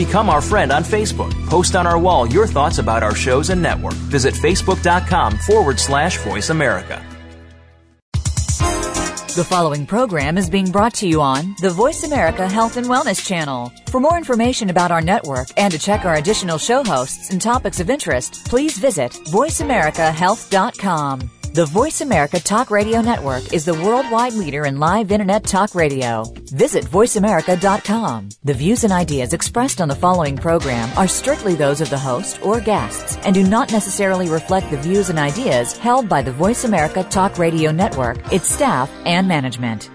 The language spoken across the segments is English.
Become our friend on Facebook. Post on our wall your thoughts about our shows and network. Visit facebook.com forward slash voice America. The following program is being brought to you on the Voice America Health and Wellness Channel. For more information about our network and to check our additional show hosts and topics of interest, please visit voiceamericahealth.com. The Voice America Talk Radio Network is the worldwide leader in live Internet talk radio. Visit voiceamerica.com. The views and ideas expressed on the following program are strictly those of the host or guests and do not necessarily reflect the views and ideas held by the Voice America Talk Radio Network, its staff, and management.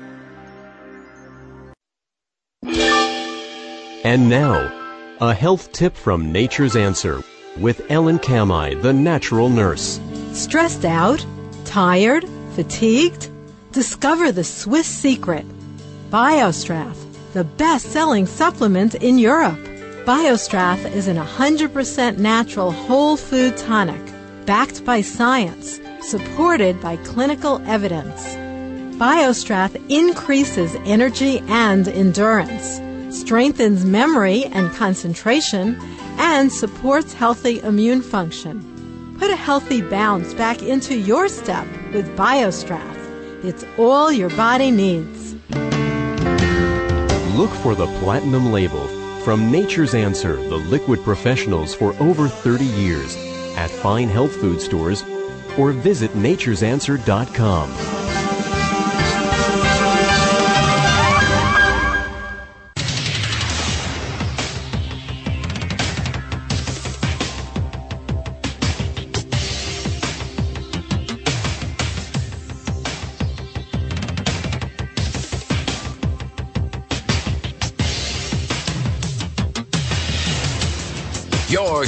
And now, a health tip from Nature's Answer with Ellen Kamhi, the natural nurse. Stressed out? Tired? Fatigued? Discover the Swiss secret. BioStrath, the best selling supplement in Europe. BioStrath is an 100% natural whole food tonic, backed by science, supported by clinical evidence. BioStrath increases energy and endurance, strengthens memory and concentration, and supports healthy immune function. Put a healthy bounce back into your step with BioStrath. It's all your body needs. Look for the platinum label from Nature's Answer, the liquid professionals for over 30 years at fine health food stores or visit naturesanswer.com.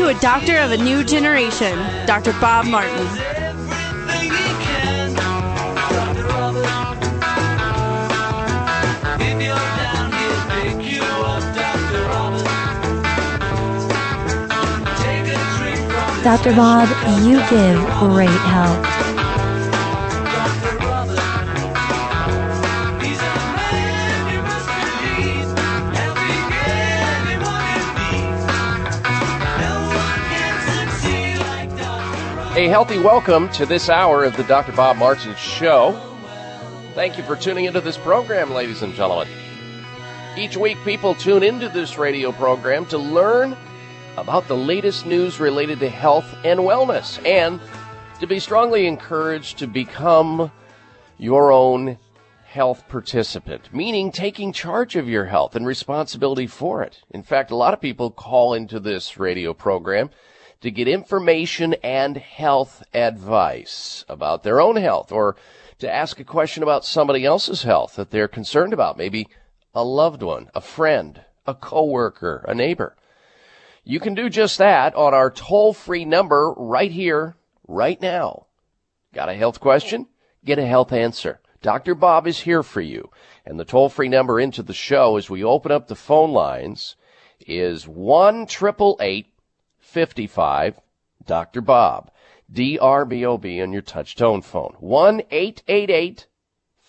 To a doctor of a new generation, Dr. Bob Martin. Dr. Bob, you give great help. A healthy welcome to this hour of the Dr. Bob Martin Show. Thank you for tuning into this program, ladies and gentlemen. Each week, people tune into this radio program to learn about the latest news related to health and wellness and to be strongly encouraged to become your own health participant, meaning taking charge of your health and responsibility for it. In fact, a lot of people call into this radio program to get information and health advice about their own health or to ask a question about somebody else's health that they're concerned about, maybe a loved one, a friend, a coworker, a neighbor. You can do just that on our toll-free number right here, right now. Got a health question? Get a health answer. Dr. Bob is here for you. And the toll-free number into the show as we open up the phone lines is 1 55 Dr. Bob. D-R-B-O-B on your touch tone phone.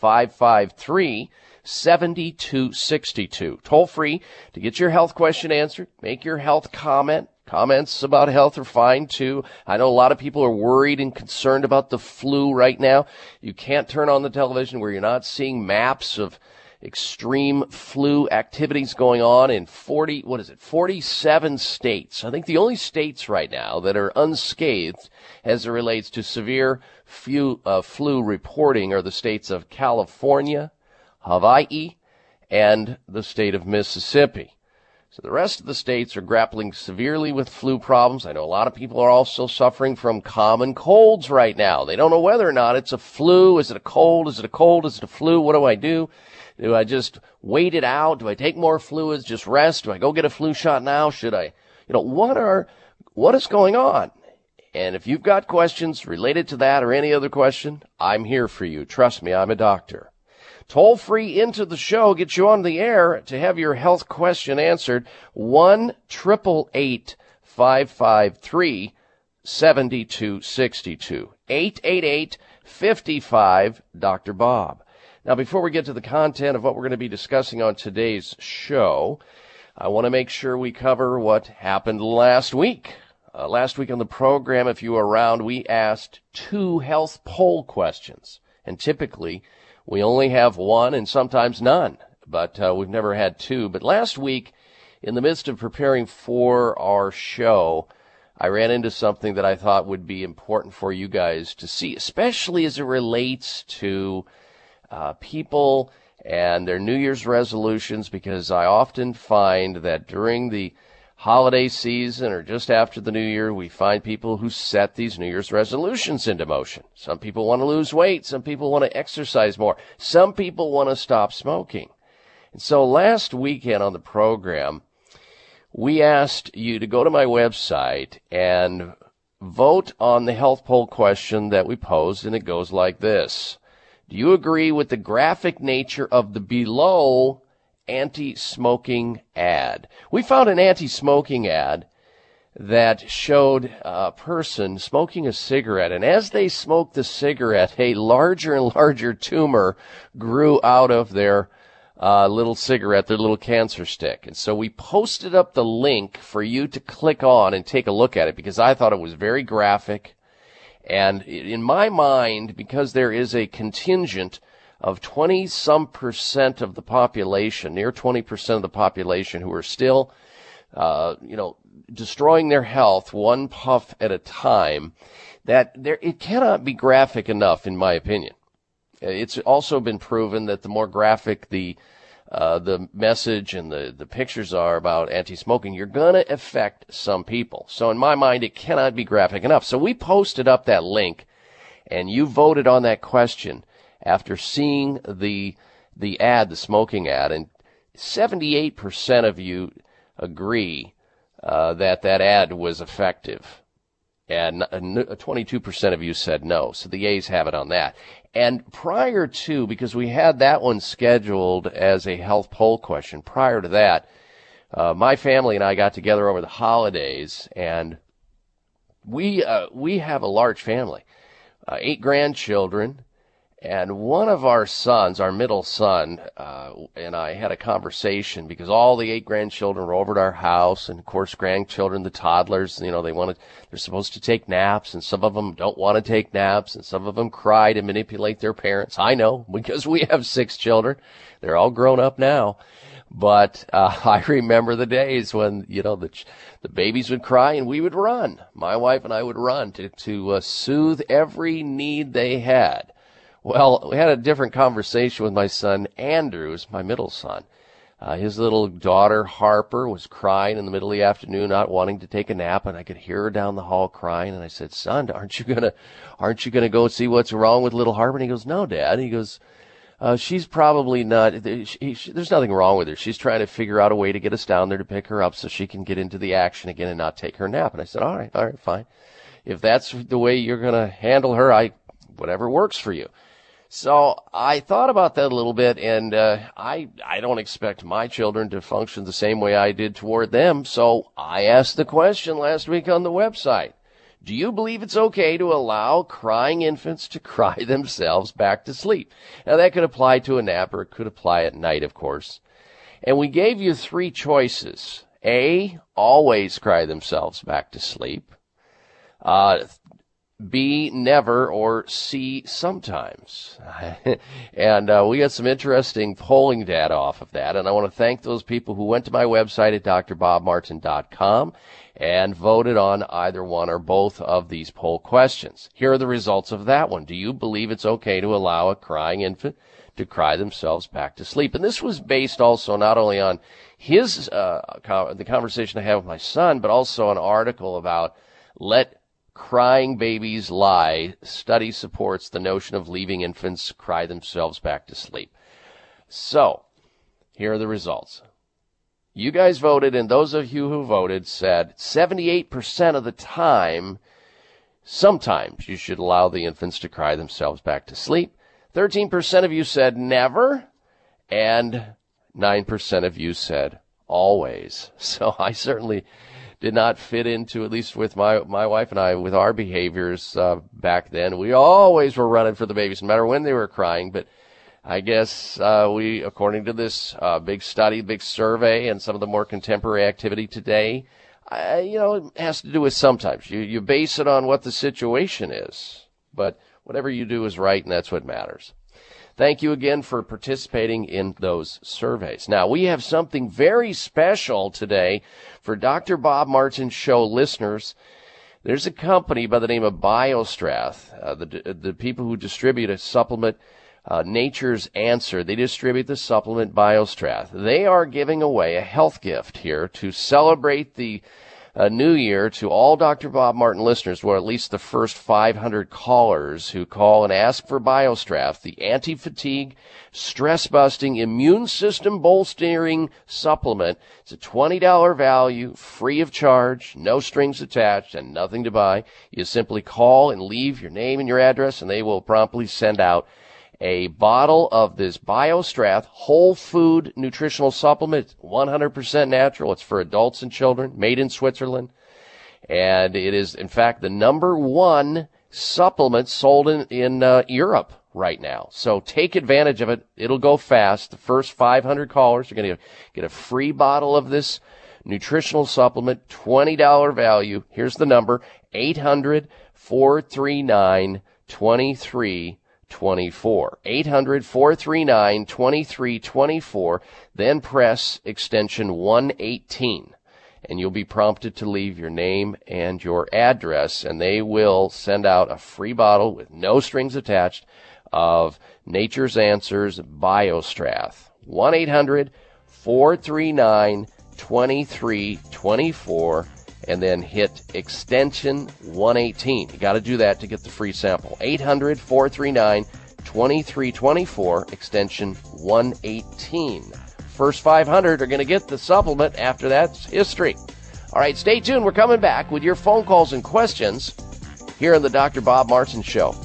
1-888-553-7262. Toll free to get your health question answered. Make your health comment. Comments about health are fine too. I know a lot of people are worried and concerned about the flu right now. You can't turn on the television where you're not seeing maps of extreme flu activities going on in 40, what is it, 47 states. I think the only states right now that are unscathed as it relates to severe flu, uh, flu reporting are the states of California, Hawaii, and the state of Mississippi. So the rest of the states are grappling severely with flu problems. I know a lot of people are also suffering from common colds right now. They don't know whether or not it's a flu. Is it a cold? Is it a cold? Is it a flu? What do I do? Do I just wait it out? Do I take more fluids? Just rest? Do I go get a flu shot now? Should I, you know, what are, what is going on? And if you've got questions related to that or any other question, I'm here for you. Trust me, I'm a doctor. Toll free into the show, get you on the air to have your health question answered. 1 553 7262. 888 55 Dr. Bob. Now, before we get to the content of what we're going to be discussing on today's show, I want to make sure we cover what happened last week. Uh, last week on the program, if you were around, we asked two health poll questions. And typically, we only have one and sometimes none, but uh, we've never had two. But last week, in the midst of preparing for our show, I ran into something that I thought would be important for you guys to see, especially as it relates to uh, people and their New Year's resolutions, because I often find that during the holiday season or just after the new year, we find people who set these New Year's resolutions into motion. Some people want to lose weight. Some people want to exercise more. Some people want to stop smoking. And so last weekend on the program, we asked you to go to my website and vote on the health poll question that we posed, and it goes like this. Do you agree with the graphic nature of the below anti-smoking ad. We found an anti-smoking ad that showed a person smoking a cigarette, and as they smoked the cigarette, a larger and larger tumor grew out of their uh, little cigarette, their little cancer stick. And so we posted up the link for you to click on and take a look at it because I thought it was very graphic. And in my mind, because there is a contingent of 20 some percent of the population, near 20% of the population who are still, uh, you know, destroying their health one puff at a time, that there, it cannot be graphic enough, in my opinion. It's also been proven that the more graphic the uh, the message and the, the pictures are about anti-smoking, you're going to affect some people. So in my mind, it cannot be graphic enough. So we posted up that link and you voted on that question after seeing the the ad, the smoking ad, and 78% of you agree uh, that that ad was effective, and 22% of you said no. So the ayes have it on that. And prior to, because we had that one scheduled as a health poll question, prior to that, uh, my family and I got together over the holidays, and we uh, we have a large family, uh, eight grandchildren, and one of our sons, our middle son, uh, and I had a conversation because all the eight grandchildren were over at our house, and of course, grandchildren, the toddlers, you know, they want to, they're supposed to take naps, and some of them don't want to take naps, and some of them cry to manipulate their parents. I know because we have six children; they're all grown up now. But uh, I remember the days when you know the the babies would cry and we would run. My wife and I would run to to uh, soothe every need they had. Well, we had a different conversation with my son Andrews, my middle son. Uh, his little daughter Harper was crying in the middle of the afternoon, not wanting to take a nap, and I could hear her down the hall crying. And I said, "Son, aren't you gonna, aren't you gonna go see what's wrong with little Harper?" And he goes, "No, Dad." He goes, uh, "She's probably not. She, she, there's nothing wrong with her. She's trying to figure out a way to get us down there to pick her up so she can get into the action again and not take her nap." And I said, "All right, all right, fine. If that's the way you're gonna handle her, I, whatever works for you." So I thought about that a little bit, and uh, I I don't expect my children to function the same way I did toward them. So I asked the question last week on the website: Do you believe it's okay to allow crying infants to cry themselves back to sleep? Now that could apply to a nap, or it could apply at night, of course. And we gave you three choices: A, always cry themselves back to sleep. Uh, B, never, or C, sometimes. and uh, we got some interesting polling data off of that. And I want to thank those people who went to my website at drbobmartin.com and voted on either one or both of these poll questions. Here are the results of that one. Do you believe it's okay to allow a crying infant to cry themselves back to sleep. And this was based also not only on his uh, the conversation I had with my son, but also an article about let crying babies lie. Study supports the notion of leaving infants cry themselves back to sleep. So, here are the results. You guys voted, and those of you who voted said 78% of the time, sometimes you should allow the infants to cry themselves back to sleep. 13% of you said never, and 9% of you said always. So I certainly did not fit into, at least with my, my wife and I, with our behaviors uh, back then. We always were running for the babies, no matter when they were crying, but I guess uh, we, according to this uh, big study, big survey, and some of the more contemporary activity today, you know, it has to do with sometimes you you base it on what the situation is, but whatever you do is right, and that's what matters. Thank you again for participating in those surveys. Now we have something very special today for Dr. Bob Martin Show listeners. There's a company by the name of BioStrath, uh, the the people who distribute a supplement uh, Nature's Answer. They distribute the supplement BioStrath. They are giving away a health gift here to celebrate the uh, new year to all Dr. Bob Martin listeners, or at least the first 500 callers who call and ask for BioStrath, the anti-fatigue, stress-busting, immune system bolstering supplement. It's a $20 value, free of charge, no strings attached, and nothing to buy. You simply call and leave your name and your address, and they will promptly send out a bottle of this BioStrath whole food nutritional supplement. 100% natural. It's for adults and children, made in Switzerland. And it is, in fact, the number one supplement sold in, in uh, Europe right now. So take advantage of it. It'll go fast. The first 500 callers are going to get a free bottle of this nutritional supplement, $20 value. Here's the number, 800 439 23 24. 800 439 2324. Then press extension 118 and you'll be prompted to leave your name and your address and they will send out a free bottle with no strings attached of Nature's Answers BioStrath. 1 800 439 2324 and then hit extension 118. You got to do that to get the free sample. 800 439 2324, extension 118. First 500 are going to get the supplement. After that's history. All right, stay tuned. We're coming back with your phone calls and questions here on the Dr. Bob Martin Show.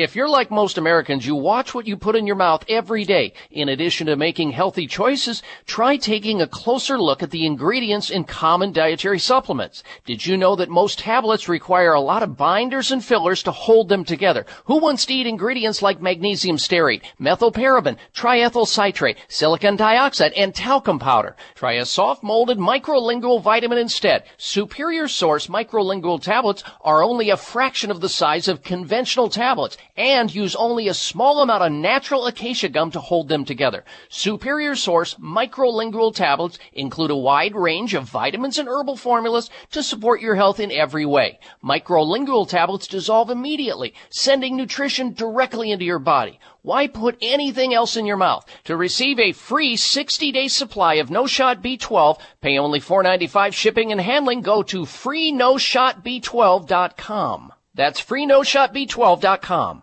If you're like most Americans, you watch what you put in your mouth every day. In addition to making healthy choices, try taking a closer look at the ingredients in common dietary supplements. Did you know that most tablets require a lot of binders and fillers to hold them together? Who wants to eat ingredients like magnesium stearate, methylparaben, triethyl citrate, silicon dioxide, and talcum powder? Try a soft molded microlingual vitamin instead. Superior Source microlingual tablets are only a fraction of the size of conventional tablets and use only a small amount of natural acacia gum to hold them together. Superior Source microlingual tablets include a wide range of vitamins and herbal formulas to support your health in every way. Microlingual tablets dissolve immediately, sending nutrition directly into your body. Why put anything else in your mouth? To receive a free 60-day supply of No Shot B12, pay only $4.95 shipping and handling. Go to freenoshotb12.com. That's freenoshotb12.com.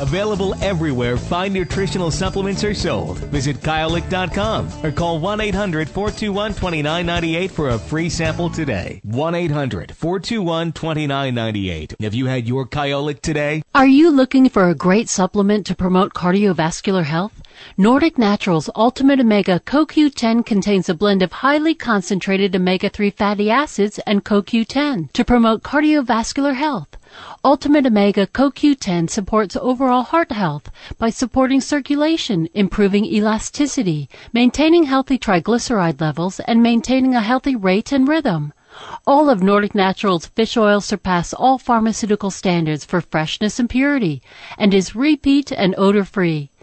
Available everywhere fine nutritional supplements are sold. Visit Kyolic.com or call 1 800 421 2998 for a free sample today. 1 800 421 2998. Have you had your Kyolic today? Are you looking for a great supplement to promote cardiovascular health? Nordic Naturals Ultimate Omega CoQ10 contains a blend of highly concentrated omega-3 fatty acids and CoQ10 to promote cardiovascular health. Ultimate Omega CoQ10 supports overall heart health by supporting circulation, improving elasticity, maintaining healthy triglyceride levels, and maintaining a healthy rate and rhythm. All of Nordic Naturals fish oil surpass all pharmaceutical standards for freshness and purity and is repeat and odor free.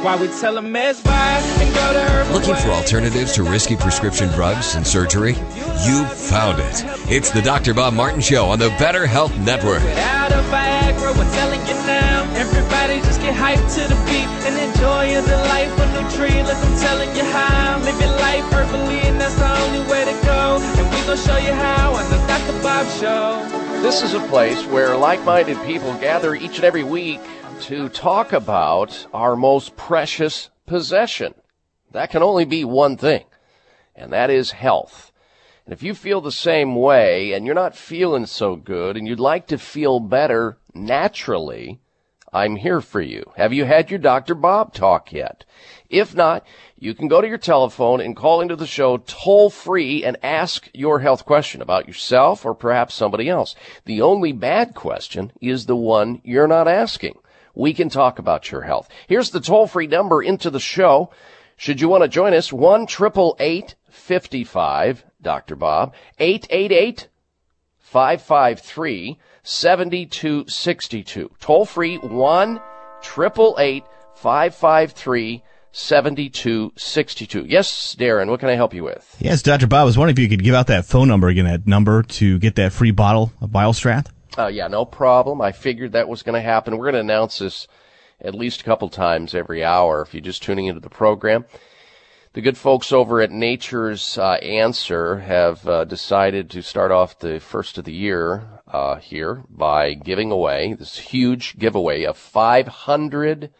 Why we tell them and go to Looking for alternatives to risky prescription drugs and surgery? You found it. It's the Dr. Bob Martin Show on the Better Health Network. Without a Viagra, we're telling you now. Everybody just get hyped to the beat and enjoy the life of no tree. Like I'm telling you how. Live your life herbally, and that's the only way to go. And we gonna show you how on the Dr. Bob Show. This is a place where like minded people gather each and every week to talk about our most precious possession. That can only be one thing, and that is health. And if you feel the same way and you're not feeling so good and you'd like to feel better naturally, I'm here for you. Have you had your Dr. Bob talk yet? If not, you can go to your telephone and call into the show toll free and ask your health question about yourself or perhaps somebody else. The only bad question is the one you're not asking we can talk about your health. Here's the toll free number into the show. Should you want to join us, 1 55 Dr. Bob, 888 553 7262. Toll free 1 553 7262. Yes, Darren, what can I help you with? Yes, Dr. Bob, I was wondering if you could give out that phone number again, that number to get that free bottle of BioStrath. Uh, yeah, no problem. I figured that was going to happen. We're going to announce this at least a couple times every hour if you're just tuning into the program. The good folks over at Nature's uh, Answer have uh, decided to start off the first of the year uh, here by giving away this huge giveaway of 500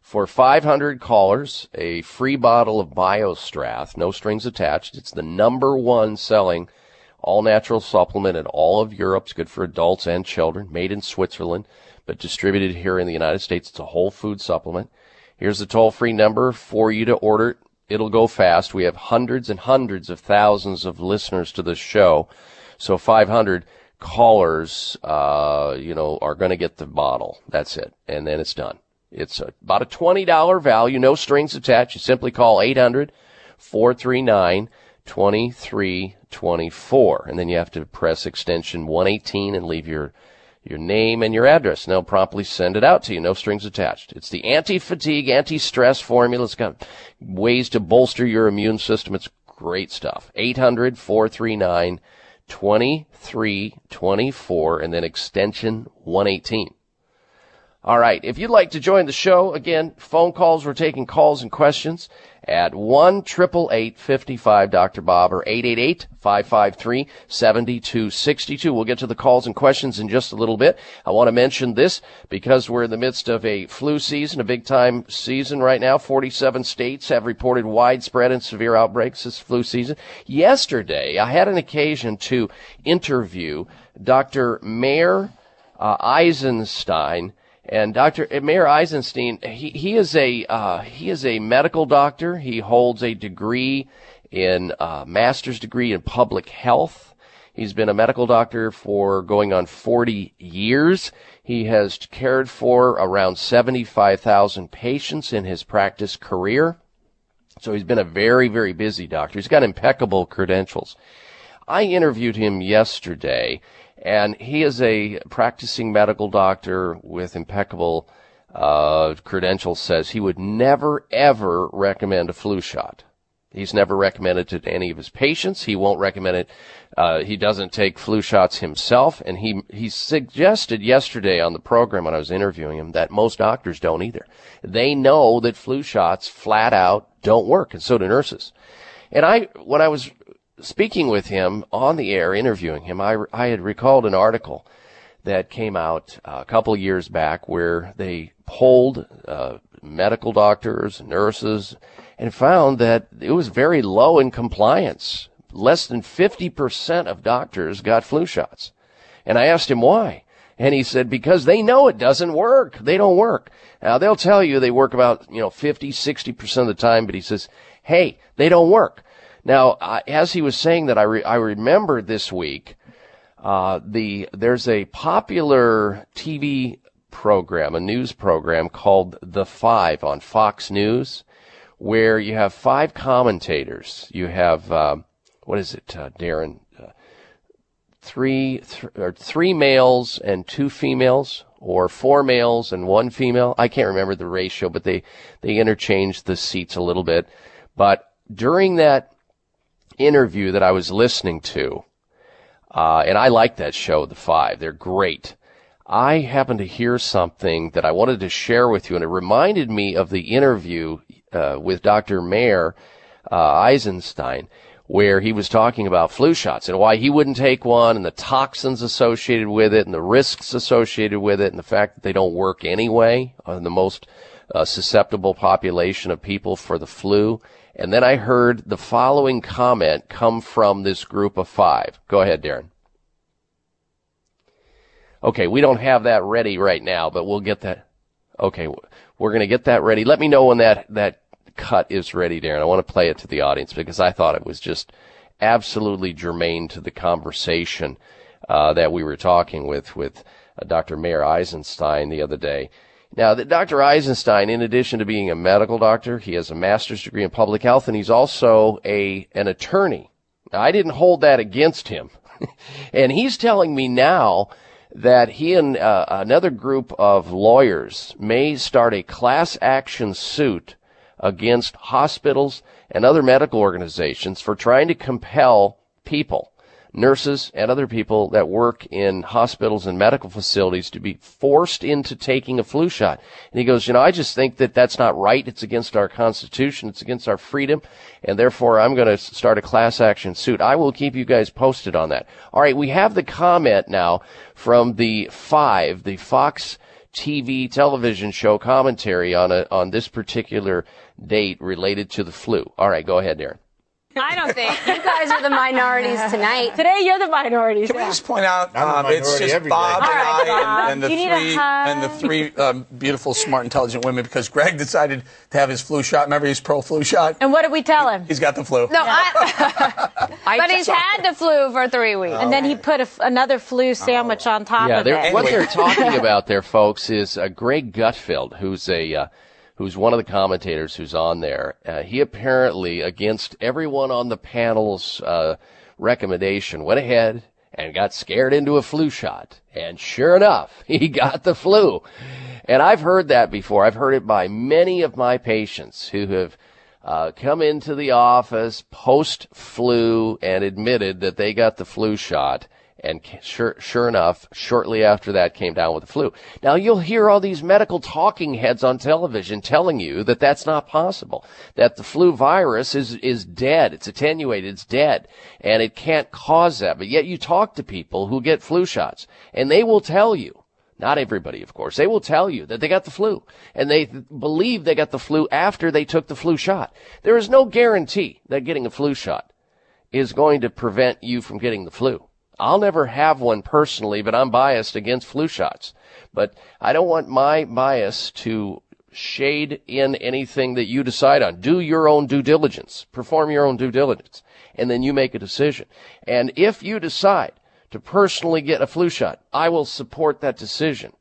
for 500 callers a free bottle of BioStrath, no strings attached. It's the number one selling all natural supplement in all of Europe. It's good for adults and children, made in Switzerland, but distributed here in the United States. It's a whole food supplement. Here's the toll free number for you to order. It'll go fast. We have hundreds and hundreds of thousands of listeners to this show. So 500 callers, uh, you know, are going to get the bottle. That's it. And then it's done. It's a, about a $20 value, no strings attached. You simply call 800 439 2324. And then you have to press extension 118 and leave your your name and your address, and they'll promptly send it out to you. No strings attached. It's the anti-fatigue, anti-stress formula. It's got ways to bolster your immune system. It's great stuff. 800-439-2324 and then extension 118. All right. If you'd like to join the show, again, phone calls. We're taking calls and questions at 1 55 Dr. Bob or 888 553 7262. We'll get to the calls and questions in just a little bit. I want to mention this because we're in the midst of a flu season, a big time season right now. 47 states have reported widespread and severe outbreaks this flu season. Yesterday, I had an occasion to interview Dr. Meir uh, Eisenstein and Dr. Meir Eisenstein, he, he is a uh, he is a medical doctor. He holds a degree in uh, master's degree in public health. He's been a medical doctor for going on 40 years. He has cared for around 75,000 patients in his practice career. So he's been a very, very busy doctor. He's got impeccable credentials. I interviewed him yesterday And he is a practicing medical doctor with impeccable uh, credentials. Says he would never ever recommend a flu shot. He's never recommended it to any of his patients. He won't recommend it. Uh, he doesn't take flu shots himself, and he he suggested yesterday on the program when I was interviewing him that most doctors don't either. They know that flu shots flat out don't work, and so do nurses. And I, when I was speaking with him on the air, interviewing him, I I had recalled an article that came out a couple years back where they polled uh, medical doctors, nurses, and found that it was very low in compliance. Less than 50% of doctors got flu shots. And I asked him why. And he said, because they know it doesn't work. They don't work. Now they'll tell you they work about, you know, 50, 60% of the time, but he says, hey, they don't work. Now, uh, as he was saying that, I, re- I remember this week, uh, the, there's a popular TV program, a news program called The Five on Fox News where you have five commentators. You have uh, what is it, uh, Darren? Uh, three th- or three males and two females, or four males and one female. I can't remember the ratio, but they they interchange the seats a little bit. But during that interview that I was listening to, uh, and I like that show, The Five. They're great. I happened to hear something that I wanted to share with you, and it reminded me of the interview uh, with Dr. Meir uh, Eisenstein, where he was talking about flu shots and why he wouldn't take one, and the toxins associated with it, and the risks associated with it, and the fact that they don't work anyway on the most uh, susceptible population of people for the flu. And then I heard the following comment come from this group of five. Go ahead, Darren. Okay, we don't have that ready right now, but we'll get that. Okay, we're going to get that ready. Let me know when that, that cut is ready, Darren. I want to play it to the audience because I thought it was just absolutely germane to the conversation uh, that we were talking with with uh, Dr. Meir Eisenstein the other day. Now, Dr. Eisenstein, in addition to being a medical doctor, he has a master's degree in public health, and he's also a an attorney. Now, I didn't hold that against him, and he's telling me now that he and uh, another group of lawyers may start a class action suit against hospitals and other medical organizations for trying to compel people, nurses and other people that work in hospitals and medical facilities to be forced into taking a flu shot. And he goes, you know, I just think that that's not right. It's against our constitution. It's against our freedom. And therefore I'm going to start a class action suit. I will keep you guys posted on that. All right. We have the comment now from the five, the Fox TV television show commentary on a, on this particular date related to the flu. All right, go ahead, Darren. I don't think you guys are the minorities tonight. Today, you're the minorities. Can we just point out um, it's just Bob and I and, and, the three and the three um, beautiful, smart, intelligent women because Greg decided to have his flu shot. Remember, he's pro flu shot. And what did we tell him? He's got the flu. No, I, but he's had the flu for three weeks, and then he put another flu sandwich on top yeah, of it. what they're talking about there, folks, is uh, Greg Gutfeld, who's a uh, who's one of the commentators who's on there. Uh, he apparently, against everyone on the panel's uh, recommendation, went ahead and got scared into a flu shot. And sure enough, he got the flu. And I've heard that before. I've heard it by many of my patients who have uh, come into the office post flu and admitted that they got the flu shot and sure, sure enough, shortly after that came down with the flu. Now you'll hear all these medical talking heads on television telling you that that's not possible, that the flu virus is, is dead, it's attenuated, it's dead, and it can't cause that. But yet you talk to people who get flu shots, and they will tell you, not everybody, of course. They will tell you that they got the flu and they th- believe they got the flu after they took the flu shot. There is no guarantee that getting a flu shot is going to prevent you from getting the flu. I'll never have one personally, but I'm biased against flu shots. But I don't want my bias to shade in anything that you decide on. Do your own due diligence. Perform your own due diligence. And then you make a decision. And if you decide to personally get a flu shot, I will support that decision.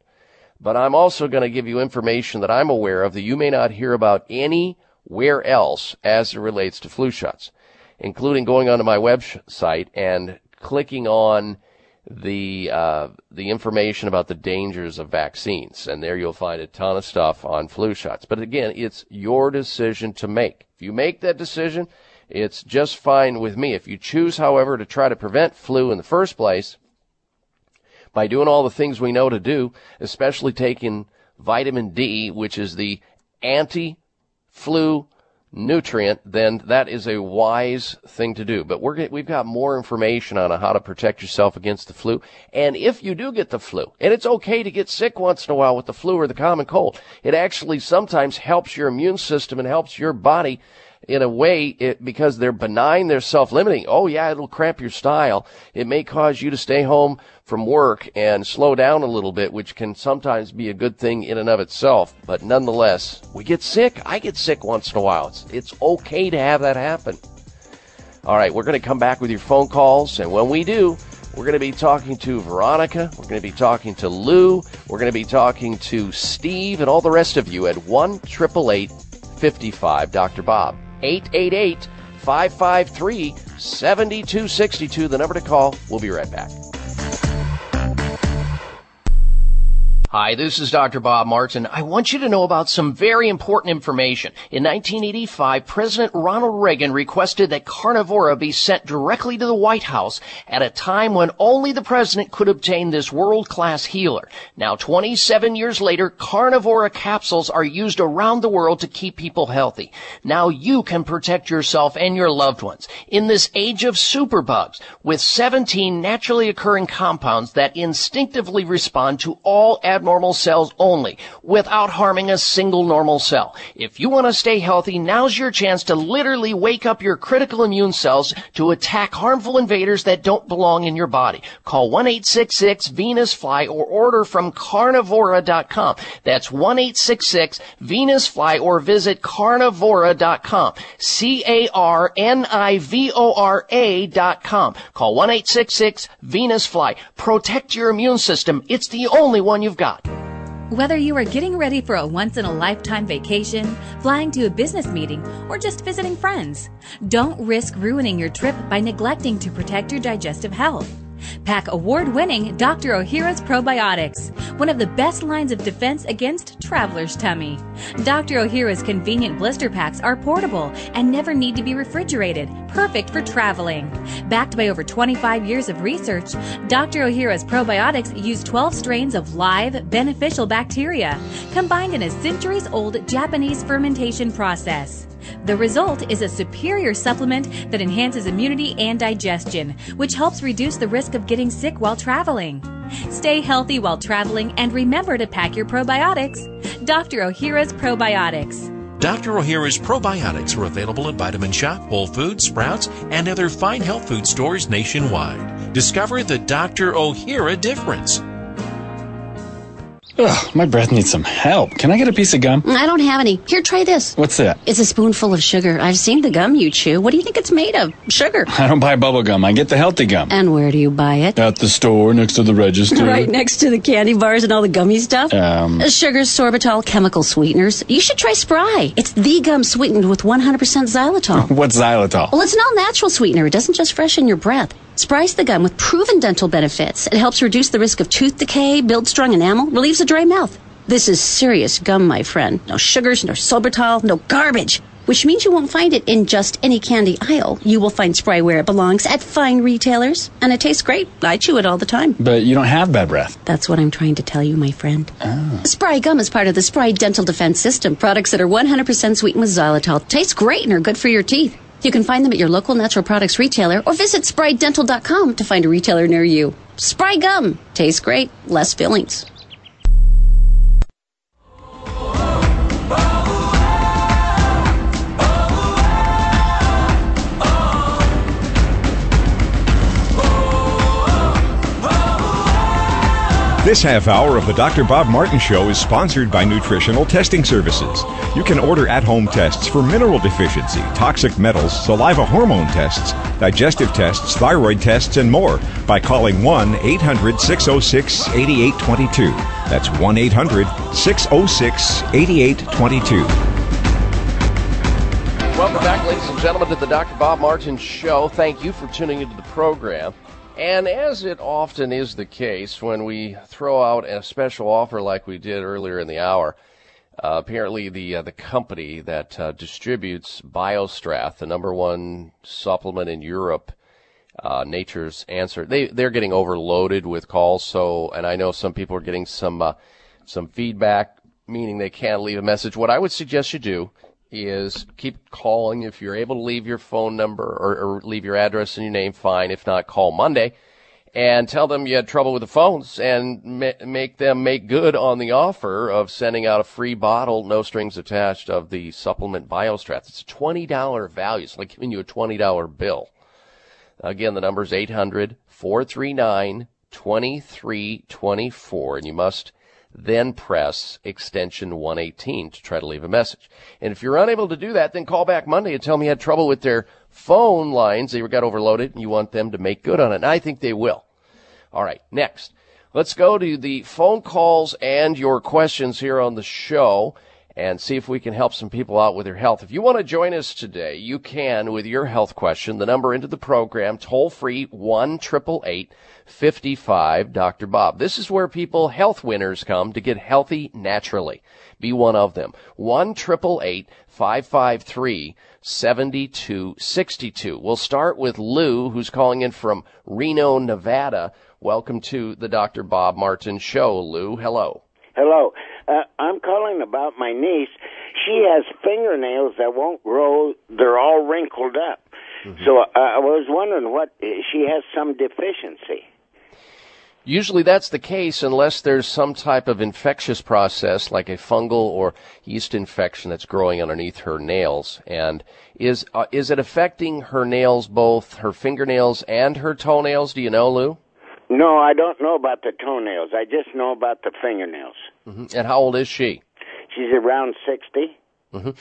But I'm also going to give you information that I'm aware of that you may not hear about anywhere else as it relates to flu shots, including going onto my website and clicking on the uh, the information about the dangers of vaccines, and there you'll find a ton of stuff on flu shots. But again, it's your decision to make. If you make that decision, it's just fine with me. If you choose, however, to try to prevent flu in the first place by doing all the things we know to do, especially taking vitamin D, which is the anti-flu nutrient, then that is a wise thing to do. But we're we've got more information on how to protect yourself against the flu. And if you do get the flu, and it's okay to get sick once in a while with the flu or the common cold, it actually sometimes helps your immune system and helps your body in a way, it, because they're benign, they're self-limiting. Oh yeah, it'll cramp your style. It may cause you to stay home from work and slow down a little bit, which can sometimes be a good thing in and of itself. But nonetheless, we get sick. I get sick once in a while. It's, it's okay to have that happen. All right, we're going to come back with your phone calls, and when we do, we're going to be talking to Veronica. We're going to be talking to Lou. We're going to be talking to Steve and all the rest of you at 1 888 55 Dr. Bob. 888 553 7262, the number to call. We'll be right back. Hi, this is Dr. Bob Martin. I want you to know about some very important information. In 1985, President Ronald Reagan requested that Carnivora be sent directly to the White House at a time when only the president could obtain this world-class healer. Now, 27 years later, Carnivora capsules are used around the world to keep people healthy. Now you can protect yourself and your loved ones in this age of superbugs with 17 naturally occurring compounds that instinctively respond to all abnormal cells only without harming a single normal cell. If you want to stay healthy, now's your chance to literally wake up your critical immune cells to attack harmful invaders that don't belong in your body. Call 1-866-VENUS-FLY or order from carnivora.com. That's 1-866-VENUS-FLY or visit carnivora.com. C-A-R-N-I-V-O-R-A dot com. Call 1-866-VENUS-FLY. Protect your immune system. It's the only one you've got. Whether you are getting ready for a once in a lifetime vacation, flying to a business meeting, or just visiting friends, don't risk ruining your trip by neglecting to protect your digestive health. Pack award winning Dr. Ohhira's Probiotics, one of the best lines of defense against traveler's tummy. Dr. Ohhira's convenient blister packs are portable and never need to be refrigerated, perfect for traveling. Backed by over 25 years of research, Dr. Ohhira's Probiotics use 12 strains of live, beneficial bacteria, combined in a centuries old Japanese fermentation process. The result is a superior supplement that enhances immunity and digestion, which helps reduce the risk of getting sick while traveling. Stay healthy while traveling and remember to pack your probiotics. Dr. Ohhira's Probiotics. Dr. Ohhira's probiotics are available at Vitamin Shoppe, Whole Foods, Sprouts, and other fine health food stores nationwide. Discover the Dr. Ohhira difference. Ugh, my breath needs some help. Can I get a piece of gum? I don't have any. Here, try this. What's that? It's a spoonful of sugar. I've seen the gum you chew. What do you think it's made of? Sugar. I don't buy bubble gum. I get the healthy gum. And where do you buy it? At the store next to the register. Right next to the candy bars and all the gummy stuff? Um. Sugar, sorbitol, chemical sweeteners. You should try Spry. It's the gum sweetened with 100% xylitol. What's xylitol? Well, it's an all natural sweetener. It doesn't just freshen your breath. Spry's the gum with proven dental benefits. It helps reduce the risk of tooth decay, builds strong enamel, relieves a dry mouth. This is serious gum, my friend. No sugars, no sorbitol, no garbage. Which means you won't find it in just any candy aisle. You will find Spry where it belongs at fine retailers. And it tastes great. I chew it all the time. But you don't have bad breath. That's what I'm trying to tell you, my friend. Oh. Spry gum is part of the Spry Dental Defense System. Products that are 100% sweetened with xylitol. Taste great and are good for your teeth. You can find them at your local natural products retailer or visit sprydental.com to find a retailer near you. Spry gum. Tastes great. Less fillings. This half hour of the Dr. Bob Martin Show is sponsored by Nutritional Testing Services. You can order at home tests for mineral deficiency, toxic metals, saliva hormone tests, digestive tests, thyroid tests, and more by calling 1 800 606 8822. That's 1 800 606 8822. Welcome back, ladies and gentlemen, to the Dr. Bob Martin Show. Thank you for tuning into the program. And as it often is the case when we throw out a special offer like we did earlier in the hour, uh, apparently the uh, the company that uh, distributes BioStrath, the number one supplement in Europe, uh, Nature's Answer, they they're getting overloaded with calls. So, and I know some people are getting some uh, some feedback, meaning they can't leave a message. What I would suggest you do is keep calling. If you're able to leave your phone number or, or leave your address and your name, fine. If not, call Monday and tell them you had trouble with the phones and ma- make them make good on the offer of sending out a free bottle, no strings attached, of the supplement BioStrath. It's a $20 value. It's like giving you a $20 bill. Again, the number is 800 439 2324, and you must then press extension 118 to try to leave a message. And if you're unable to do that, then call back Monday and tell me you had trouble with their phone lines. They got overloaded and you want them to make good on it. And I think they will. All right. Next, let's go to the phone calls and your questions here on the show and see if we can help some people out with their health. If you want to join us today, you can with your health question. The number into the program, toll free, 1 55 Dr. Bob. This is where people, health winners, come to get healthy naturally. Be one of them. 1 553 7262. We'll start with Lou, who's calling in from Reno, Nevada. Welcome to the Dr. Bob Martin Show, Lou. Hello. Hello. Uh, I'm calling about my niece. She has fingernails that won't grow. They're all wrinkled up. Mm-hmm. So uh, I was wondering what she has some deficiency. Usually that's the case unless there's some type of infectious process like a fungal or yeast infection that's growing underneath her nails. And is uh, is it affecting her nails, both her fingernails and her toenails? Do you know, Lou? No, I don't know about the toenails. I just know about the fingernails. Mm-hmm. And how old is she? She's around 60. Mm-hmm.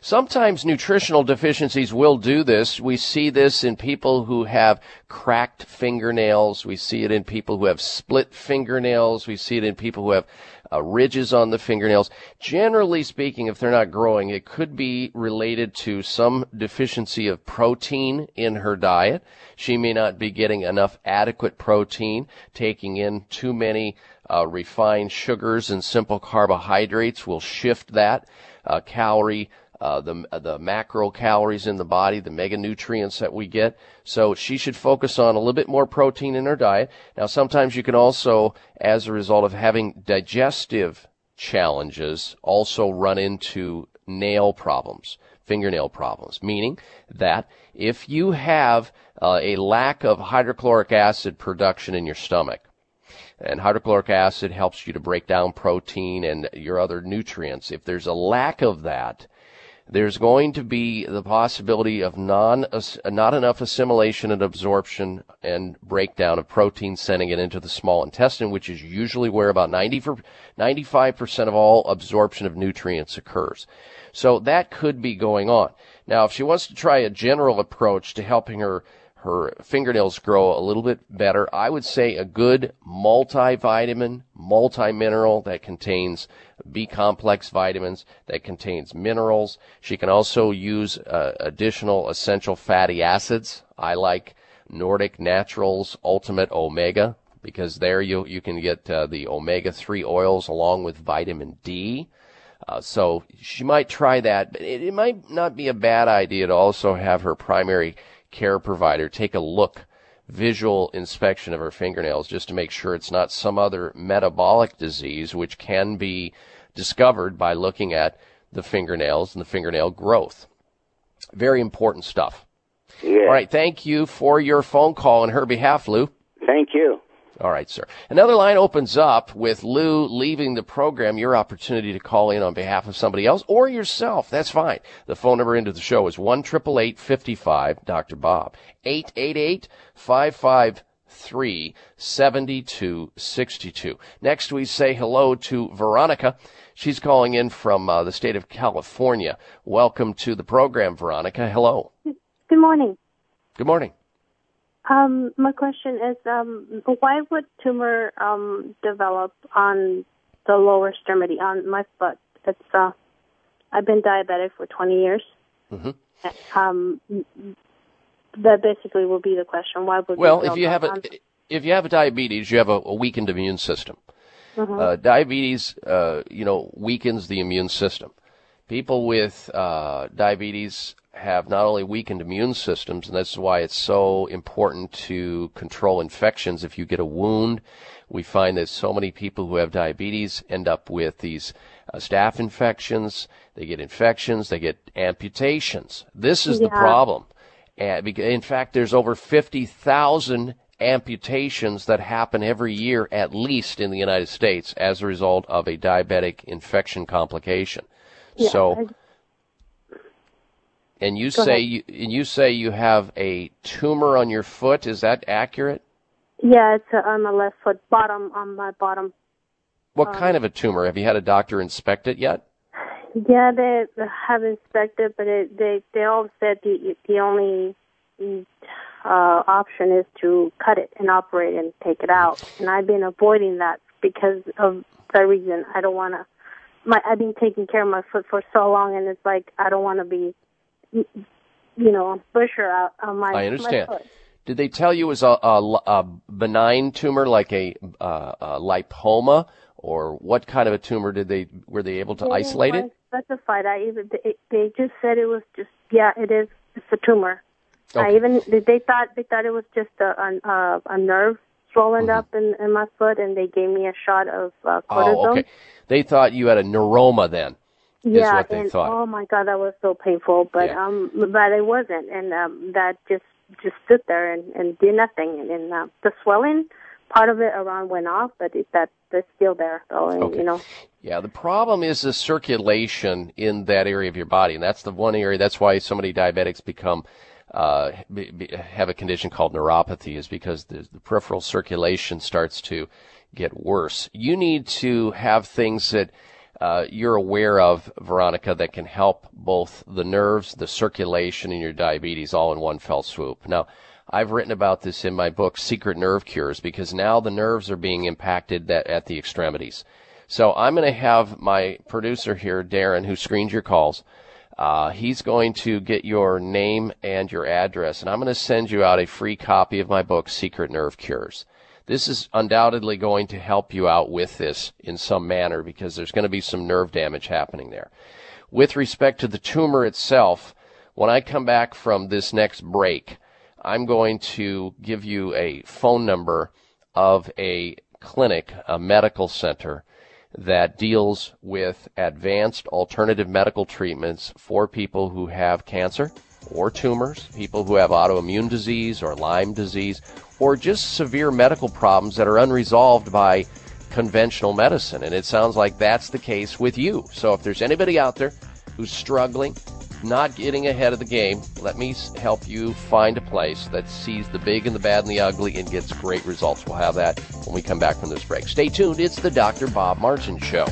Sometimes nutritional deficiencies will do this. We see this in people who have cracked fingernails. We see it in people who have split fingernails. We see it in people who have uh, ridges on the fingernails. Generally speaking, if they're not growing, it could be related to some deficiency of protein in her diet. She may not be getting enough adequate protein, taking in too many uh, refined sugars and simple carbohydrates will shift that uh, calorie, uh, the the macro calories in the body, the mega nutrients that we get. So she should focus on a little bit more protein in her diet. Now, sometimes you can also, as a result of having digestive challenges, also run into nail problems, fingernail problems. Meaning that if you have uh, a lack of hydrochloric acid production in your stomach, and hydrochloric acid helps you to break down protein and your other nutrients. If there's a lack of that, there's going to be the possibility of non not enough assimilation and absorption and breakdown of protein sending it into the small intestine which is usually where about 90 for, 95% of all absorption of nutrients occurs so that could be going on now if she wants to try a general approach to helping her her fingernails grow a little bit better. I would say a good multivitamin, multi-mineral that contains B complex vitamins, that contains minerals. She can also use uh, additional essential fatty acids. I like Nordic Naturals Ultimate Omega because there you you can get uh, the omega 3 oils along with vitamin D. Uh, so she might try that, but it, it might not be a bad idea to also have her primary care provider take a look, visual inspection of her fingernails just to make sure it's not some other metabolic disease which can be discovered by looking at the fingernails and the fingernail growth. Very important stuff. Yeah. All right. Thank you for your phone call on her behalf, Lou. Thank you. All right, sir. Another line opens up with Lou leaving the program. Your opportunity to call in on behalf of somebody else or yourself. That's fine. The phone number into the show is one triple eight fifty five Dr. Bob. 888 553 7262. Next, we say hello to Veronica. She's calling in from uh, the state of California. Welcome to the program, Veronica. Hello. Good morning. Good morning. Um, my question is, um, why would tumor um, develop on the lower extremity on my foot? It's uh, I've been diabetic for 20 years. Mm-hmm. Um, that basically will be the question. Why would well, if you have a if you have a diabetes, you have a, a weakened immune system. Mhm. Uh, diabetes, uh, you know, weakens the immune system. People with uh, diabetes have not only weakened immune systems, and that's why it's so important to control infections. If you get a wound, we find that so many people who have diabetes end up with these uh, staph infections. They get infections. They get amputations. This is the problem. And in fact, there's over 50,000 amputations that happen every year, at least in the United States, as a result of a diabetic infection complication. Yeah, so, I- and you Go say ahead. you, and you say you have a tumor on your foot. Is that accurate? Yeah, it's uh, on my left foot, bottom on my bottom. What Um, kind of a tumor? Have you had a doctor inspect it yet? Yeah, they have inspected, but it, they they all said the the only uh, option is to cut it and operate and take it out. And I've been avoiding that because of that reason. I don't want to. My I've been taking care of my foot for so long, and it's like I don't want to be, you know, a busher out on my. I understand. My foot. Did they tell you it was a, a, a benign tumor like a, uh, a lipoma, or what kind of a tumor did they were they able to They isolate it? Specified. I even they, they just said it was just yeah, it is. It's a tumor. I even they they thought they thought it was just a a, a, a nerve swollen Mm-hmm. up in, in my foot, and they gave me a shot of uh, cortisone. Oh, okay. They thought you had a neuroma then. yeah, what they and thought. oh my god, that was so painful. But um, but it wasn't, and um, that just just stood there and, and did nothing, and, and uh, the swelling part of it around went off, but it, that that's still there though, and you know. Yeah, the problem is the circulation in that area of your body, and that's the one area. That's why so many diabetics become uh, be, be, have a condition called neuropathy, is because the, the peripheral circulation starts to get worse. You need to have things that uh, you're aware of, Veronica, that can help both the nerves, the circulation, and your diabetes all in one fell swoop. Now, I've written about this in my book, Secret Nerve Cures, because now the nerves are being impacted that, at the extremities. So I'm going to have my producer here, Darren, who screens your calls. Uh, he's going to get your name and your address, and I'm going to send you out a free copy of my book, Secret Nerve Cures. This is undoubtedly going to help you out with this in some manner because there's going to be some nerve damage happening there. With respect to the tumor itself, when I come back from this next break, I'm going to give you a phone number of a clinic, a medical center that deals with advanced alternative medical treatments for people who have cancer or tumors, people who have autoimmune disease or Lyme disease, or just severe medical problems that are unresolved by conventional medicine. And it sounds like that's the case with you. So if there's anybody out there who's struggling, not getting ahead of the game, let me help you find a place that sees the big and the bad and the ugly and gets great results. We'll have that when we come back from this break. Stay tuned. It's the Dr. Bob Martin Show.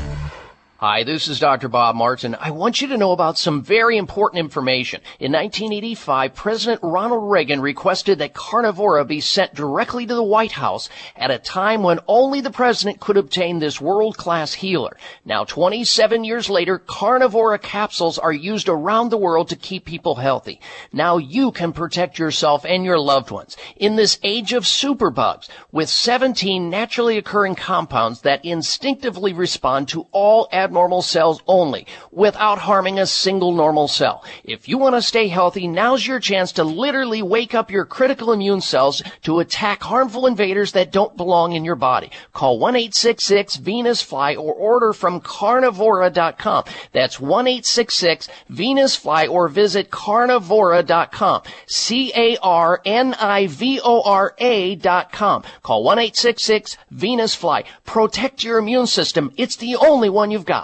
Hi, this is Dr. Bob Martin. I want you to know about some very important information. In 1985, President Ronald Reagan requested that Carnivora be sent directly to the White House at a time when only the president could obtain this world-class healer. Now, 27 years later, Carnivora capsules are used around the world to keep people healthy. Now you can protect yourself and your loved ones in this age of superbugs with 17 naturally occurring compounds that instinctively respond to all abnormal cells only without harming a single normal cell. If you want to stay healthy, now's your chance to literally wake up your critical immune cells to attack harmful invaders that don't belong in your body. Call 1-866-VENUS-FLY or order from carnivora.com. That's 1-866-VENUS-FLY or visit carnivora.com. C-A-R-N-I-V-O-R-A dot com. Call 1-866-VENUS-FLY. Protect your immune system. It's the only one you've got.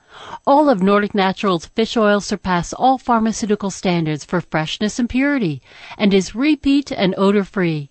All of Nordic Naturals fish oil surpass all pharmaceutical standards for freshness and purity and is repeat and odor free.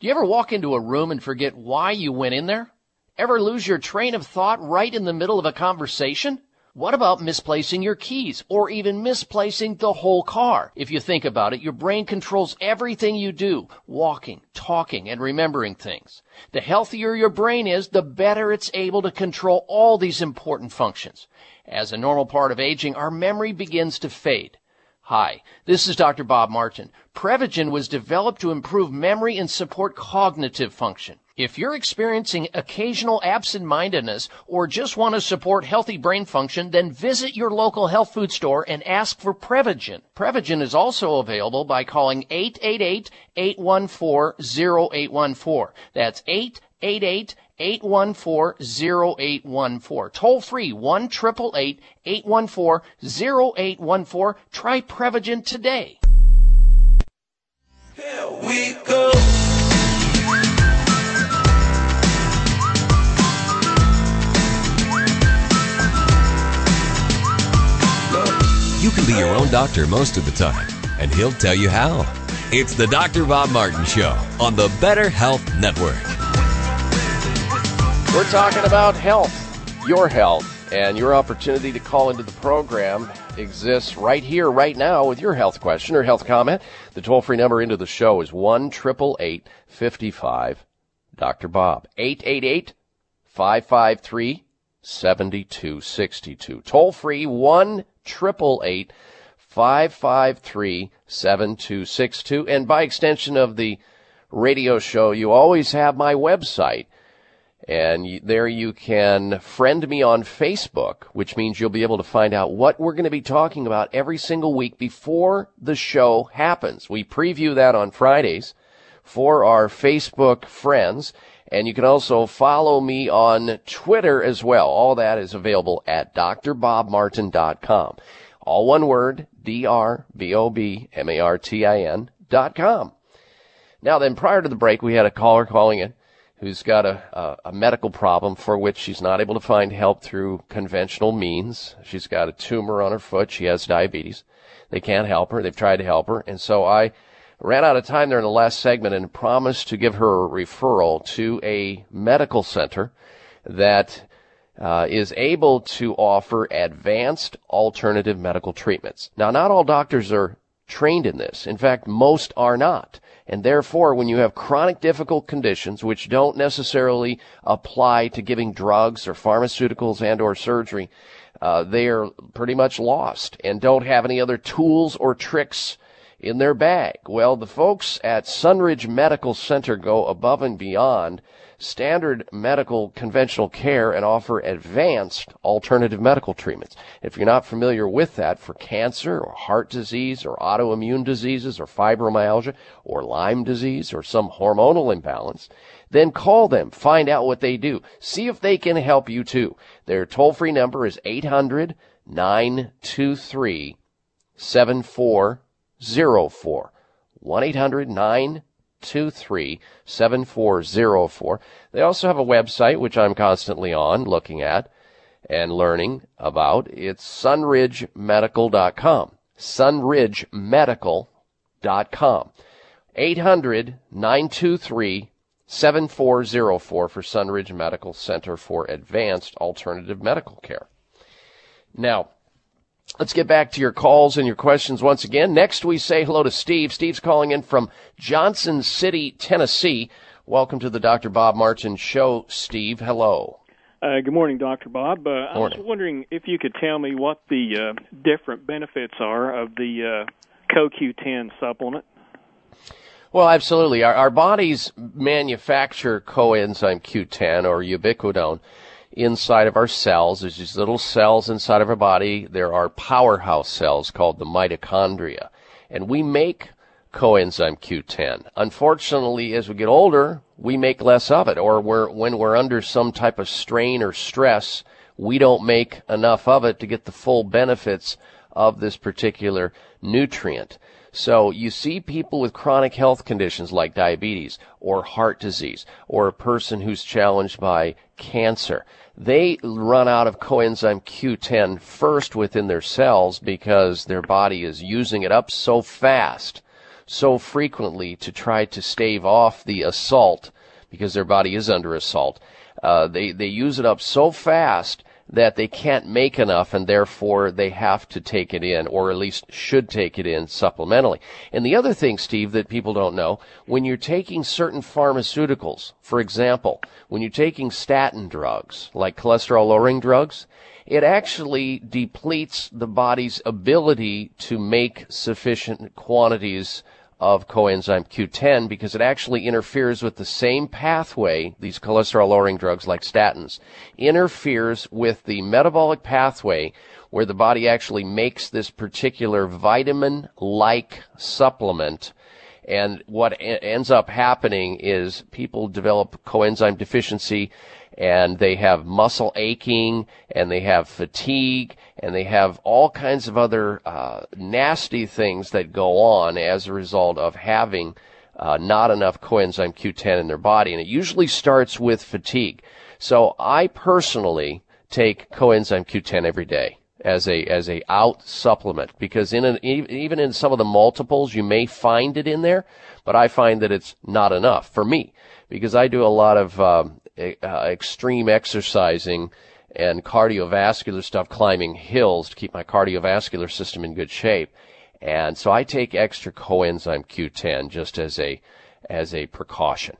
Do you ever walk into a room and forget why you went in there? Ever lose your train of thought right in the middle of a conversation? What about misplacing your keys or even misplacing the whole car? If you think about it, your brain controls everything you do, walking, talking, and remembering things. The healthier your brain is, the better it's able to control all these important functions. As a normal part of aging, our memory begins to fade. Hi, this is Dr. Bob Martin. Prevagen was developed to improve memory and support cognitive function. If you're experiencing occasional absent-mindedness or just want to support healthy brain function, then visit your local health food store and ask for Prevagen. Prevagen is also available by calling 888-814-0814. That's 888 814-0814. Toll free 1 814 Try Prevagen today. Here we go. You can be your own doctor most of the time, and he'll tell you how. It's the Dr. Bob Martin Show on the Better Health Network. We're talking about health, your health, and your opportunity to call into the program exists right here, right now, with your health question or health comment. The toll free number into the show is 1 55 Dr. Bob. 888 553 7262. Toll free 1 553 7262. And by extension of the radio show, you always have my website and there you can friend me on Facebook, which means you'll be able to find out what we're going to be talking about every single week before the show happens. We preview that on Fridays for our Facebook friends. And you can also follow me on Twitter as well. All that is available at drbobmartin.com. All one word, D-R-B-O-B-M-A-R-T-I-N dot com. Now then, prior to the break, we had a caller calling in who's got a, a, a, medical problem for which she's not able to find help through conventional means. She's got a tumor on her foot. She has diabetes. They can't help her. They've tried to help her. And so I ran out of time there in the last segment and promised to give her a referral to a medical center that uh, is able to offer advanced alternative medical treatments. Now, not all doctors are trained in this. In fact, most are not. And therefore, when you have chronic difficult conditions, which don't necessarily apply to giving drugs or pharmaceuticals and or surgery, uh, they are pretty much lost and don't have any other tools or tricks in their bag. Well, the folks at Sunridge Medical Center go above and beyond standard medical conventional care and offer advanced alternative medical treatments. If you're not familiar with that for cancer or heart disease or autoimmune diseases or fibromyalgia or Lyme disease or some hormonal imbalance, then call them, find out what they do, see if they can help you too. Their toll free number is 800 923 7404. 1 800 923 823 7404. They also have a website, which I'm constantly on looking at and learning about. It's sunridgemedical.com. Sunridgemedical.com. 800 923 7404 for Sunridge Medical Center for Advanced Alternative Medical Care. Now, Let's get back to your calls and your questions once again. Next, we say hello to Steve. Steve's calling in from Johnson City, Tennessee. Welcome to the Dr. Bob Martin Show, Steve. Hello. Uh, good morning, Dr. Bob. Uh, I was wondering if you could tell me what the uh, different benefits are of the uh, CoQ10 supplement. Well, absolutely. Our, our bodies manufacture coenzyme Q10 or ubiquinone inside of our cells. There's these little cells inside of our body. There are powerhouse cells called the mitochondria. And we make coenzyme Q10. Unfortunately, as we get older, we make less of it, or we're, when we're under some type of strain or stress, we don't make enough of it to get the full benefits of this particular nutrient. So you see people with chronic health conditions like diabetes or heart disease or a person who's challenged by cancer. They run out of coenzyme Q10 first within their cells because their body is using it up so fast, so frequently to try to stave off the assault because their body is under assault. Uh, they, they use it up so fast that they can't make enough and therefore they have to take it in or at least should take it in supplementally. And the other thing, Steve, that people don't know, when you're taking certain pharmaceuticals, for example, when you're taking statin drugs, like cholesterol lowering drugs, it actually depletes the body's ability to make sufficient quantities of coenzyme Q10 because it actually interferes with the same pathway, these cholesterol lowering drugs like statins, interferes with the metabolic pathway where the body actually makes this particular vitamin like supplement. And what ends up happening is people develop coenzyme deficiency and they have muscle aching and they have fatigue and they have all kinds of other uh, nasty things that go on as a result of having uh, not enough coenzyme Q10 in their body. And it usually starts with fatigue. So I personally take coenzyme Q10 every day as a as a out supplement because in an, even in some of the multiples you may find it in there, but I find that it's not enough for me because I do a lot of um, uh, extreme exercising and cardiovascular stuff, climbing hills to keep my cardiovascular system in good shape. And so I take extra coenzyme Q10 just as a, as a precaution.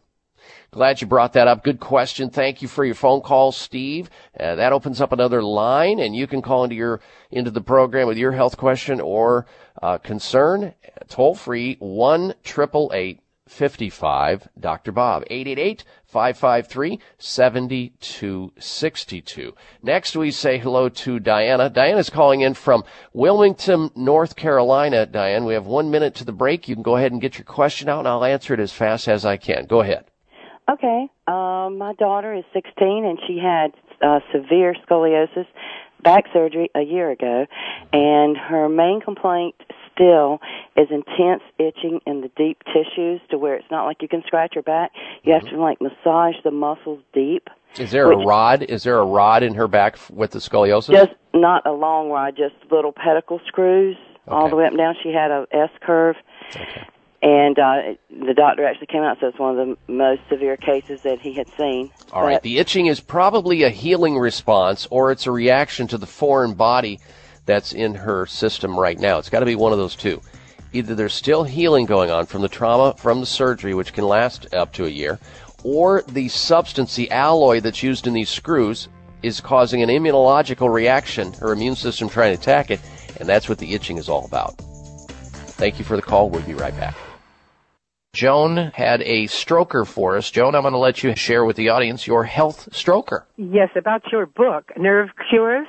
Glad you brought that up. Good question. Thank you for your phone call, Steve. Uh, that opens up another line, and you can call into your into the program with your health question or uh, concern. Toll free one triple eight 55 Dr. Bob. 888 553 7262. Next, we say hello to Diana. Diana's calling in from Wilmington, North Carolina. Diane, we have one minute to the break. You can go ahead and get your question out, and I'll answer it as fast as I can. Go ahead. Okay. Um, my daughter is 16, and she had uh, severe scoliosis back surgery a year ago, and her main complaint still is intense itching in the deep tissues to where it's not like you can scratch your back. You have to like massage the muscles deep. Is there which, a rod? Is there a rod in her back with the scoliosis? Just not a long rod, just little pedicle screws okay. all the way up and down. She had a S curve. Okay. And uh, the doctor actually came out and said it's one of the most severe cases that he had seen. All but, right, the itching is probably a healing response, or it's a reaction to the foreign body that's in her system right now. It's got to be one of those two. Either there's still healing going on from the trauma from the surgery, which can last up to a year, or the substance, the alloy that's used in these screws, is causing an immunological reaction, her immune system trying to attack it, and that's what the itching is all about. Thank you for the call. We'll be right back. Joan had a stroker for us. Joan, I'm going to let you share with the audience your health stroker. Yes, about your book, Nerve Cures.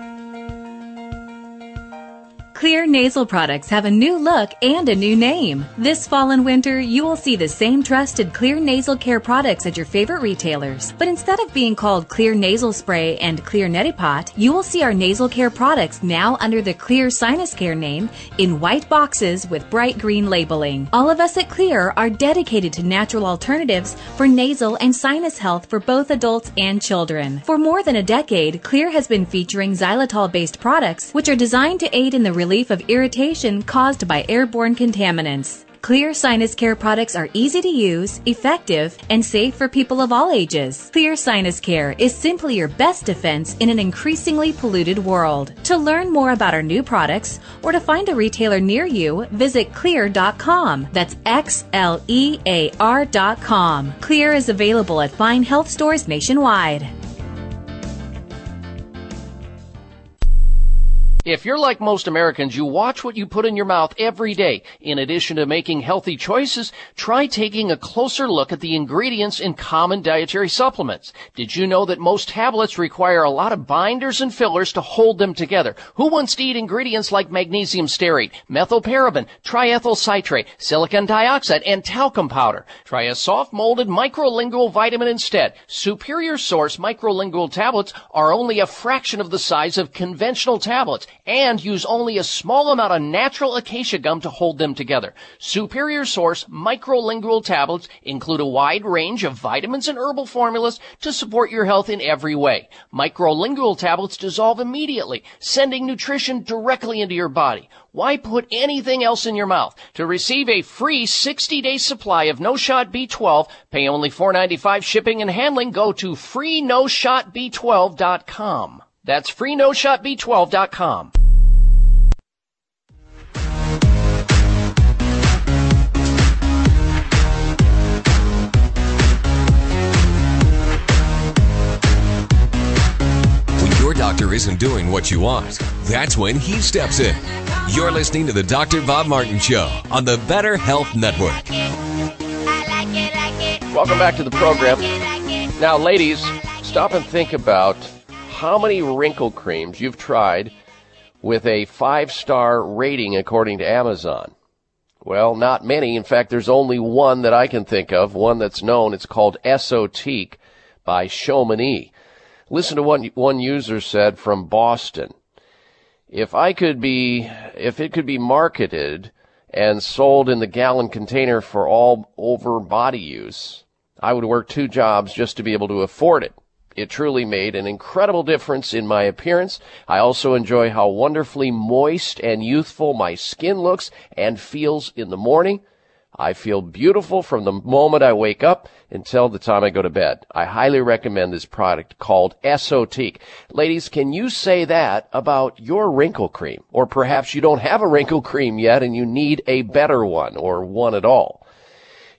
Xlear nasal products have a new look and a new name. This fall and winter, you will see the same trusted Xlear nasal care products at your favorite retailers. But instead of being called Xlear nasal spray and Xlear neti you will see our nasal care products now under the Xlear sinus care name in white boxes with bright green labeling. All of us at Xlear are dedicated to natural alternatives for nasal and sinus health for both adults and children. For more than a decade, Xlear has been featuring xylitol based products which are designed to aid in the relief of irritation caused by airborne contaminants. Xlear sinus care products are easy to use, effective, and safe for people of all ages. Xlear sinus care is simply your best defense in an increasingly polluted world. To learn more about our new products or to find a retailer near you, visit xlear.com. That's X L E A R.com. Xlear is available at fine health stores nationwide. If you're like most Americans, you watch what you put in your mouth every day. In addition to making healthy choices, try taking a closer look at the ingredients in common dietary supplements. Did you know that most tablets require a lot of binders and fillers to hold them together? Who wants to eat ingredients like magnesium stearate, methylparaben, triethyl citrate, silicon dioxide, and talcum powder? Try a soft molded microlingual vitamin instead. Superior Source microlingual tablets are only a fraction of the size of conventional tablets and use only a small amount of natural acacia gum to hold them together. Superior Source microlingual tablets include a wide range of vitamins and herbal formulas to support your health in every way. Microlingual tablets dissolve immediately, sending nutrition directly into your body. Why put anything else in your mouth? To receive a free 60-day supply of No Shot B12, pay only $4.95 shipping and handling. Go to freenoshotb12.com. That's freenoshotb12.com. When your doctor isn't doing what you want, that's when he steps in. You're listening to the Dr. Bob Martin Show on the Better Health Network. Welcome back to the program. Now, ladies, stop and think about how many wrinkle creams you've tried with a five star rating according to Amazon. Well, not many. In fact, there's only one that I can think of, one that's known. It's called Esotique by Chamonix. Listen to what one user said from Boston. If I could be, if it could be marketed and sold in the gallon container for all over body use, I would work two jobs just to be able to afford it. It truly made an incredible difference in my appearance. I also enjoy how wonderfully moist and youthful my skin looks and feels in the morning. I feel beautiful from the moment I wake up until the time I go to bed. I highly recommend this product called Esotique. Ladies, can you say that about your wrinkle cream? Or perhaps you don't have a wrinkle cream yet and you need a better one or one at all.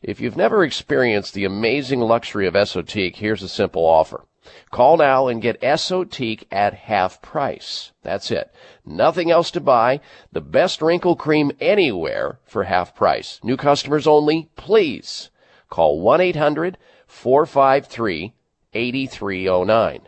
If you've never experienced the amazing luxury of Esotique, here's a simple offer. Call now and get Esotique at half price. That's it. Nothing else to buy. The best wrinkle cream anywhere for half price. New customers only, please. Call 1-800-453-8309.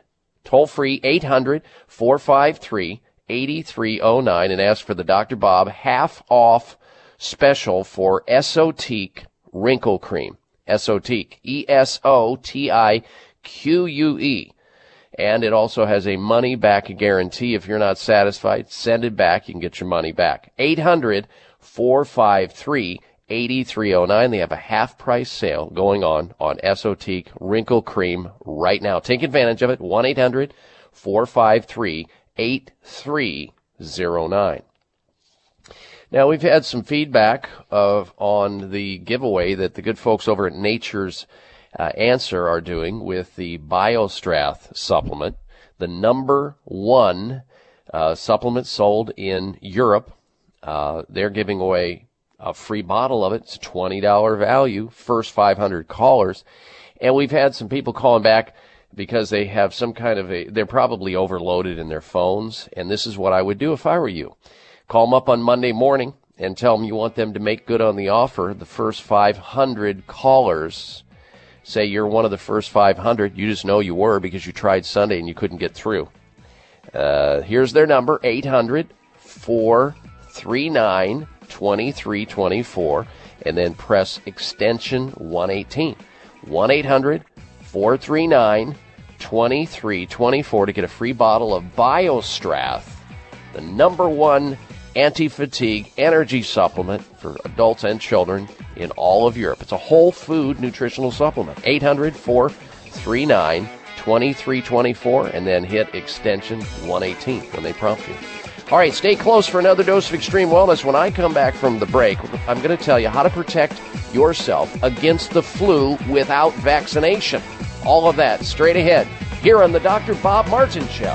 Toll free 800-453-8309 and ask for the Dr. Bob half off special for Esotique wrinkle cream. Esotique. E-S-O-T-I Q-U-E. And it also has a money back guarantee. If you're not satisfied, send it back. You can get your money back. 800 453 8309. They have a half price sale going on on Esotique Wrinkle Cream right now. Take advantage of it. 1 800 453 8309. Now we've had some feedback of on the giveaway that the good folks over at Nature's uh, Answer are doing with the BioStrath supplement, the number one uh, supplement sold in Europe. Uh, they're giving away a free bottle of it. It's a twenty dollar value. First five hundred callers, and we've had some people calling back because they have some kind of a. They're probably overloaded in their phones, and this is what I would do if I were you. Call them up on Monday morning and tell them you want them to make good on the offer. The first 500 callers say you're one of the first 500. You just know you were because you tried Sunday and you couldn't get through. Uh, here's their number 800 439 2324, and then press extension 118. 1 800 439 2324 to get a free bottle of BioStrath, the number one anti fatigue energy supplement for adults and children in all of Europe. It's a whole food nutritional supplement. 800 439 2324 and then hit extension 118 when they prompt you. All right, stay close for another dose of extreme wellness. When I come back from the break, I'm going to tell you how to protect yourself against the flu without vaccination. All of that straight ahead here on the Dr. Bob Martin Show.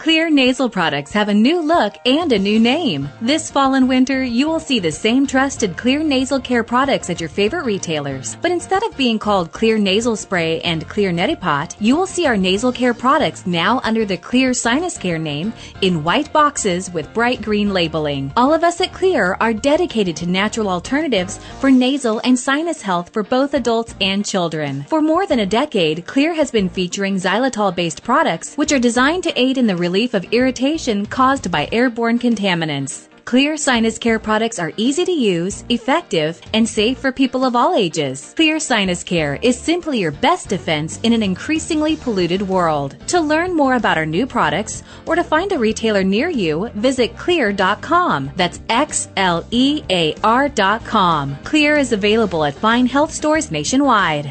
Xlear nasal products have a new look and a new name. This fall and winter, you will see the same trusted Xlear nasal care products at your favorite retailers. But instead of being called Xlear nasal spray and Xlear neti pot, you will see our nasal care products now under the Xlear sinus care name in white boxes with bright green labeling. All of us at Xlear are dedicated to natural alternatives for nasal and sinus health for both adults and children. For more than a decade, Xlear has been featuring xylitol based products which are designed to aid in the relief of irritation caused by airborne contaminants. Xlear sinus care products are easy to use, effective, and safe for people of all ages. Xlear sinus care is simply your best defense in an increasingly polluted world. To learn more about our new products or to find a retailer near you, visit xlear.com. That's X L E A R.com. Xlear is available at fine health stores nationwide.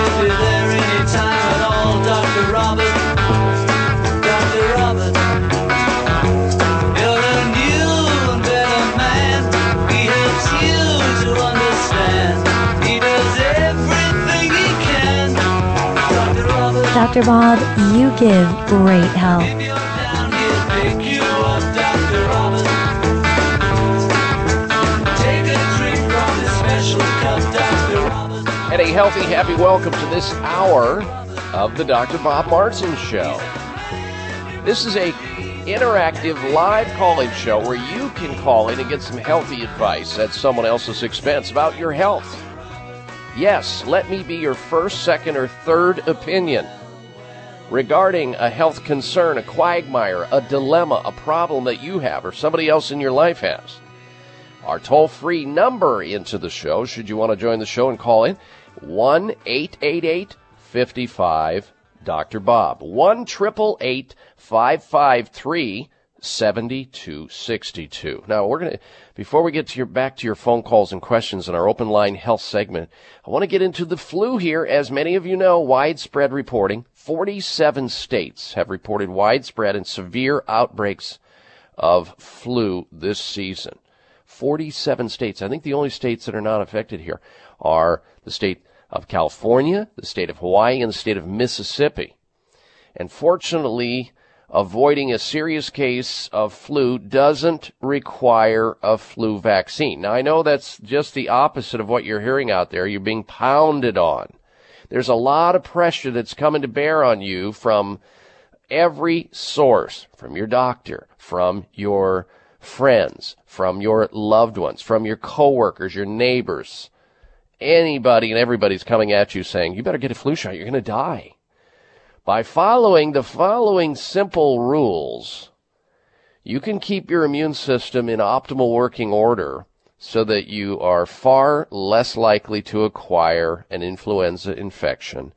Dr. Bob, you give great help. And a healthy, happy welcome to this hour of the Dr. Bob Martin Show. This is a interactive live call-in show where you can call in and get some healthy advice at someone else's expense about your health. Yes, let me be your first, second, or third opinion regarding a health concern, a quagmire, a dilemma, a problem that you have or somebody else in your life has. Our toll free number into the show, should you want to join the show and call in, 1 888 55 Dr. Bob. 1 553 7262. Now, we're going to, before we get to your, back to your phone calls and questions in our open line health segment, I want to get into the flu here. As many of you know, widespread reporting. 47 states have reported widespread and severe outbreaks of flu this season. 47 states. I think the only states that are not affected here are the state of California, the state of Hawaii, and the state of Mississippi. And fortunately, avoiding a serious case of flu doesn't require a flu vaccine. Now I know that's just the opposite of what you're hearing out there. You're being pounded on. There's a lot of pressure that's coming to bear on you from every source, from your doctor, from your friends, from your loved ones, from your coworkers, your neighbors. Anybody and everybody's coming at you saying, you better get a flu shot, you're going to die by following the following simple rules, you can keep your immune system in optimal working order so that you are far less likely to acquire an influenza infection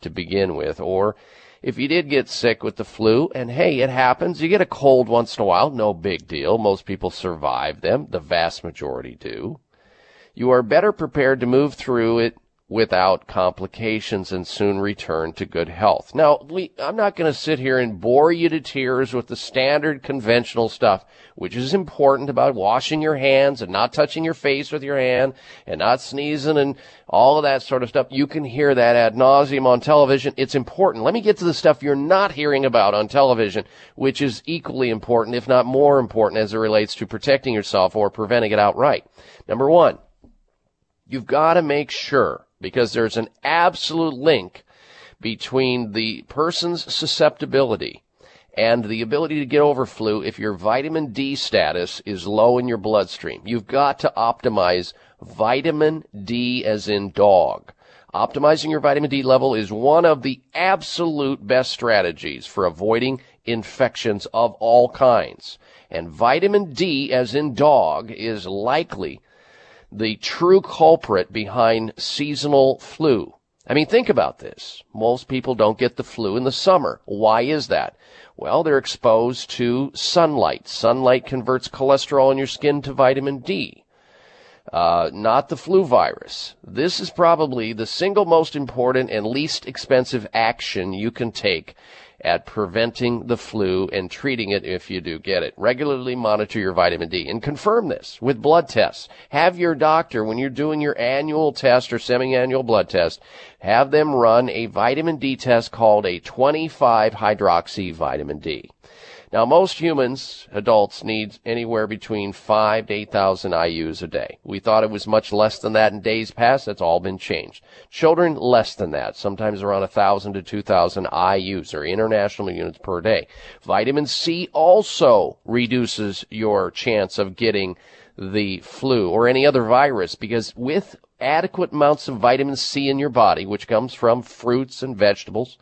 to begin with. Or if you did get sick with the flu, and hey, it happens, you get a cold once in a while, no big deal. Most people survive them. The vast majority do. You are better prepared to move through it without complications and soon return to good health. Now, we, I'm not going to sit here and bore you to tears with the standard conventional stuff, which is important about washing your hands and not touching your face with your hand and not sneezing and all of that sort of stuff. You can hear that ad nauseum on television. It's important. Let me get to the stuff you're not hearing about on television, which is equally important, if not more important as it relates to protecting yourself or preventing it outright. Number one, you've got to make sure because there's an absolute link between the person's susceptibility and the ability to get over flu if your vitamin D status is low in your bloodstream. You've got to optimize vitamin D as in dog. Optimizing your vitamin D level is one of the absolute best strategies for avoiding infections of all kinds. And vitamin D as in dog is likely the true culprit behind seasonal flu. I mean, think about this. Most people don't get the flu in the summer. Why is that? Well, they're exposed to sunlight. Sunlight converts cholesterol in your skin to vitamin D. Uh, not the flu virus. This is probably the single most important and least expensive action you can take at preventing the flu and treating it if you do get it. Regularly monitor your vitamin D and confirm this with blood tests. Have your doctor, when you're doing your annual test or semi-annual blood test, have them run a vitamin D test called a 25 hydroxy vitamin D. Now, most humans, adults, need anywhere between 5 to 8,000 IUs a day. We thought it was much less than that in days past. That's all been changed. Children, less than that. Sometimes around 1,000 to 2,000 IUs, or international units per day. Vitamin C also reduces your chance of getting the flu or any other virus because with adequate amounts of vitamin C in your body, which comes from fruits and vegetables,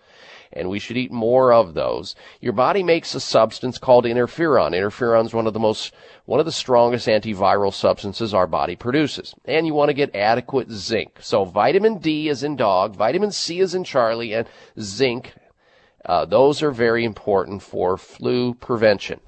and we should eat more of those. Your body makes a substance called interferon. Interferon is one of the most, one of the strongest antiviral substances our body produces. And you want to get adequate zinc. So vitamin D is in dog, vitamin C is in Charlie, and zinc. Uh, those are very important for flu prevention.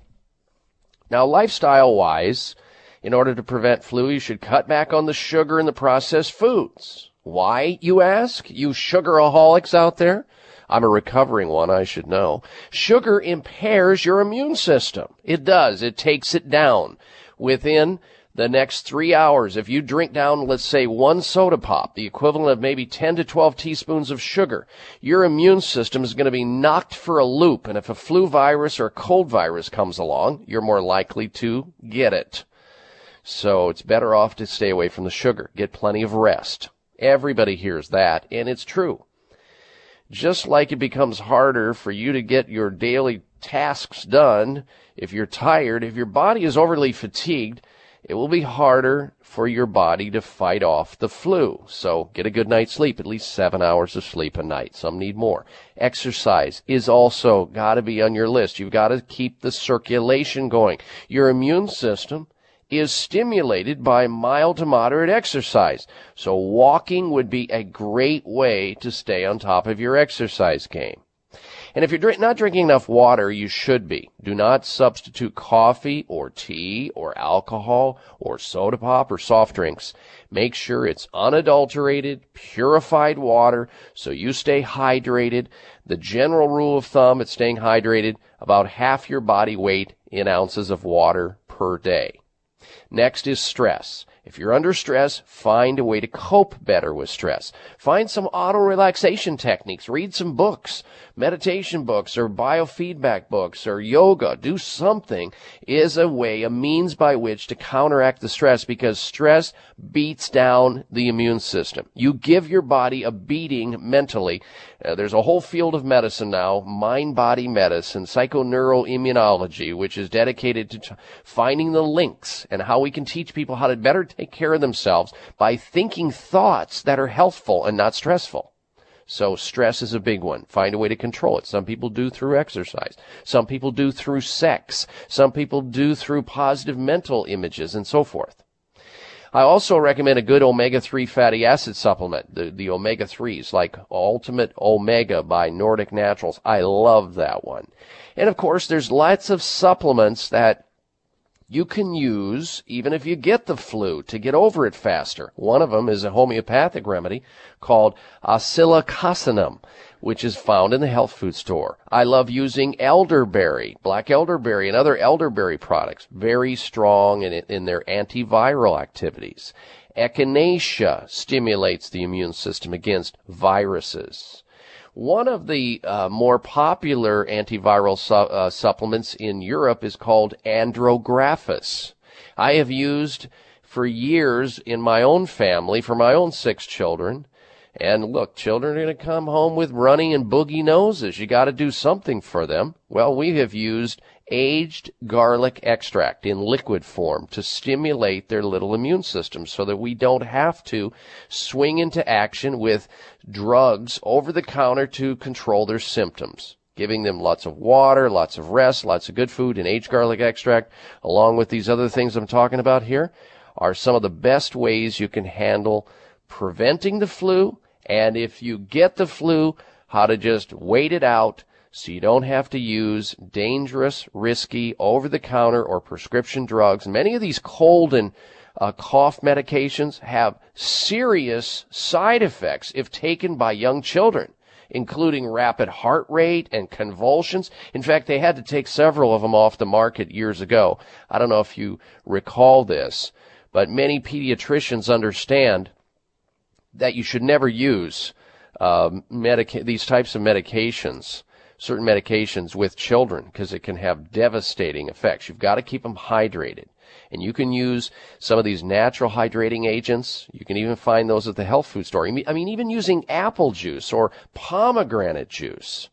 Now, lifestyle wise, in order to prevent flu, you should cut back on the sugar and the processed foods. Why, you ask? You sugaraholics out there? I'm a recovering one, I should know. Sugar impairs your immune system. It does. It takes it down. Within the next three hours, if you drink down, let's say, one soda pop, the equivalent of maybe 10 to 12 teaspoons of sugar, your immune system is going to be knocked for a loop. And if a flu virus or a cold virus comes along, you're more likely to get it. So it's better off to stay away from the sugar. Get plenty of rest. Everybody hears that, and it's true just like it becomes harder for you to get your daily tasks done if you're tired, if your body is overly fatigued, it will be harder for your body to fight off the flu. So get a good night's sleep, at least seven hours of sleep a night. Some need more. Exercise is also got to be on your list. You've got to keep the circulation going. Your immune system is stimulated by mild to moderate exercise. So walking would be a great way to stay on top of your exercise game. And if you're not drinking enough water, you should be. Do not substitute coffee or tea or alcohol or soda pop or soft drinks. Make sure it's unadulterated, purified water so you stay hydrated. The general rule of thumb at staying hydrated, about half your body weight in ounces of water per day. Next is stress. If you're under stress, find a way to cope better with stress. Find some auto relaxation techniques. Read some books, meditation books or biofeedback books or yoga. Do something is a way, a means by which to counteract the stress because stress beats down the immune system. You give your body a beating mentally. Uh, there's a whole field of medicine now, mind body medicine, psychoneuroimmunology, which is dedicated to t- finding the links and how we can teach people how to better take care of themselves by thinking thoughts that are healthful and not stressful. So stress is a big one. Find a way to control it. Some people do through exercise. Some people do through sex. Some people do through positive mental images and so forth. I also recommend a good omega-3 fatty acid supplement, the, the omega-3s, like Ultimate Omega by Nordic Naturals. I love that one. And of course, there's lots of supplements that you can use even if you get the flu to get over it faster. One of them is a homeopathic remedy called oscillococcinum, which is found in the health food store. I love using elderberry, black elderberry and other elderberry products, very strong in, in their antiviral activities. Echinacea stimulates the immune system against viruses. One of the uh, more popular antiviral su- uh, supplements in Europe is called Andrographis. I have used for years in my own family for my own six children. And look, children are going to come home with runny and boogie noses. You got to do something for them. Well, we have used aged garlic extract in liquid form to stimulate their little immune system so that we don't have to swing into action with drugs over the counter to control their symptoms. Giving them lots of water, lots of rest, lots of good food, and aged garlic extract, along with these other things I'm talking about here, are some of the best ways you can handle preventing the flu. And if you get the flu, how to just wait it out so you don't have to use dangerous, risky, over the counter or prescription drugs. Many of these cold and uh, cough medications have serious side effects if taken by young children, including rapid heart rate and convulsions. In fact, they had to take several of them off the market years ago. I don't know if you recall this, but many pediatricians understand that you should never use uh, medica- these types of medications certain medications with children because it can have devastating effects. You've got to keep them hydrated. And you can use some of these natural hydrating agents. You can even find those at the health food store. I mean, even using apple juice or pomegranate juice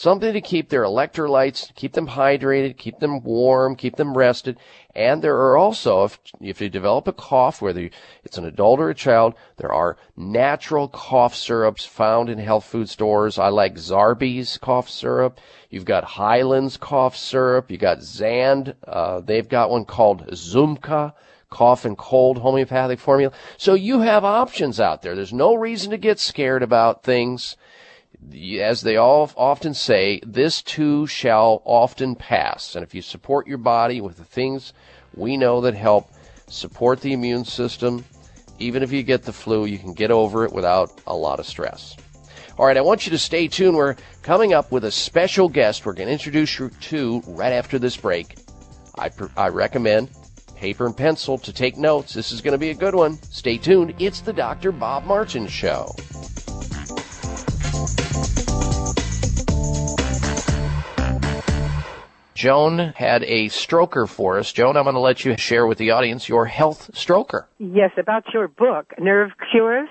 something to keep their electrolytes, keep them hydrated, keep them warm, keep them rested. And there are also, if, if you develop a cough, whether it's an adult or a child, there are natural cough syrups found in health food stores. I like Zarbee's cough syrup. You've got Hyland's cough syrup. You've got Zand. Uh, they've got one called Zumka cough and cold homeopathic formula. So you have options out there. There's no reason to get scared about things as they all often say, this too shall often pass. And if you support your body with the things we know that help support the immune system, even if you get the flu, you can get over it without a lot of stress. All right, I want you to stay tuned. We're coming up with a special guest we're going to introduce you to right after this break. I, I recommend paper and pencil to take notes. This is going to be a good one. Stay tuned. It's the Dr. Bob Martin Show. Joan had a stroker for us. Joan, I'm going to let you share with the audience your health stroker. Yes, about your book, Nerve Cures.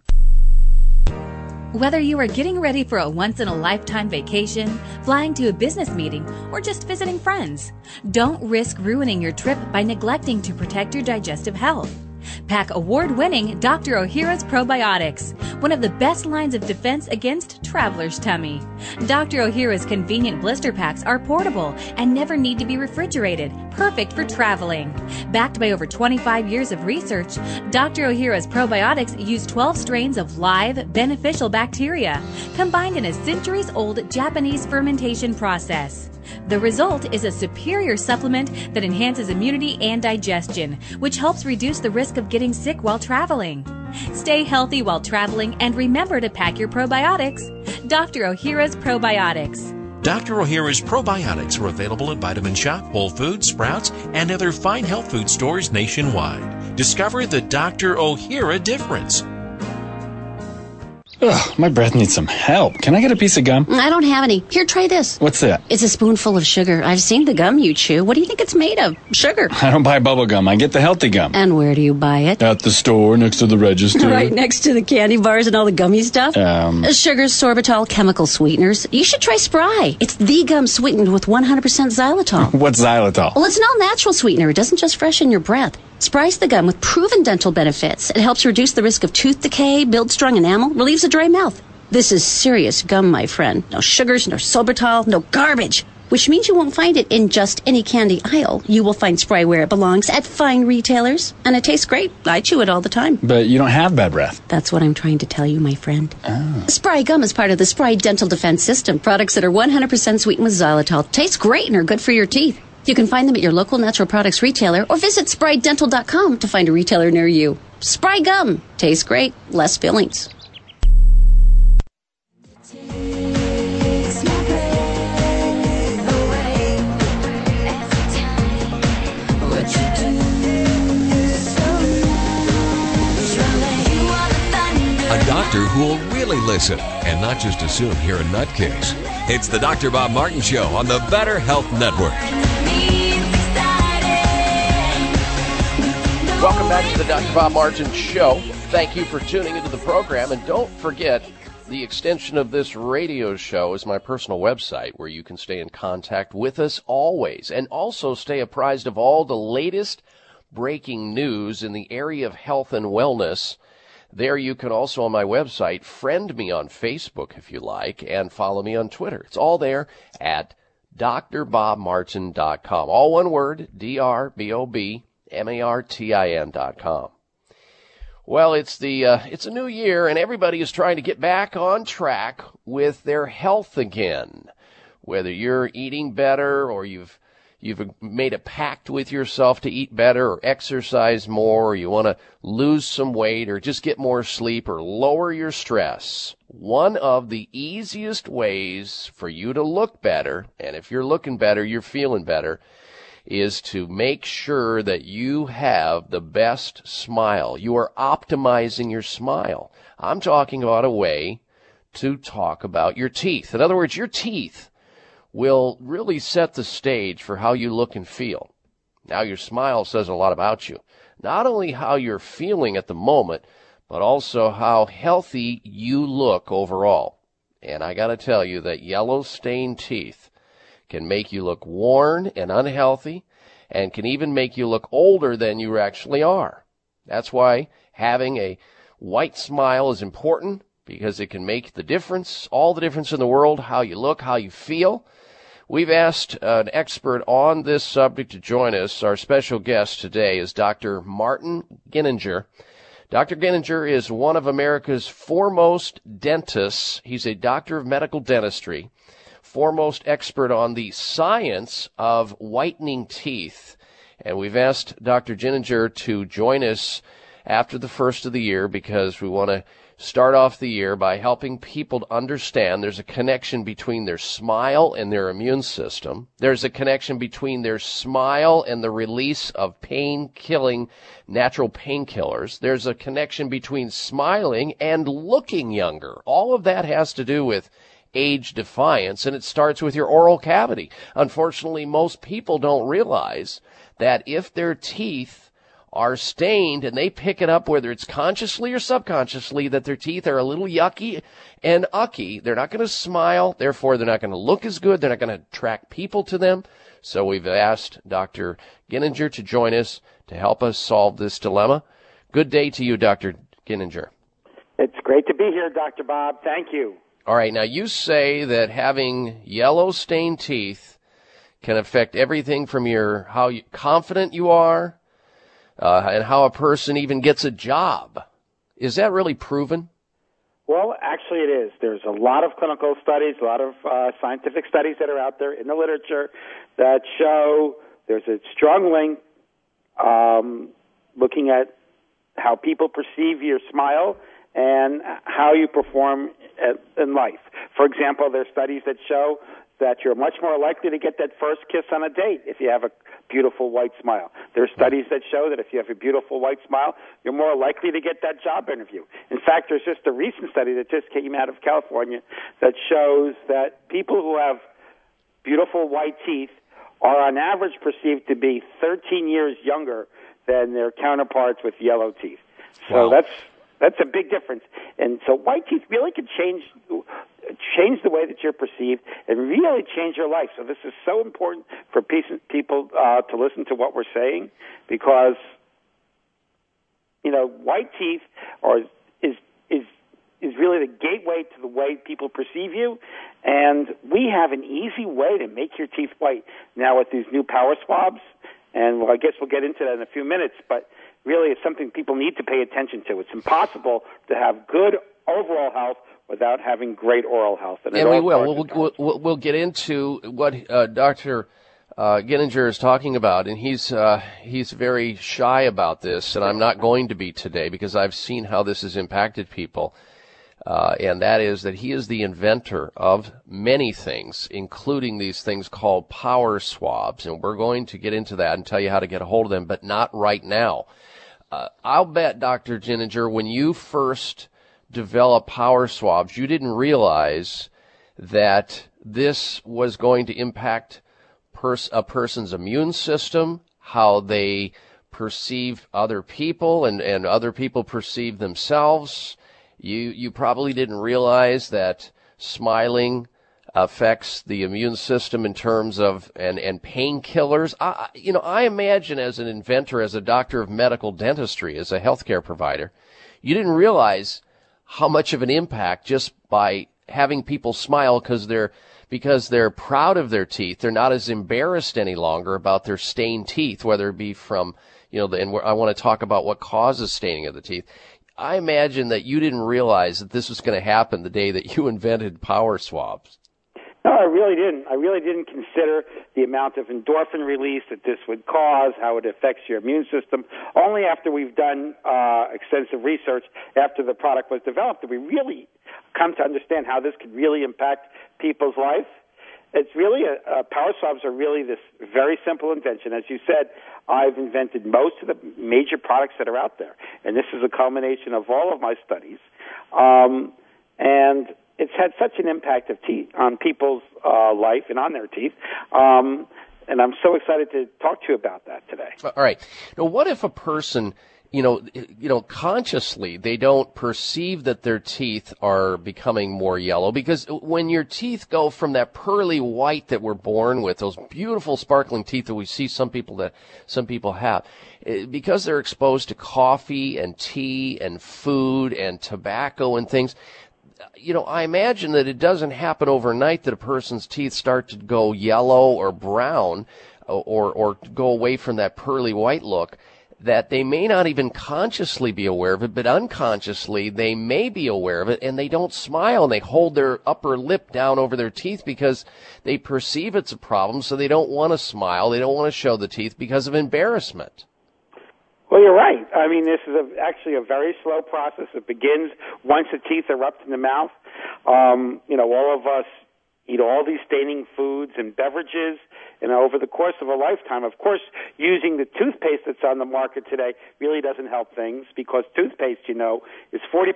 Whether you are getting ready for a once in a lifetime vacation, flying to a business meeting, or just visiting friends, don't risk ruining your trip by neglecting to protect your digestive health. Pack award winning Dr. Ohhira's Probiotics, one of the best lines of defense against traveler's tummy. Dr. Ohhira's convenient blister packs are portable and never need to be refrigerated, perfect for traveling. Backed by over 25 years of research, Dr. Ohhira's Probiotics use 12 strains of live, beneficial bacteria, combined in a centuries old Japanese fermentation process. The result is a superior supplement that enhances immunity and digestion, which helps reduce the risk of getting sick while traveling. Stay healthy while traveling and remember to pack your probiotics. Dr. Ohhira's Probiotics. Dr. Ohhira's probiotics are available at Vitamin Shoppe, Whole Foods, Sprouts, and other fine health food stores nationwide. Discover the Dr. Ohhira difference. Ugh, my breath needs some help. Can I get a piece of gum? I don't have any. Here, try this. What's that? It's a spoonful of sugar. I've seen the gum you chew. What do you think it's made of? Sugar. I don't buy bubble gum. I get the healthy gum. And where do you buy it? At the store next to the register. right next to the candy bars and all the gummy stuff? Um. Sugars, sorbitol, chemical sweeteners. You should try Spry. It's the gum sweetened with 100% xylitol. What's xylitol? Well, it's an all natural sweetener. It doesn't just freshen your breath. Spry's the gum with proven dental benefits. It helps reduce the risk of tooth decay, builds strong enamel, relieves a dry mouth. This is serious gum, my friend. No sugars, no sorbitol, no garbage. Which means you won't find it in just any candy aisle. You will find Spry where it belongs at fine retailers. And it tastes great. I chew it all the time. But you don't have bad breath. That's what I'm trying to tell you, my friend. Oh. Spry gum is part of the Spry Dental Defense System. Products that are 100% sweetened with xylitol. Taste great and are good for your teeth. You can find them at your local natural products retailer or visit sprydental.com to find a retailer near you. Spry gum. Tastes great, less fillings. A doctor who will really listen and not just assume you're a nutcase. It's the Dr. Bob Martin Show on the Better Health Network. Welcome back to the Dr. Bob Martin Show. Thank you for tuning into the program. And don't forget, the extension of this radio show is my personal website where you can stay in contact with us always and also stay apprised of all the latest breaking news in the area of health and wellness. There you can also on my website friend me on Facebook if you like and follow me on Twitter. It's all there at drbobmartin.com. All one word, D-R-B-O-B-M-A-R-T-I-N dot com. Well, it's the uh, it's a new year, and everybody is trying to get back on track with their health again. Whether you're eating better or you've you've made a pact with yourself to eat better or exercise more, or you want to lose some weight or just get more sleep or lower your stress. One of the easiest ways for you to look better, and if you're looking better, you're feeling better, is to make sure that you have the best smile. You are optimizing your smile. I'm talking about a way to talk about your teeth. In other words, your teeth will really set the stage for how you look and feel. Now, your smile says a lot about you. Not only how you're feeling at the moment, but also how healthy you look overall. And I gotta tell you that yellow stained teeth can make you look worn and unhealthy and can even make you look older than you actually are. That's why having a white smile is important because it can make the difference, all the difference in the world, how you look, how you feel. We've asked an expert on this subject to join us. Our special guest today is Dr. Martin Giniger. Dr. Giniger is one of America's foremost dentists. He's a doctor of medical dentistry, foremost expert on the science of whitening teeth. And we've asked Dr. Giniger to join us after the first of the year because we want to start off the year by helping people to understand there's a connection between their smile and their immune system. There's a connection between their smile and the release of pain killing natural painkillers. There's a connection between smiling and looking younger. All of that has to do with age defiance and it starts with your oral cavity. Unfortunately, most people don't realize that if their teeth are stained and they pick it up whether it's consciously or subconsciously that their teeth are a little yucky and ucky. They're not going to smile. Therefore, they're not going to look as good. They're not going to attract people to them. So we've asked Dr. Giniger to join us to help us solve this dilemma. Good day to you, Dr. Giniger. It's great to be here, Dr. Bob. Thank you. All right. Now you say that having yellow stained teeth can affect everything from your how you, confident you are uh, and how a person even gets a job. Is that really proven? Well, actually, it is. There's a lot of clinical studies, a lot of uh, scientific studies that are out there in the literature that show there's a strong link um, looking at how people perceive your smile and how you perform in life. For example, there's studies that show that you're much more likely to get that first kiss on a date if you have a beautiful white smile. There are studies that show that if you have a beautiful white smile, you're more likely to get that job interview. In fact, there's just a recent study that just came out of California that shows that people who have beautiful white teeth are on average perceived to be 13 years younger than their counterparts with yellow teeth. So wow. that's that's a big difference. And so white teeth really can change change the way that you're perceived and really change your life. So this is so important for people uh, to listen to what we're saying because you know white teeth are is is is really the gateway to the way people perceive you. And we have an easy way to make your teeth white now with these new power swabs. And well, I guess we'll get into that in a few minutes, but really it's something people need to pay attention to. It's impossible to have good overall health without having great oral health. And, and we will. We'll, we'll, we'll, get into what uh, Dr. Uh, Giniger is talking about, and he's uh, he's very shy about this, and I'm not going to be today because I've seen how this has impacted people. Uh, and that is that he is the inventor of many things, including these things called power swabs. And we're going to get into that and tell you how to get a hold of them, but not right now. Uh, I'll bet, Dr. Giniger, when you first developed power swabs, you didn't realize that this was going to impact pers- a person's immune system, how they perceive other people and, and other people perceive themselves. You, you probably didn't realize that smiling affects the immune system in terms of and and painkillers. I, you know, I imagine as an inventor, as a doctor of medical dentistry, as a healthcare provider, you didn't realize how much of an impact just by having people smile because they're because they're proud of their teeth. They're not as embarrassed any longer about their stained teeth, whether it be from you know, the, and I want to talk about what causes staining of the teeth. I imagine that you didn't realize that this was going to happen the day that you invented power swabs. No, I really didn't. I really didn't consider the amount of endorphin release that this would cause, how it affects your immune system. Only after we've done uh, extensive research, after the product was developed, did we really come to understand how this could really impact people's life. It's really a, uh, power swabs are really this very simple invention. As you said, I've invented most of the major products that are out there, and this is a culmination of all of my studies. Um, and it's had such an impact of teeth on people's uh, life and on their teeth. Um, and I'm so excited to talk to you about that today. All right. Now, what if a person, you know, you know, consciously they don't perceive that their teeth are becoming more yellow? Because when your teeth go from that pearly white that we're born with, those beautiful sparkling teeth that we see some people that some people have, eh, because they're exposed to coffee and tea and food and tobacco and things, you know, I imagine that it doesn't happen overnight that a person's teeth start to go yellow or brown uh, or, or go away from that pearly white look that they may not even consciously be aware of it, but unconsciously they may be aware of it and they don't smile and they hold their upper lip down over their teeth because they perceive it's a problem. So they don't want to smile. They don't want to show the teeth because of embarrassment. Well, you're right. I mean, this is a, actually a very slow process. It begins once the teeth erupt in the mouth. Um, you know, all of us eat all these staining foods and beverages, and over the course of a lifetime, of course, using the toothpaste that's on the market today really doesn't help things because toothpaste, you know, is 40%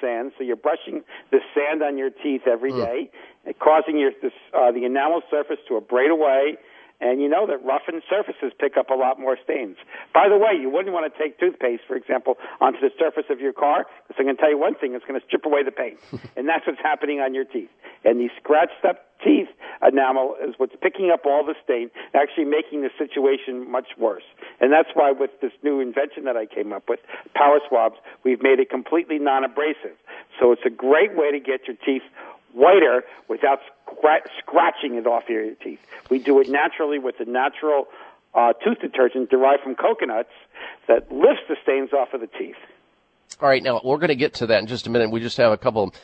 sand, so you're brushing the sand on your teeth every mm. causing your this, uh, the enamel surface to abrade away And you know that roughened surfaces pick up a lot more stains. By the way, you wouldn't want to take toothpaste, for example, onto the surface of your car, because I'm going to tell you one thing, it's going to strip away the paint. and that's what's happening on your teeth. And these scratched up teeth enamel is what's picking up all the stain, actually making the situation much worse. And that's why with this new invention that I came up with, Power Swabs, we've made it completely non-abrasive. So it's a great way to get your teeth whiter without scra- scratching it off your teeth. We do it naturally with a natural uh, tooth detergent derived from coconuts that lifts the stains off of the teeth. All right, now we're going to get to that in just a minute. We just have a couple,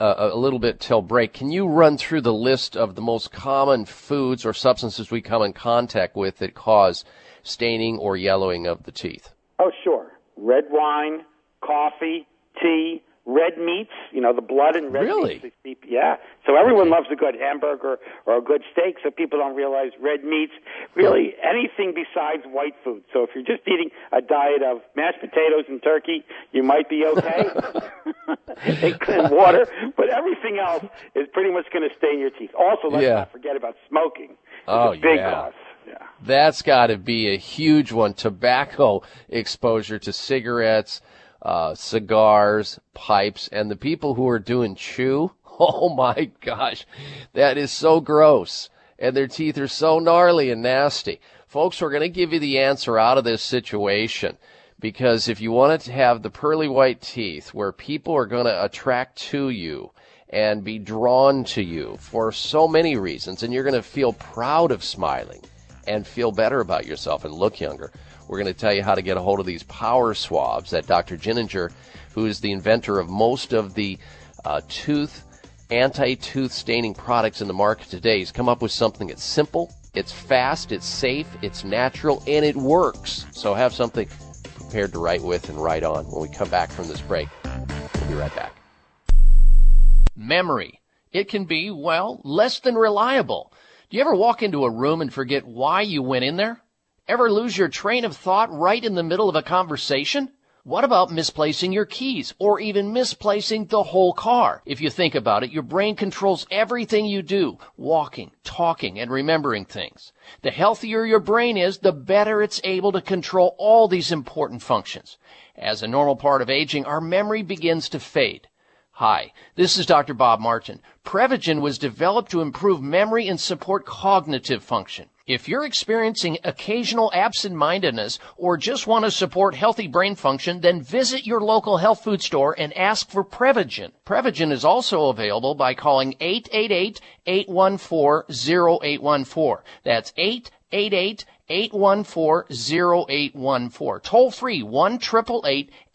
uh, a little bit till break. Can you run through the list of the most common foods or substances we come in contact with that cause staining or yellowing of the teeth? Oh, sure. Red wine, coffee, tea, red meats, you know, the blood and red really? meats. Yeah. So everyone loves a good hamburger or a good steak, so people don't realize red meats, really anything besides white food. So if you're just eating a diet of mashed potatoes and turkey, you might be okay. and water, but everything else is pretty much going to stain your teeth. Also, let's yeah. not forget about smoking. It's oh, a big yeah. cause. Yeah. That's got to be a huge one. Tobacco exposure to cigarettes, uh, cigars, pipes, and the people who are doing chew. Oh my gosh, that is so gross. And their teeth are so gnarly and nasty. Folks, we're going to give you the answer out of this situation. Because if you want to have the pearly white teeth where people are going to attract to you and be drawn to you for so many reasons, and you're going to feel proud of smiling and feel better about yourself and look younger, we're going to tell you how to get a hold of these power swabs that Dr. Giniger, who is the inventor of most of the uh, tooth anti-tooth staining products in the market today, has come up with something that's simple, it's fast, it's safe, it's natural, and it works. So have something prepared to write with and write on when we come back from this break. We'll be right back. Memory. It can be, well, less than reliable. Do you ever walk into a room and forget why you went in there? Ever lose your train of thought right in the middle of a conversation? What about misplacing your keys or even misplacing the whole car? If you think about it, your brain controls everything you do, walking, talking, and remembering things. The healthier your brain is, the better it's able to control all these important functions. As a normal part of aging, our memory begins to fade. Hi, this is Dr. Bob Martin. Prevagen was developed to improve memory and support cognitive function. If you're experiencing occasional absent-mindedness or just want to support healthy brain function, then visit your local health food store and ask for Prevagen. Prevagen is also available by calling 888-814-0814. That's 888 814-0814. Toll free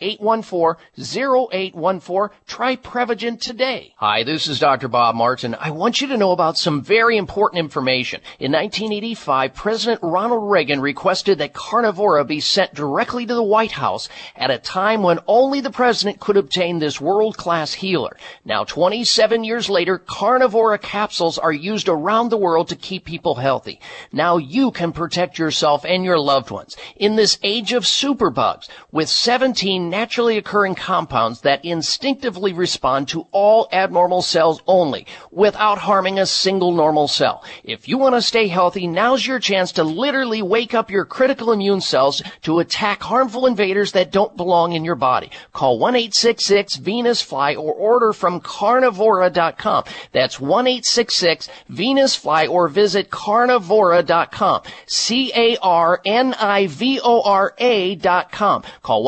1-888-814-0814. Try Prevagen today. Hi, this is Dr. Bob Martin. I want you to know about some very important information. In 1985, President Ronald Reagan requested that Carnivora be sent directly to the White House at a time when only the president could obtain this world-class healer. Now, 27 years later, Carnivora capsules are used around the world to keep people healthy. Now you can protect yourself and your loved ones in this age of superbugs with 17 naturally occurring compounds that instinctively respond to all abnormal cells only without harming a single normal cell. If you want to stay healthy, now's your chance to literally wake up your critical immune cells to attack harmful invaders that don't belong in your body. Call 1-866-VENUS-FLY or order from carnivora.com. That's 1-866-VENUS-FLY or visit carnivora.com. C-A-R-N-I-V-O-R-A dot com. Call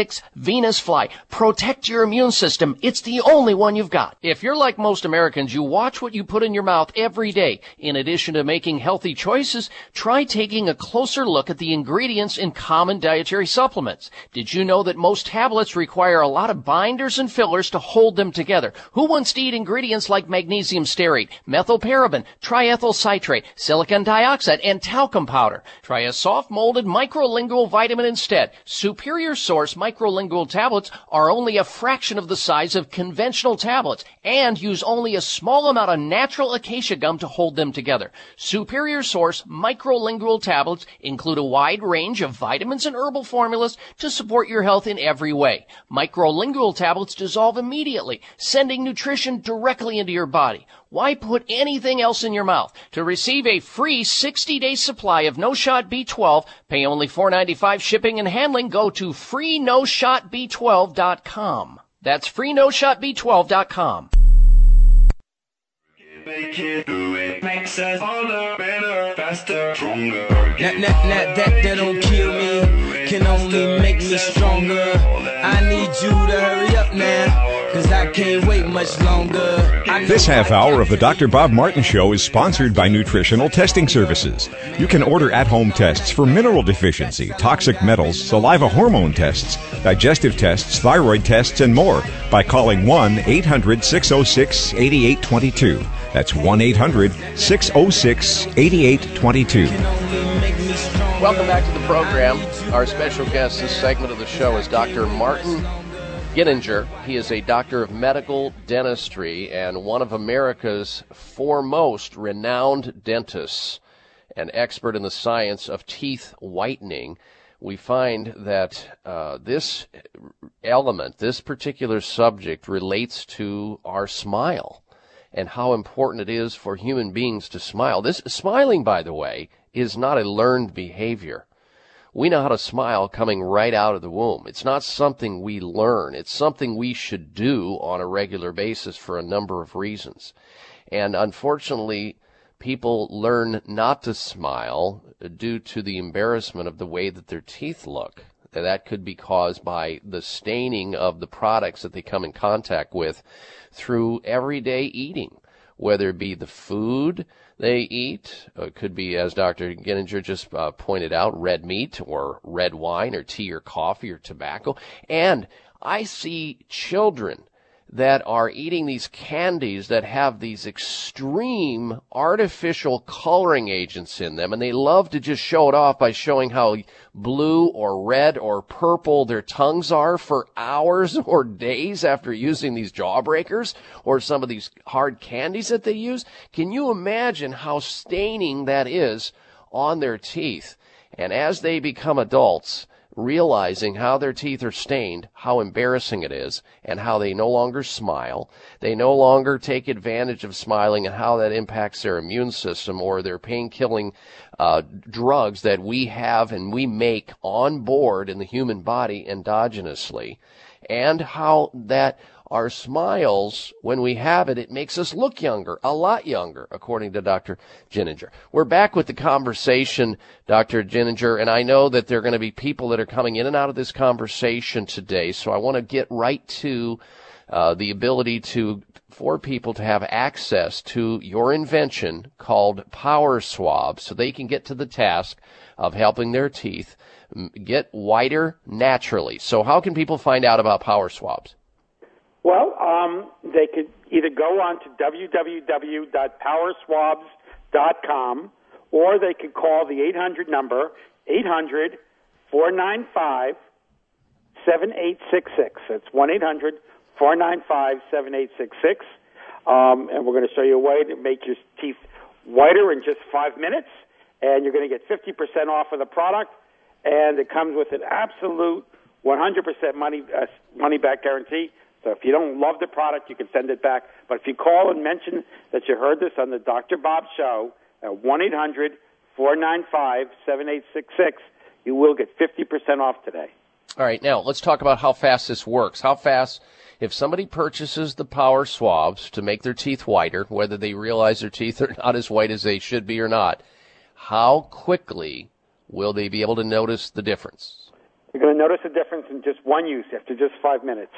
1-866-VENUS-FLY. Protect your immune system. It's the only one you've got. If you're like most Americans, you watch what you put in your mouth every day. In addition to making healthy choices, try taking a closer look at the ingredients in common dietary supplements. Did you know that most tablets require a lot of binders and fillers to hold them together? Who wants to eat ingredients like magnesium stearate, methylparaben, triethyl citrate, silicon dioxide, and talcum powder? Try a soft molded microlingual vitamin instead. Superior Source microlingual tablets are only a fraction of the size of conventional tablets and use only a small amount of natural acacia gum to hold them together. Superior Source microlingual tablets include a wide range of vitamins and herbal formulas to support your health in every way. Microlingual tablets dissolve immediately, sending nutrition directly into your body. Why put anything else in your mouth? To receive a free 60-day supply of No Shot B12, pay only $4.95 shipping and handling. Go to freenoshotb12.com. That's freenoshotb12.com. Make it do it makes us harder, better, faster, stronger. That, that, that, that, that don't kill me, can only make me stronger. I need you to hurry up now, cause I can't wait much longer. This half hour of the Dr. Bob Martin Show is sponsored by Nutritional Testing Services. You can order at home tests for mineral deficiency, toxic metals, saliva hormone tests, digestive tests, thyroid tests, and more by calling 1 800 606 8822. That's 1 800 606 8822. Welcome back to the program. Our special guest this segment of the show is Dr. Martin Giniger. He is a doctor of medical dentistry and one of America's foremost renowned dentists, an expert in the science of teeth whitening. We find that uh, this element, this particular subject, relates to our smile and how important it is for human beings to smile. This smiling, by the way, is not a learned behavior. We know how to smile coming right out of the womb. It's not something we learn. It's something we should do on a regular basis for a number of reasons. And unfortunately, people learn not to smile due to the embarrassment of the way that their teeth look. That could be caused by the staining of the products that they come in contact with through everyday eating, whether it be the food they eat, uh, it could be, as Dr. Giniger just uh, pointed out, red meat or red wine or tea or coffee or tobacco. And I see children that are eating these candies that have these extreme artificial coloring agents in them and they love to just show it off by showing how blue or red or purple their tongues are for hours or days after using these jawbreakers or some of these hard candies that they use. Can you imagine how staining that is on their teeth? And as they become adults, realizing how their teeth are stained, how embarrassing it is, and how they no longer smile. They no longer take advantage of smiling and how that impacts their immune system or their pain killing uh, drugs that we have and we make on board in the human body endogenously. And how that our smiles, when we have it, it makes us look younger, a lot younger, according to Dr. Giniger. We're back with the conversation, Dr. Giniger, and I know that there are going to be people that are coming in and out of this conversation today, so I want to get right to uh, the ability to for people to have access to your invention called Power Swab, so they can get to the task of helping their teeth get whiter naturally. So, how can people find out about Power Swabs? Well, um, they could either go on to www.powerswabs.com or they could call the 800 number, 800 495 7866. That's 1 800 495 7866. Um, and we're going to show you a way to make your teeth whiter in just five minutes. And you're going to get 50% off of the product. And it comes with an absolute 100% money, uh, money back guarantee. So if you don't love the product, you can send it back. But if you call and mention that you heard this on the Dr. Bob Show at 1 800 495 7866, you will get 50% off today. All right, now let's talk about how fast this works. How fast, if somebody purchases the power swabs to make their teeth whiter, whether they realize their teeth are not as white as they should be or not, how quickly will they be able to notice the difference? You're going to notice a difference in just one use after just five minutes.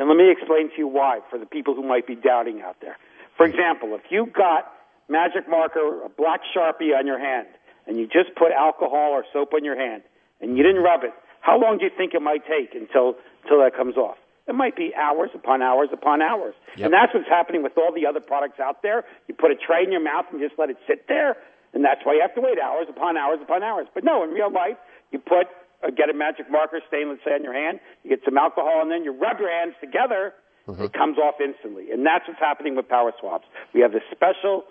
And let me explain to you why for the people who might be doubting out there. For example, if you got magic marker, a black sharpie on your hand, and you just put alcohol or soap on your hand, and you didn't rub it, how long do you think it might take until until that comes off? It might be hours upon hours upon hours. Yep. And that's what's happening with all the other products out there. You put a tray in your mouth and just let it sit there, and that's why you have to wait hours upon hours upon hours. But no, in real life, you put uh, get a magic marker, stainless say on your hand. You get some alcohol, and then you rub your hands together. Mm-hmm. It comes off instantly, and that's what's happening with power swabs. We have this special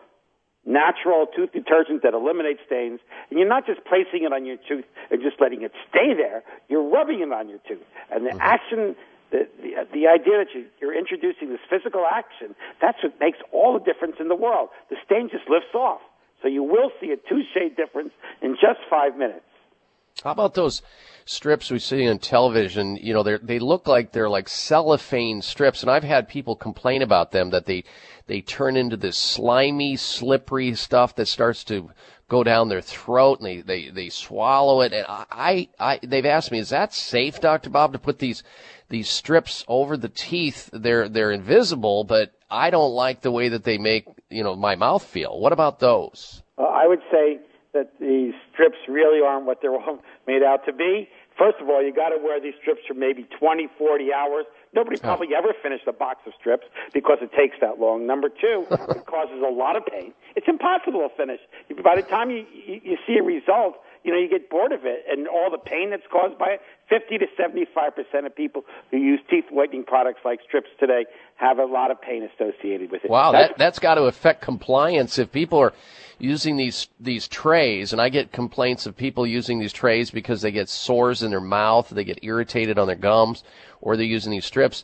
natural tooth detergent that eliminates stains, and you're not just placing it on your tooth and just letting it stay there. You're rubbing it on your tooth, and the mm-hmm. action the, the, the idea that you, you're introducing this physical action, that's what makes all the difference in the world. The stain just lifts off. So you will see a two shade difference in just five minutes. How about those strips we see on television? You know, they they look like they're like cellophane strips, and I've had people complain about them that they they turn into this slimy, slippery stuff that starts to go down their throat, and they they they swallow it. And I I they've asked me, is that safe, Doctor Bob, to put these these strips over the teeth? They're they're invisible, but I don't like the way that they make you know my mouth feel. What about those? Uh, I would say that these strips really aren't what they're all made out to be. First of all, you got to wear these strips for maybe 20, 40 hours. Nobody probably ever finished a box of strips because it takes that long. Number two, it causes a lot of pain. It's impossible to finish. By the time you, you, you see a result, you know, you get bored of it and all the pain that's caused by it. 50 to 75% of people who use teeth whitening products like strips today have a lot of pain associated with it. Wow, that's, that, that's got to affect compliance if people are using these, these trays and I get complaints of people using these trays because they get sores in their mouth, they get irritated on their gums, or they're using these strips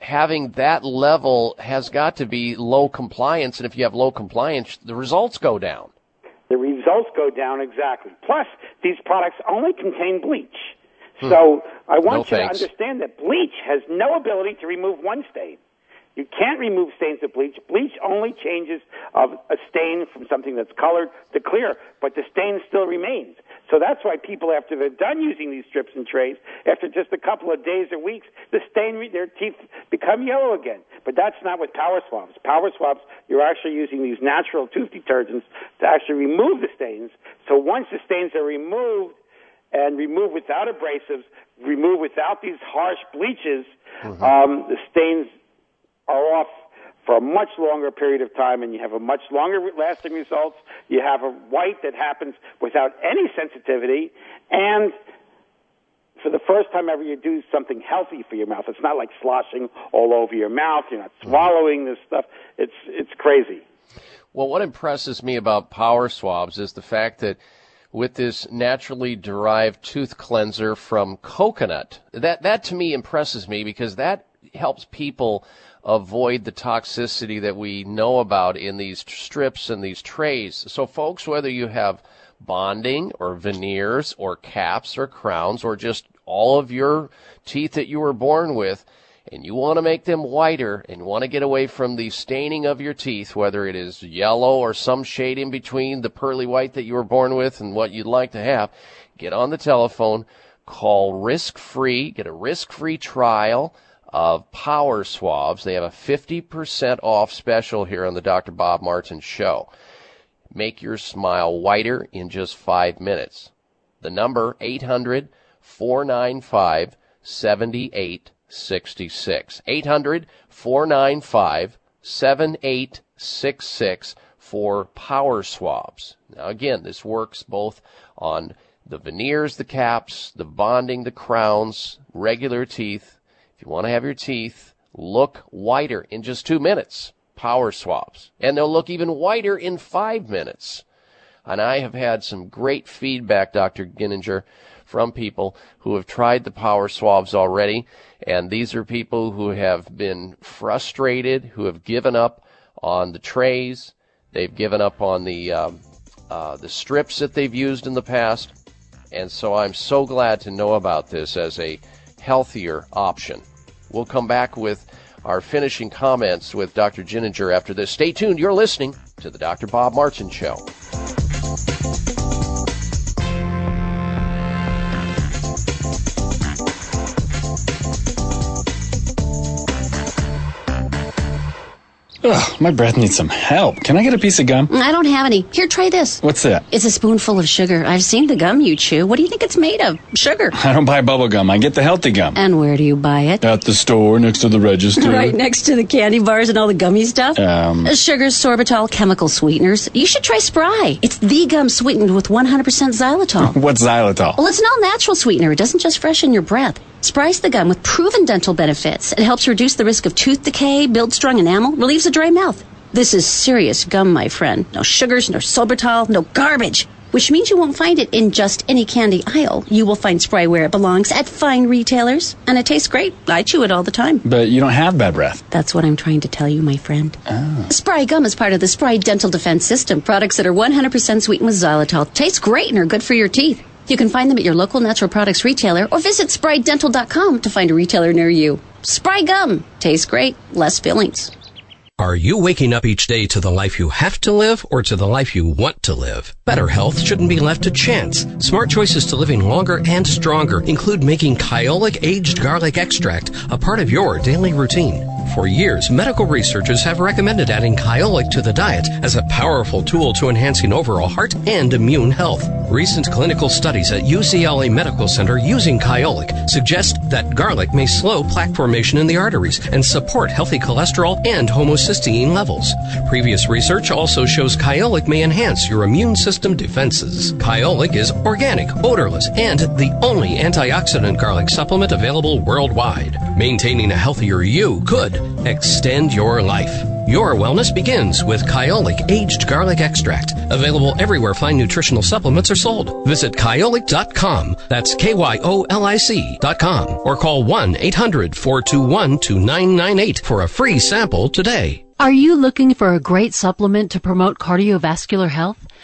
having that level has got to be low compliance, and if you have low compliance, the results go down the results go down exactly. Plus, these products only contain bleach. Hmm. So I want no you thanks. to understand that bleach has no ability to remove one stain. You can't remove stains of bleach. Bleach only changes of a stain from something that's colored to clear, but the stain still remains. So that's why people, after they're done using these strips and trays, after just a couple of days or weeks, the stain, their teeth become yellow again. But that's not with power swabs. Power swabs, you're actually using these natural tooth detergents to actually remove the stains. So once the stains are removed, and removed without abrasives, removed without these harsh bleaches, mm-hmm. um, the stains are off for a much longer period of time and you have a much longer lasting results. You have a white that happens without any sensitivity and for the first time ever you do something healthy for your mouth. It's not like sloshing all over your mouth. You're not swallowing this stuff. It's it's crazy. Well, what impresses me about power swabs is the fact that with this naturally derived tooth cleanser from coconut. That that to me impresses me because that helps people avoid the toxicity that we know about in these strips and these trays. So, folks, whether you have bonding or veneers or caps or crowns or just all of your teeth that you were born with, and you want to make them whiter and want to get away from the staining of your teeth, whether it is yellow or some shade in between the pearly white that you were born with and what you'd like to have, get on the telephone, call risk free, get a risk free trial of Power Swabs. They have a 50% off special here on the Dr. Bob Martin Show. Make your smile whiter in just five minutes. The number 800 495 7866. 800 495 7866 for Power Swabs. Now again, this works both on the veneers, the caps, the bonding, the crowns, regular teeth, if you want to have your teeth look whiter in just two minutes, power swabs. And they'll look even whiter in five minutes. And I have had some great feedback, Dr. Giniger, from people who have tried the power swabs already. And these are people who have been frustrated, who have given up on the trays. They've given up on the, um, uh, the strips that they've used in the past. And so I'm so glad to know about this as a healthier option. We'll come back with our finishing comments with Dr. Giniger after this. Stay tuned. You're listening to the Dr. Bob Martin Show. Ugh, my breath needs some help. Can I get a piece of gum? I don't have any. Here, try this. What's that? It's a spoonful of sugar. I've seen the gum you chew. What do you think it's made of? Sugar. I don't buy bubble gum. I get the healthy gum. And where do you buy it? At the store next to the register. right next to the candy bars and all the gummy stuff? Um. Sugars, sorbitol, chemical sweeteners. You should try Spry. It's the gum sweetened with 100% xylitol. What's xylitol? Well, it's an all natural sweetener. It doesn't just freshen your breath. Spry's the gum with proven dental benefits. It helps reduce the risk of tooth decay, builds strong enamel, relieves a dry mouth. This is serious gum, my friend. No sugars, no sorbitol, no garbage. which means you won't find it in just any candy aisle. You will find Spry where it belongs at fine retailers, and it tastes great. I chew it all the time. But you don't have bad breath. That's what I'm trying to tell you, my friend. Oh. Spry gum is part of the Spry Dental Defense System. Products that are 100% sweetened with xylitol taste great and are good for your teeth. You can find them at your local natural products retailer or visit sprydental.com to find a retailer near you. Spry gum tastes great, less fillings. Are you waking up each day to the life you have to live or to the life you want to live? Better health shouldn't be left to chance. Smart choices to living longer and stronger include making Kyolic aged garlic extract a part of your daily routine. For years, medical researchers have recommended adding Kyolic to the diet as a powerful tool to enhancing overall heart and immune health. Recent clinical studies at UCLA Medical Center using Kyolic suggest that garlic may slow plaque formation in the arteries and support healthy cholesterol and homocysteine levels. Previous research also shows Kyolic may enhance your immune system defenses. Kyolic is organic, odorless, and the only antioxidant garlic supplement available worldwide. Maintaining a healthier you could extend your life. Your wellness begins with Kyolic Aged Garlic Extract, available everywhere fine nutritional supplements are sold. Visit kyolic.com, that's K-Y-O-L-I-C dot com, or call 1-800-421-2998 for a free sample today. Are you looking for a great supplement to promote cardiovascular health?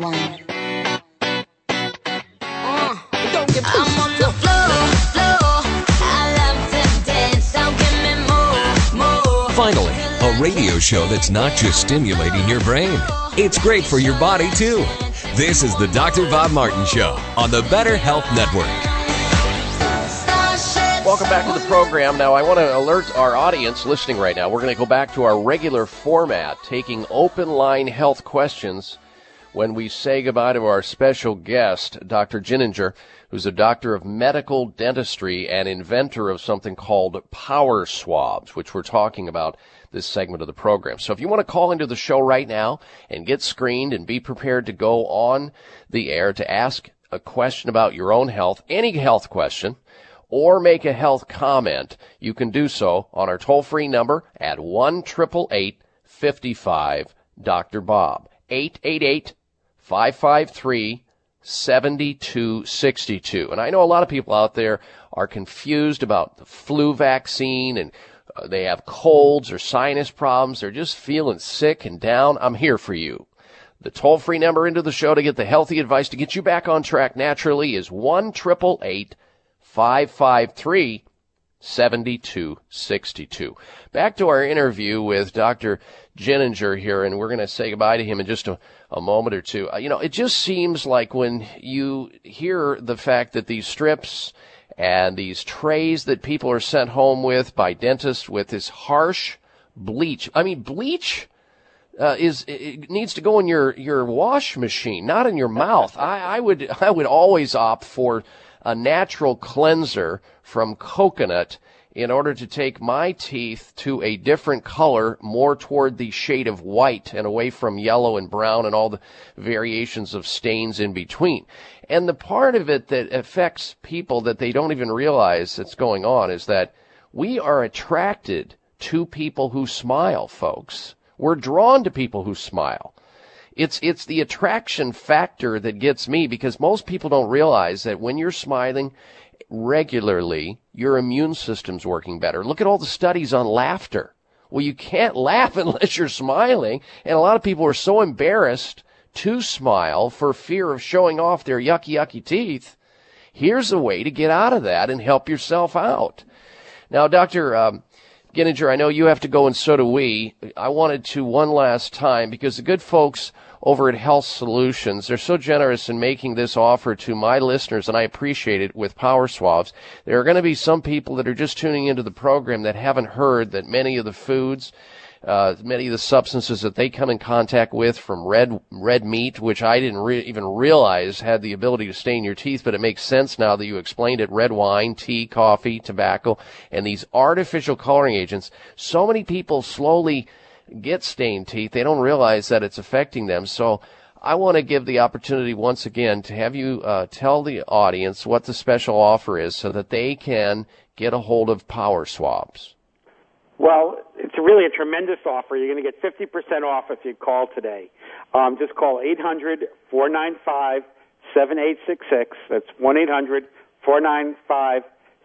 Red wine. Uh, I'm on the floor, floor. I love to dance, so give me more, more. Finally, a radio show that's not just stimulating your brain, it's great for your body too. This is the Dr. Bob Martin Show on the Better Health Network. Welcome back to the program. Now, I want to alert our audience listening right now. We're going to go back to our regular format, taking open line health questions when we say goodbye to our special guest, Dr. Giniger, who's a doctor of medical dentistry and inventor of something called power swabs, which we're talking about this segment of the program. So if you want to call into the show right now and get screened and be prepared to go on the air to ask a question about your own health, any health question, or make a health comment, you can do so on our toll free number at 1 55 Dr. Bob. 888 553 7262. And I know a lot of people out there are confused about the flu vaccine and uh, they have colds or sinus problems. They're just feeling sick and down. I'm here for you. The toll free number into the show to get the healthy advice to get you back on track naturally is 1 553 7262. Back to our interview with Dr. Giniger here, and we're going to say goodbye to him in just a, a moment or two. Uh, you know, it just seems like when you hear the fact that these strips and these trays that people are sent home with by dentists with this harsh bleach. I mean, bleach uh, is it needs to go in your your wash machine, not in your mouth. I, I would I would always opt for a natural cleanser from coconut in order to take my teeth to a different color, more toward the shade of white and away from yellow and brown and all the variations of stains in between. And the part of it that affects people that they don't even realize that's going on is that we are attracted to people who smile, folks. We're drawn to people who smile. It's, it's the attraction factor that gets me because most people don't realize that when you're smiling, regularly, your immune system's working better. Look at all the studies on laughter. Well, you can't laugh unless you're smiling. And a lot of people are so embarrassed to smile for fear of showing off their yucky, yucky teeth, here's a way to get out of that and help yourself out. Now, Dr. Um, Giniger, I know you have to go and so do we. I wanted to one last time because the good folks over at Health Solutions, they're so generous in making this offer to my listeners and I appreciate it with Power Swabs. There are going to be some people that are just tuning into the program that haven't heard that many of the foods uh, many of the substances that they come in contact with from red red meat, which I didn't re- even realize had the ability to stain your teeth, but it makes sense now that you explained it. Red wine, tea, coffee, tobacco, and these artificial coloring agents. So many people slowly get stained teeth; they don't realize that it's affecting them. So. I want to give the opportunity once again to have you uh, tell the audience what the special offer is so that they can get a hold of Power Swabs. Well, it's really a tremendous offer. You're going to get 50% off if you call today. Um, just call 800 495 7866. That's 1 800 495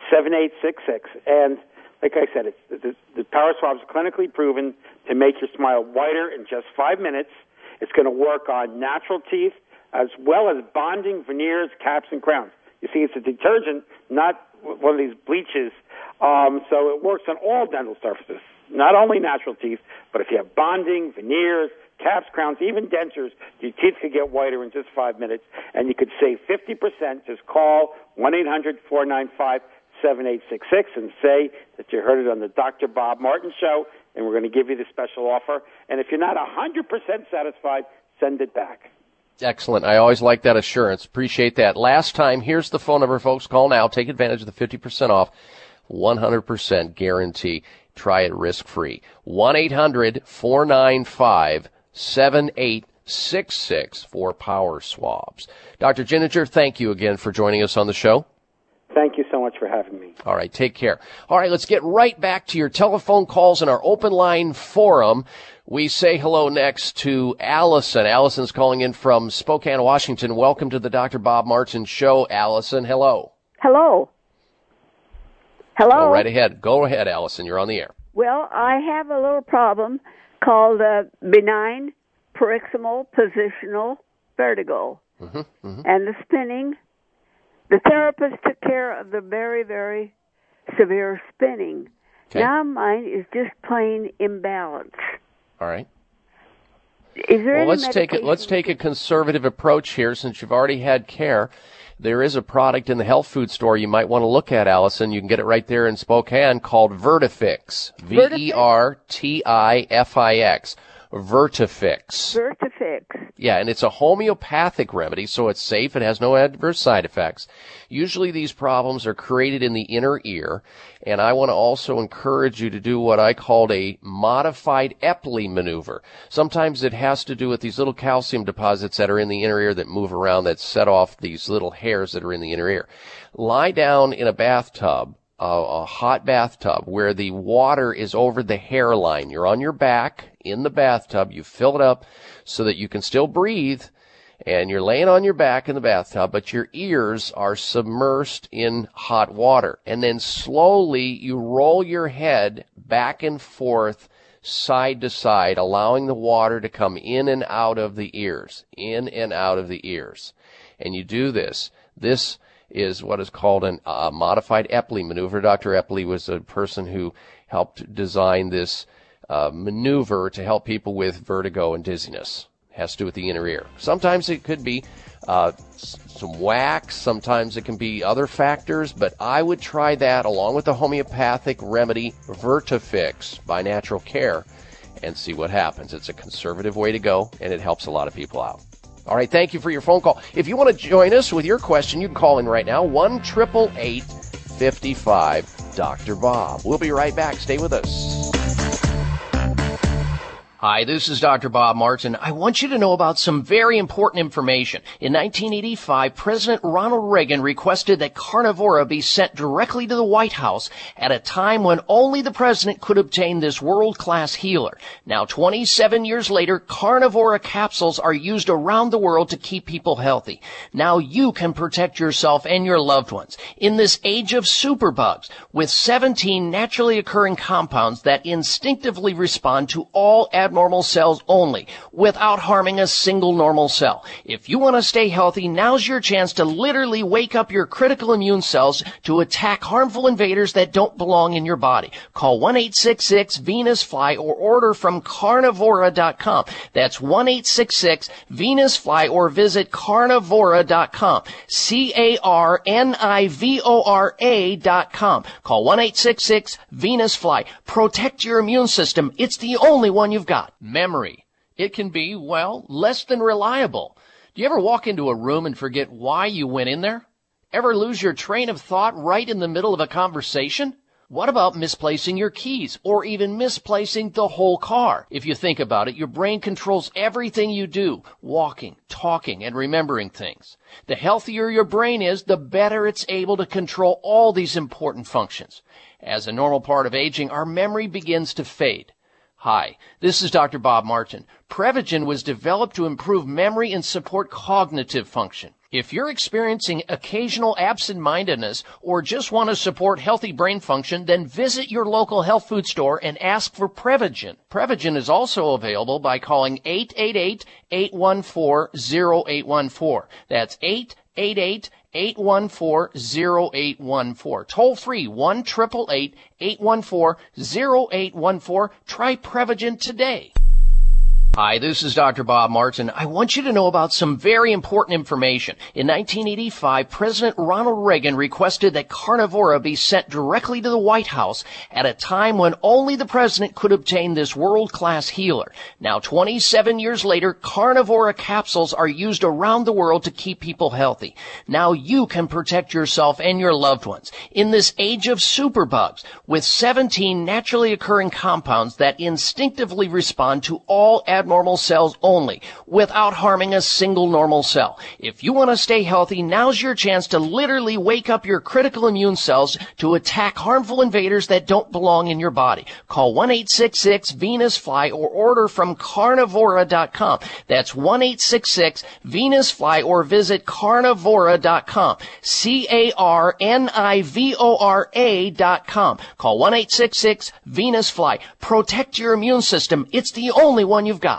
7866. And like I said, it's, the, the Power Swab is clinically proven to make your smile whiter in just five minutes. It's going to work on natural teeth as well as bonding, veneers, caps, and crowns. You see, it's a detergent, not one of these bleaches. Um, so it works on all dental surfaces not only natural teeth, but if you have bonding, veneers, caps, crowns, even dentures, your teeth could get whiter in just five minutes, and you could save 50%. Just call 1-800-495-7866 and say that you heard it on the Dr. Bob Martin Show, and we're going to give you the special offer. And if you're not 100% satisfied, send it back. Excellent. I always like that assurance. Appreciate that. Last time, here's the phone number, folks. Call now. Take advantage of the 50% off. 100% guarantee. Try it risk free. 1-800-495-7866 for power swabs. Dr. Giniger, thank you again for joining us on the show. Thank you so much for having me. All right, take care. All right, let's get right back to your telephone calls in our open line forum. We say hello next to Allison. Allison's calling in from Spokane, Washington. Welcome to the Dr. Bob Martin Show, Allison. Hello. Hello. Hello. Go right ahead. Go ahead, Allison. You're on the air. Well, I have a little problem called uh, benign paroxysmal positional vertigo. Mm-hmm, mm-hmm. And the spinning, the therapist took care of the very, very severe spinning. Okay. Now mine is just plain imbalance. All right. Is there well, let's take it. Let's take a conservative approach here, since you've already had care. There is a product in the health food store you might want to look at, Allison. You can get it right there in Spokane called Vertifix. V E R T I F I X. Vertifix. Vertifix. Yeah, and it's a homeopathic remedy, so it's safe. It has no adverse side effects. Usually these problems are created in the inner ear, and I want to also encourage you to do what I called a modified Epley maneuver. Sometimes it has to do with these little calcium deposits that are in the inner ear that move around that set off these little hairs that are in the inner ear. Lie down in a bathtub a, a hot bathtub where the water is over the hairline. You're on your back in the bathtub. You fill it up so that you can still breathe and you're laying on your back in the bathtub, but your ears are submersed in hot water. And then slowly you roll your head back and forth side to side, allowing the water to come in and out of the ears, in and out of the ears. And you do this. This is what is called a uh, modified Epley maneuver. Dr. Epley was a person who helped design this uh, maneuver to help people with vertigo and dizziness. It has to do with the inner ear. Sometimes it could be uh, some wax. Sometimes it can be other factors, but I would try that along with the homeopathic remedy Vertifix by Natural Care and see what happens. It's a conservative way to go, and it helps a lot of people out. All right, thank you for your phone call. If you want to join us with your question, you can call in right now, 1 55 Dr. Bob. We'll be right back. Stay with us. Hi, this is Dr. Bob Martin. I want you to know about some very important information. In 1985, President Ronald Reagan requested that Carnivora be sent directly to the White House at a time when only the president could obtain this world-class healer. Now, 27 years later, Carnivora capsules are used around the world to keep people healthy. Now you can protect yourself and your loved ones in this age of superbugs with 17 naturally occurring compounds that instinctively respond to all abnormal abnormal cells only without harming a single normal cell. If you want to stay healthy, now's your chance to literally wake up your critical immune cells to attack harmful invaders that don't belong in your body. Call 1-866-VENUS-FLY or order from carnivora.com. That's 1-866-VENUS-FLY or visit carnivora.com. C A R N I V O R A.com. Call 1-866-VENUS-FLY. Protect your immune system. It's the only one you've got. Memory. It can be, well, less than reliable. Do you ever walk into a room and forget why you went in there? Ever lose your train of thought right in the middle of a conversation? What about misplacing your keys or even misplacing the whole car? If you think about it, your brain controls everything you do, walking, talking, and remembering things. The healthier your brain is, the better it's able to control all these important functions. As a normal part of aging, our memory begins to fade. Hi, this is Dr. Bob Martin. Prevagen was developed to improve memory and support cognitive function. If you're experiencing occasional absent-mindedness or just want to support healthy brain function, then visit your local health food store and ask for Prevagen. Prevagen is also available by calling 888-814-0814. That's 888 814-0814. Toll free 1 814 Try Prevagen today. Hi, this is Dr. Bob Martin. I want you to know about some very important information. In 1985, President Ronald Reagan requested that Carnivora be sent directly to the White House at a time when only the president could obtain this world-class healer. Now, 27 years later, Carnivora capsules are used around the world to keep people healthy. Now you can protect yourself and your loved ones in this age of superbugs with 17 naturally occurring compounds that instinctively respond to all abnormal cells only without harming a single normal cell. If you want to stay healthy, now's your chance to literally wake up your critical immune cells to attack harmful invaders that don't belong in your body. Call 1-866-VENUS-FLY or order from carnivora.com. That's 1-866-VENUS-FLY or visit carnivora.com. C-A-R-N-I-V-O-R-A dot com. Call 1-866-VENUS-FLY. Protect your immune system. It's the only one you've got.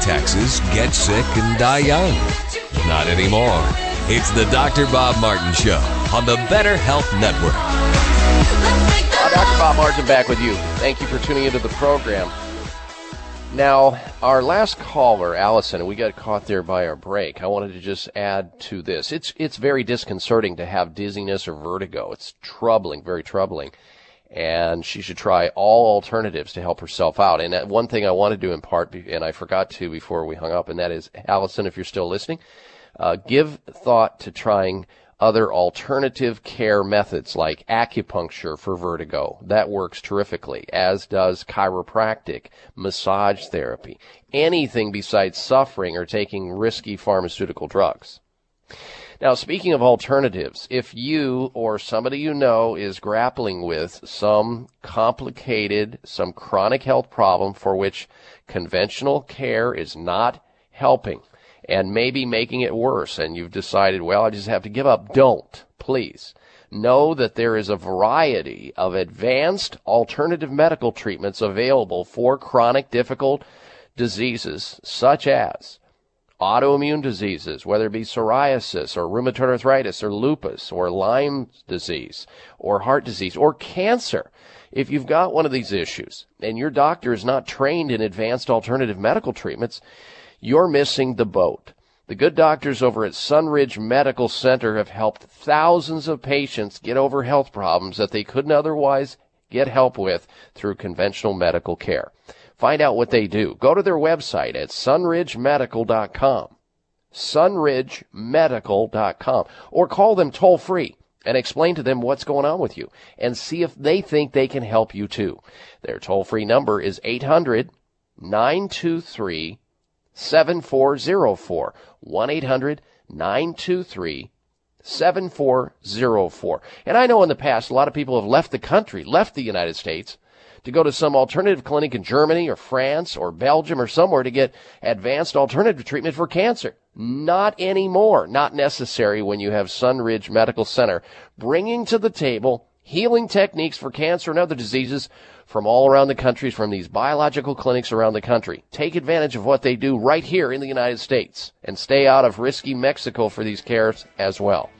Taxes, get sick, and die young. Not anymore. It's the Dr. Bob Martin Show on the Better Health Network. Dr. Bob Martin back with you. Thank you for tuning into the program. Now, our last caller, Allison, and we got caught there by our break. I wanted to just add to this. It's it's very disconcerting to have dizziness or vertigo. It's troubling, very troubling. And she should try all alternatives to help herself out. And one thing I wanted to impart, and I forgot to before we hung up, and that is, Allison, if you're still listening, uh, give thought to trying other alternative care methods like acupuncture for vertigo. That works terrifically, as does chiropractic, massage therapy, anything besides suffering or taking risky pharmaceutical drugs. Now, speaking of alternatives, if you or somebody you know is grappling with some complicated, some chronic health problem for which conventional care is not helping, and maybe making it worse and you've decided, well, I just have to give up, don't, please. Know that there is a variety of advanced alternative medical treatments available for chronic difficult diseases such as autoimmune diseases, whether it be psoriasis or rheumatoid arthritis or lupus or Lyme disease or heart disease or cancer. If you've got one of these issues and your doctor is not trained in advanced alternative medical treatments, you're missing the boat. The good doctors over at Sunridge Medical Center have helped thousands of patients get over health problems that they couldn't otherwise get help with through conventional medical care. Find out what they do. Go to their website at sunridgemedical.com. sunridgemedical.com or call them toll free and explain to them what's going on with you and see if they think they can help you too. Their toll free number is 800 923 7404 1 800 923 7404. And I know in the past a lot of people have left the country, left the United States to go to some alternative clinic in Germany or France or Belgium or somewhere to get advanced alternative treatment for cancer. Not anymore. Not necessary when you have Sunridge Medical Center bringing to the table healing techniques for cancer and other diseases from all around the country, from these biological clinics around the country. Take advantage of what they do right here in the United States and stay out of risky Mexico for these cares as well.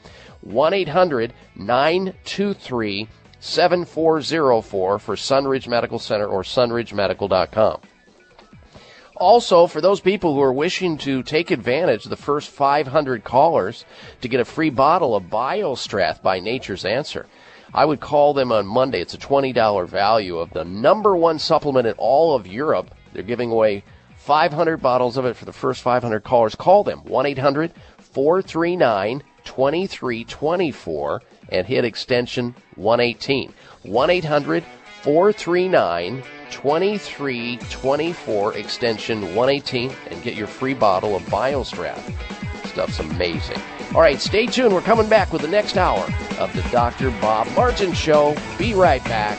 1-800-923 7404 for Sunridge Medical Center or sunridgemedical.com. Also, for those people who are wishing to take advantage of the first 500 callers to get a free bottle of BioStrath by Nature's Answer, I would call them on Monday. It's a $20 value of the number one supplement in all of Europe. They're giving away 500 bottles of it for the first 500 callers. Call them 1 800 439 2324 and hit extension 118. 1 800 439 2324 extension 118 and get your free bottle of BioStrath. Stuff's amazing. All right, stay tuned. We're coming back with the next hour of the Dr. Bob Martin Show. Be right back.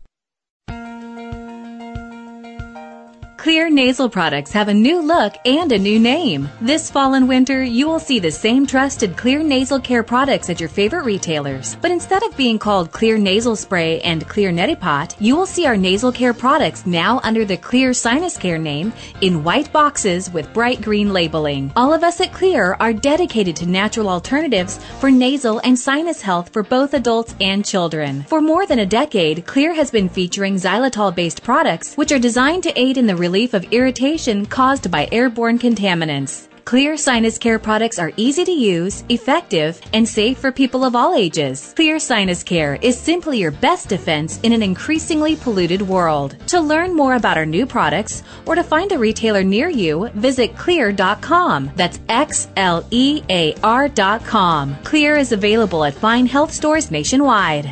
Xlear nasal products have a new look and a new name. This fall and winter, you will see the same trusted Xlear nasal care products at your favorite retailers. But instead of being called Xlear nasal spray and Xlear neti pot, you will see our nasal care products now under the Xlear sinus care name in white boxes with bright green labeling. All of us at Xlear are dedicated to natural alternatives for nasal and sinus health for both adults and children. For more than a decade, Xlear has been featuring xylitol based products which are designed to aid in the relief of irritation caused by airborne contaminants. Xlear sinus care products are easy to use, effective, and safe for people of all ages. Xlear sinus care is simply your best defense in an increasingly polluted world. To learn more about our new products or to find a retailer near you, visit xlear.com. That's X L E A R.com. Xlear is available at fine health stores nationwide.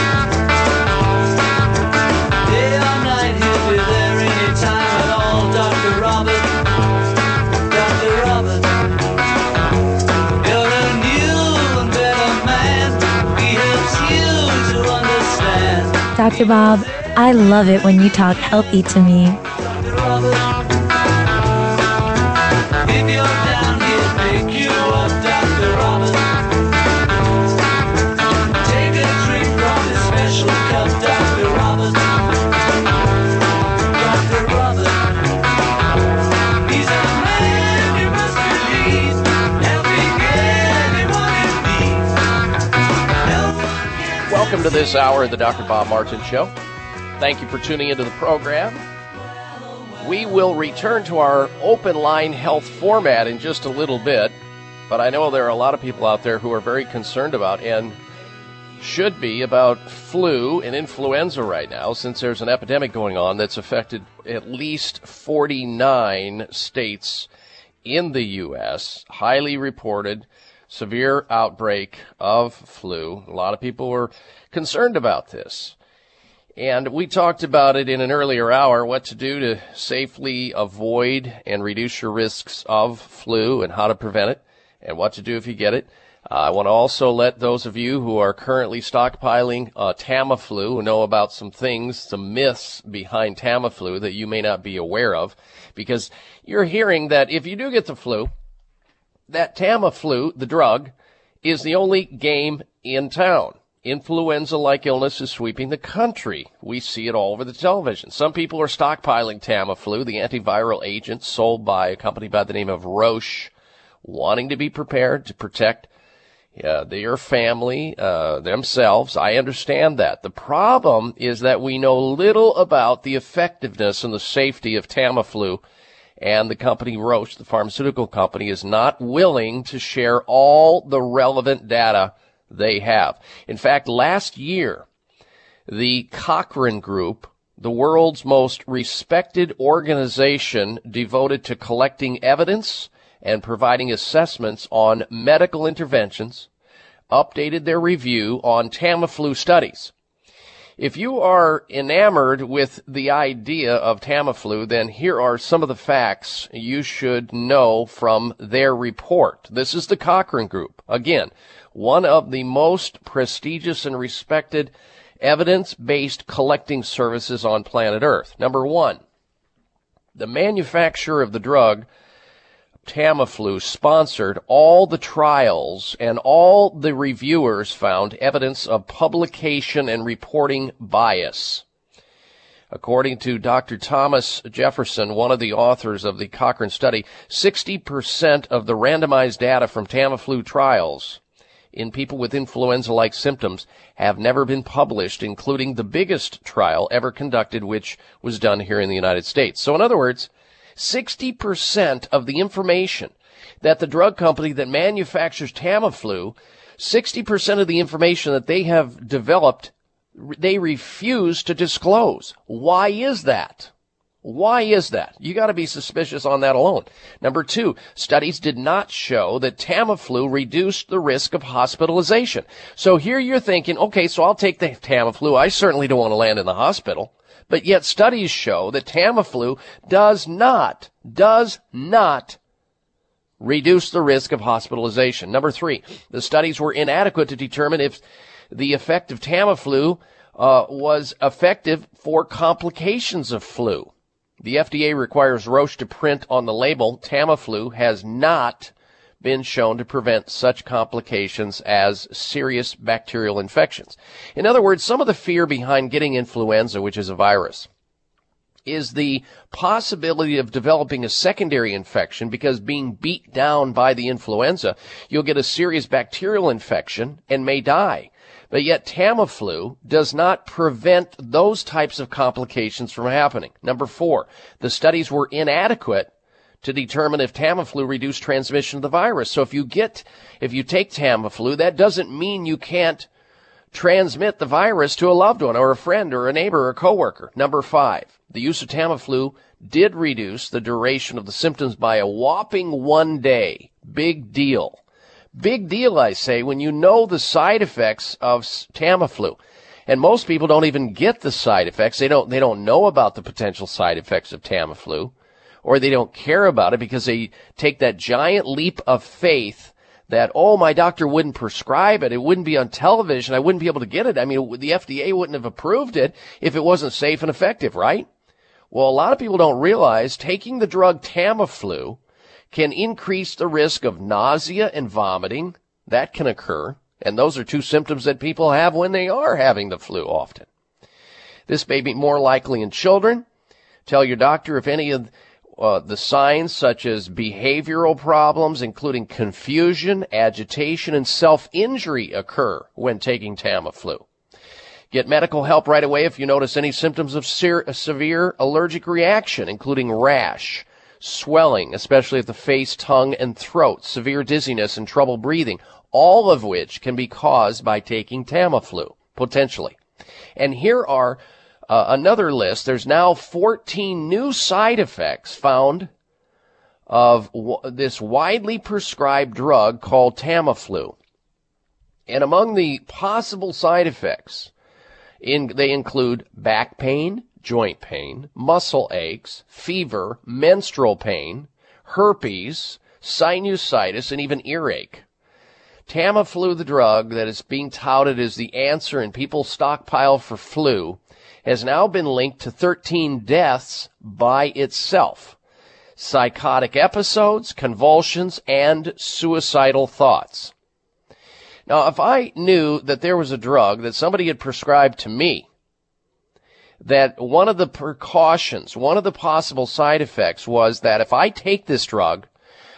Dr. Bob, I love it when you talk healthy to me. Welcome to this hour of the Dr. Bob Martin Show. Thank you for tuning into the program. We will return to our open line health format in just a little bit. but I know there are a lot of people out there who are very concerned about and should be about flu and influenza right now since there's an epidemic going on that's affected at least 49 states in the U.S. Highly reported severe outbreak of flu. A lot of people were concerned about this. And we talked about it in an earlier hour, what to do to safely avoid and reduce your risks of flu and how to prevent it and what to do if you get it. Uh, I want to also let those of you who are currently stockpiling uh, Tamiflu know about some things, some myths behind Tamiflu that you may not be aware of, because you're hearing that if you do get the flu, that Tamiflu, the drug, is the only game in town. Influenza-like illness is sweeping the country. We see it all over the television. Some people are stockpiling Tamiflu, the antiviral agent sold by a company by the name of Roche, wanting to be prepared to protect uh, their family, uh, themselves. I understand that. The problem is that we know little about the effectiveness and the safety of Tamiflu, and the company Roche, the pharmaceutical company, is not willing to share all the relevant data they have. In fact, last year, the Cochrane Group, the world's most respected organization devoted to collecting evidence and providing assessments on medical interventions, updated their review on Tamiflu studies. If you are enamored with the idea of Tamiflu, then here are some of the facts you should know from their report. This is the Cochrane Group. Again, one of the most prestigious and respected evidence-based collecting services on planet Earth. Number one, the manufacturer of the drug Tamiflu sponsored all the trials and all the reviewers found evidence of publication and reporting bias. According to Dr. Thomas Jefferson, one of the authors of the Cochrane study, 60% of the randomized data from Tamiflu trials in people with influenza-like symptoms have never been published, including the biggest trial ever conducted, which was done here in the United States. So in other words, 60% of the information that the drug company that manufactures Tamiflu, 60% of the information that they have developed, they refuse to disclose. Why is that? Why is that? You gotta be suspicious on that alone. Number two, studies did not show that Tamiflu reduced the risk of hospitalization. So here you're thinking, okay, so I'll take the Tamiflu. I certainly don't want to land in the hospital. But yet studies show that Tamiflu does not, does not reduce the risk of hospitalization. Number three, the studies were inadequate to determine if the effect of Tamiflu uh, was effective for complications of flu. The FDA requires Roche to print on the label Tamiflu has not been shown to prevent such complications as serious bacterial infections. In other words, some of the fear behind getting influenza, which is a virus, is the possibility of developing a secondary infection because being beat down by the influenza, you'll get a serious bacterial infection and may die. But yet Tamiflu does not prevent those types of complications from happening. Number four, the studies were inadequate to determine if Tamiflu reduced transmission of the virus. So if you get, if you take Tamiflu, that doesn't mean you can't transmit the virus to a loved one or a friend or a neighbor or a coworker. Number five, the use of Tamiflu did reduce the duration of the symptoms by a whopping one day. Big deal. Big deal, I say, when you know the side effects of Tamiflu. And most people don't even get the side effects. They don't, they don't know about the potential side effects of Tamiflu or they don't care about it because they take that giant leap of faith that, oh, my doctor wouldn't prescribe it. It wouldn't be on television. I wouldn't be able to get it. I mean, the FDA wouldn't have approved it if it wasn't safe and effective, right? Well, a lot of people don't realize taking the drug Tamiflu can increase the risk of nausea and vomiting. That can occur. And those are two symptoms that people have when they are having the flu often. This may be more likely in children. Tell your doctor if any of uh, the signs such as behavioral problems, including confusion, agitation, and self-injury occur when taking Tamiflu. Get medical help right away if you notice any symptoms of ser- severe allergic reaction, including rash, swelling, especially at the face, tongue, and throat, severe dizziness, and trouble breathing, all of which can be caused by taking Tamiflu, potentially. And here are uh, another list. There's now 14 new side effects found of w- this widely prescribed drug called Tamiflu. And among the possible side effects, in, they include back pain, joint pain, muscle aches, fever, menstrual pain, herpes, sinusitis, and even earache. Tamiflu, the drug that is being touted as the answer in people's stockpile for flu, has now been linked to 13 deaths by itself. Psychotic episodes, convulsions, and suicidal thoughts. Now, if I knew that there was a drug that somebody had prescribed to me, that one of the precautions, one of the possible side effects was that if I take this drug,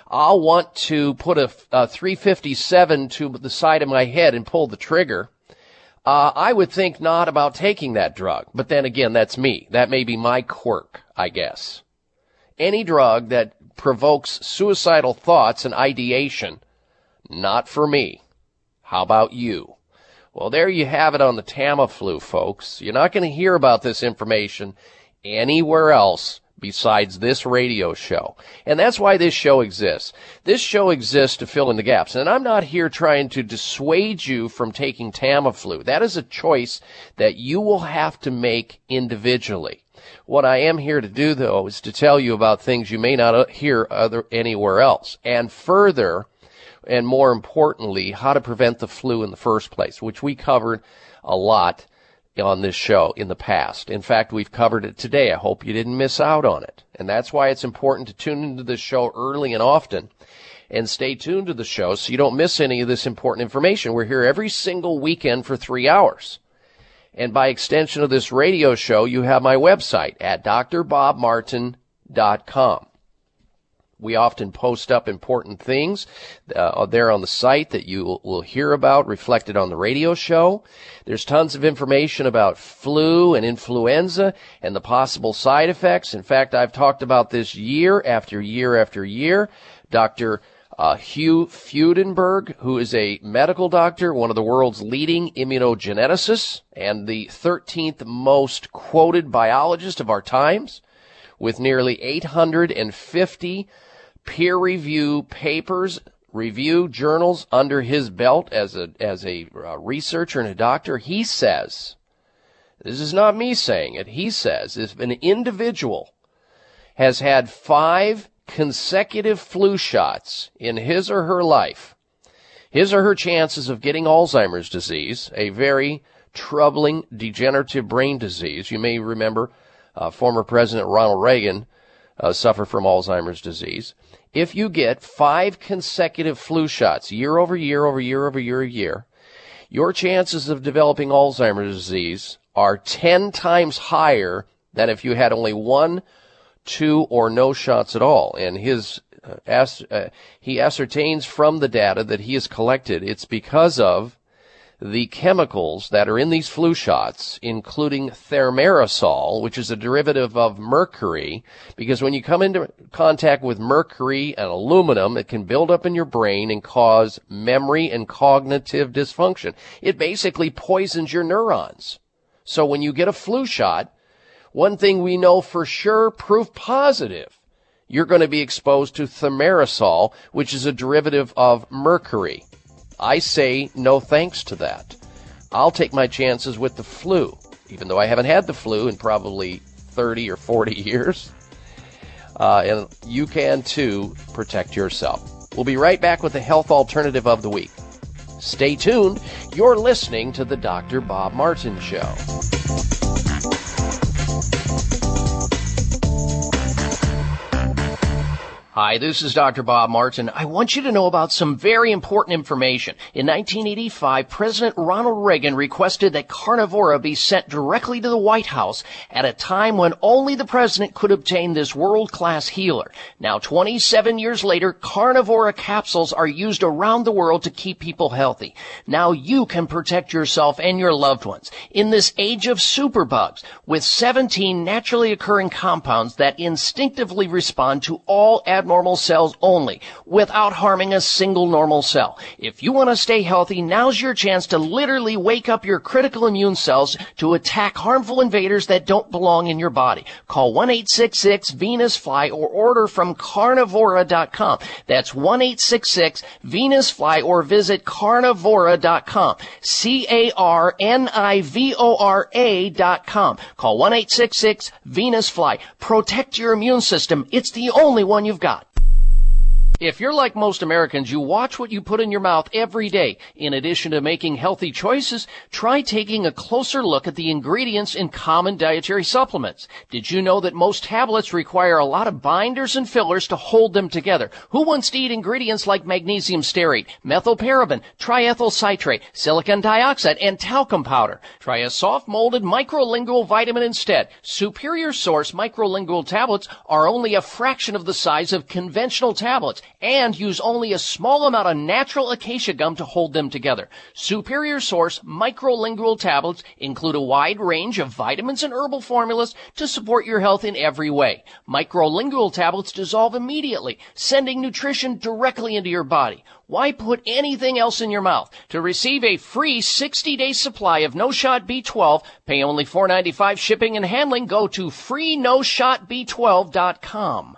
I'll want to put a, a 357 to the side of my head and pull the trigger. Uh, I would think not about taking that drug. But then again, that's me. That may be my quirk, I guess. Any drug that provokes suicidal thoughts and ideation, not for me. How about you? Well, there you have it on the Tamiflu, folks. You're not going to hear about this information anywhere else besides this radio show. And that's why this show exists. This show exists to fill in the gaps. And I'm not here trying to dissuade you from taking Tamiflu. That is a choice that you will have to make individually. What I am here to do though is to tell you about things you may not hear other anywhere else. And further, and more importantly, how to prevent the flu in the first place, which we covered a lot on this show in the past. In fact, we've covered it today. I hope you didn't miss out on it. And that's why it's important to tune into this show early and often and stay tuned to the show so you don't miss any of this important information. We're here every single weekend for three hours. And by extension of this radio show, you have my website at drbobmartin.com. We often post up important things uh, there on the site that you will hear about reflected on the radio show. There's tons of information about flu and influenza and the possible side effects. In fact, I've talked about this year after year after year. Dr. Uh, Hugh Fudenberg, who is a medical doctor, one of the world's leading immunogeneticists, and the 13th most quoted biologist of our times, with nearly 850 peer review papers, review journals under his belt as a as a uh, researcher and a doctor, he says, this is not me saying it. He says if an individual has had five consecutive flu shots in his or her life, his or her chances of getting Alzheimer's disease, a very troubling degenerative brain disease. You may remember uh, former President Ronald Reagan uh, suffered from Alzheimer's disease. If you get five consecutive flu shots year over year over year over year over year, your chances of developing Alzheimer's disease are 10 times higher than if you had only one, two, or no shots at all. And his uh, as, uh, he ascertains from the data that he has collected it's because of the chemicals that are in these flu shots, including thimerosal, which is a derivative of mercury, because when you come into contact with mercury and aluminum, it can build up in your brain and cause memory and cognitive dysfunction. It basically poisons your neurons. So when you get a flu shot, one thing we know for sure, proof positive, you're going to be exposed to thimerosal, which is a derivative of mercury. I say no thanks to that. I'll take my chances with the flu, even though I haven't had the flu in probably 30 or 40 years. Uh, and you can too protect yourself. We'll be right back with the health alternative of the week. Stay tuned. You're listening to the Dr. Bob Martin Show. Hi, this is Dr. Bob Martin. I want you to know about some very important information. In 1985, President Ronald Reagan requested that Carnivora be sent directly to the White House at a time when only the president could obtain this world-class healer. Now, 27 years later, Carnivora capsules are used around the world to keep people healthy. Now you can protect yourself and your loved ones in this age of superbugs with 17 naturally occurring compounds that instinctively respond to all abnormal cells only without harming a single normal cell. If you want to stay healthy, now's your chance to literally wake up your critical immune cells to attack harmful invaders that don't belong in your body. Call 1-866-VENUS-FLY or order from carnivora.com. That's 1-866-VENUS-FLY or visit carnivora.com. C-A-R-N-I-V-O-R-A dot com. Call 1-866-VENUS-FLY. Protect your immune system. It's the only one you've got. If you're like most Americans, you watch what you put in your mouth every day. In addition to making healthy choices, try taking a closer look at the ingredients in common dietary supplements. Did you know that most tablets require a lot of binders and fillers to hold them together? Who wants to eat ingredients like magnesium stearate, methylparaben, triethyl citrate, silicon dioxide, and talcum powder? Try a soft molded microlingual vitamin instead. Superior Source microlingual tablets are only a fraction of the size of conventional tablets and use only a small amount of natural acacia gum to hold them together. Superior Source microlingual tablets include a wide range of vitamins and herbal formulas to support your health in every way. Microlingual tablets dissolve immediately, sending nutrition directly into your body. Why put anything else in your mouth? To receive a free 60-day supply of No Shot B12, pay only $4.95 shipping and handling. Go to freenoshotb12.com.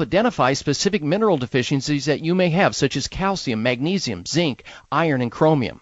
identify specific mineral deficiencies that you may have, such as calcium, magnesium, zinc, iron, and chromium.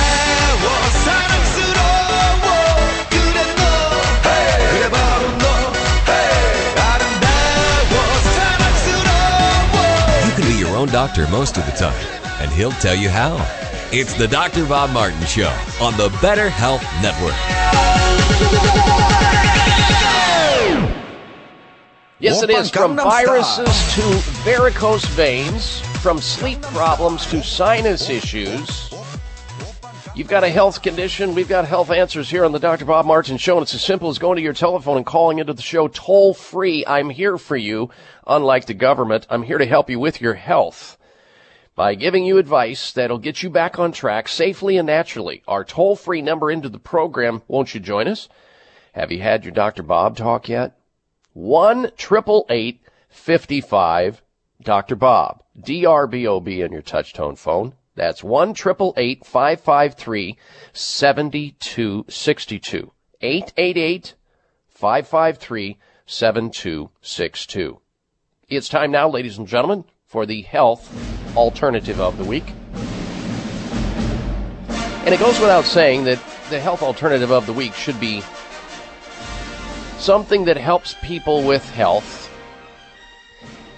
Own doctor most of the time, and he'll tell you how. It's the Dr. Bob Martin Show on the Better Health Network. Yes, it is. From viruses to varicose veins, from sleep problems to sinus issues. You've got a health condition. We've got health answers here on the Dr. Bob Martin Show, and it's as simple as going to your telephone and calling into the show toll free. I'm here for you. Unlike the government, I'm here to help you with your health by giving you advice that'll get you back on track safely and naturally. Our toll free number into the program. Won't you join us? Have you had your Dr. Bob talk yet? 1 55 Dr. Bob. DRBOB on your touchtone phone. That's 1 553 7262. 888 553 7262. It's time now, ladies and gentlemen, for the health alternative of the week. And it goes without saying that the health alternative of the week should be something that helps people with health,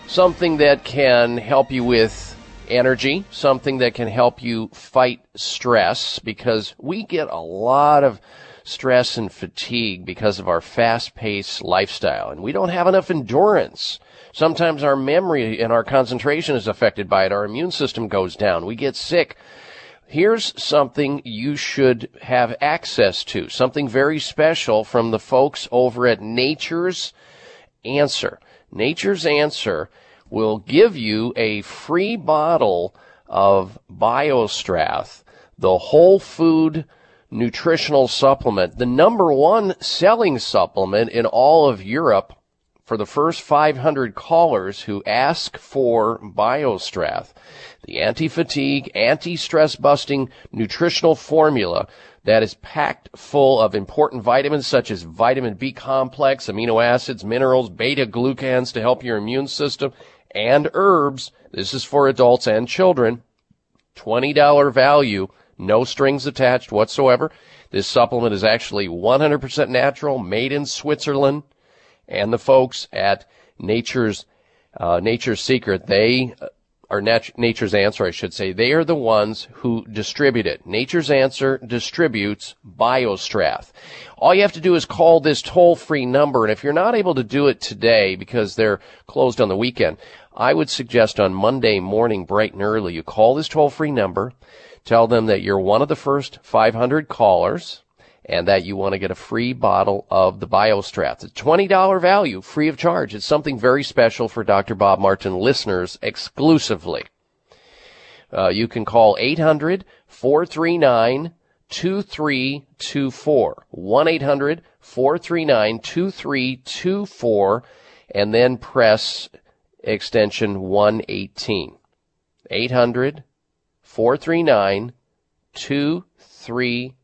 something that can help you with energy, something that can help you fight stress, because we get a lot of stress and fatigue because of our fast paced lifestyle, and we don't have enough endurance. Sometimes our memory and our concentration is affected by it. Our immune system goes down. We get sick. Here's something you should have access to, something very special from the folks over at Nature's Answer. Nature's Answer will give you a free bottle of BioStrath, the whole food nutritional supplement, the number one selling supplement in all of Europe for the first 500 callers who ask for BioStrath, the anti-fatigue, anti-stress busting nutritional formula that is packed full of important vitamins such as vitamin B complex, amino acids, minerals, beta glucans to help your immune system, and herbs. This is for adults and children. $20 value, no strings attached whatsoever. This supplement is actually 100% natural, made in Switzerland, and the folks at Nature's uh, Nature's Secret, they are nat- Nature's Answer, I should say. They are the ones who distribute it. Nature's Answer distributes BioStrath. All you have to do is call this toll-free number, and if you're not able to do it today because they're closed on the weekend, I would suggest on Monday morning, bright and early, you call this toll-free number, tell them that you're one of the first 500 callers, and that you want to get a free bottle of the BioStrath. It's $20 value, free of charge. It's something very special for Dr. Bob Martin listeners exclusively. Uh, you can call 800 439 2324. 1 800 439 2324 and then press extension 118. 800 439 2324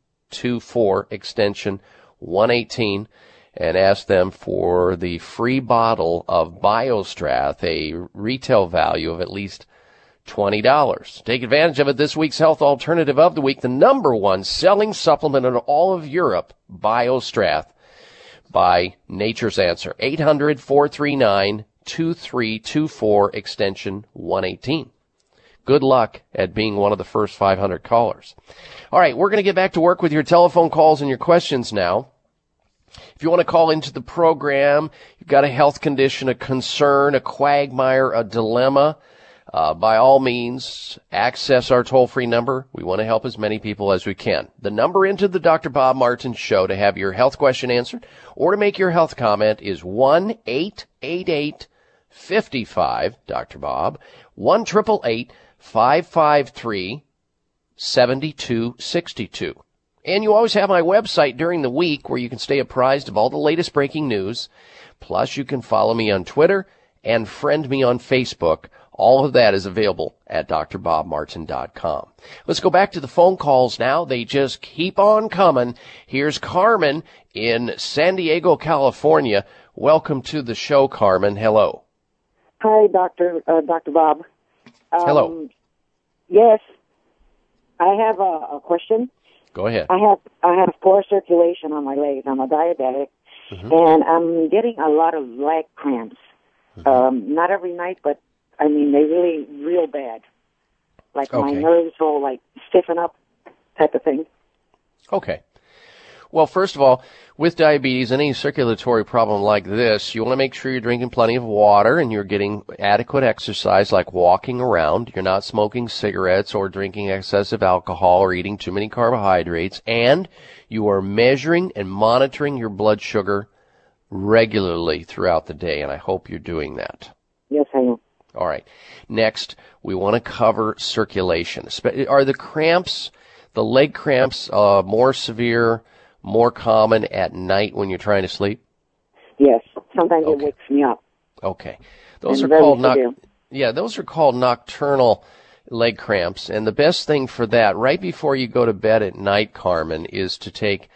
extension 118 and ask them for the free bottle of BioStrath, a retail value of at least $20. Take advantage of it this week's health alternative of the week, the number one selling supplement in all of Europe, BioStrath by Nature's Answer. 800 439 2324 extension 118. Good luck at being one of the first 500 callers. All right, we're going to get back to work with your telephone calls and your questions now. If you want to call into the program, you've got a health condition, a concern, a quagmire, a dilemma, uh, by all means, access our toll free number. We want to help as many people as we can. The number into the Dr. Bob Martin show to have your health question answered or to make your health comment is 1 888 55 Dr. Bob, 1 553 7262. And you always have my website during the week where you can stay apprised of all the latest breaking news. Plus, you can follow me on Twitter and friend me on Facebook. All of that is available at drbobmartin.com. Let's go back to the phone calls now. They just keep on coming. Here's Carmen in San Diego, California. Welcome to the show, Carmen. Hello. Hi, Doctor uh, Doctor Bob. Um, Hello. Yes, I have a, a question. Go ahead. I have I have poor circulation on my legs. I'm a diabetic, Mhm. and I'm getting a lot of leg cramps. Mm-hmm. Um, not every night, but I mean they really real bad. Like my nerves will like stiffen up, type of thing. Okay. Well, first of all, with diabetes, any circulatory problem like this, you want to make sure you're drinking plenty of water and you're getting adequate exercise like walking around. You're not smoking cigarettes or drinking excessive alcohol or eating too many carbohydrates. And you are measuring and monitoring your blood sugar regularly throughout the day. And I hope you're doing that. Yes, I am. All right. Next, we want to cover circulation. Are the cramps, the leg cramps, uh, more severe, more common at night when you're trying to sleep? Yes, sometimes it wakes me up. Okay. Those And are called noc- yeah, those are called nocturnal leg cramps. And the best thing for that, right before you go to bed at night, Carmen, is to take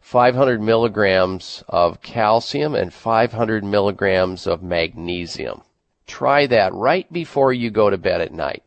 500 milligrams of calcium and 500 milligrams of magnesium. Try that right before you go to bed at night.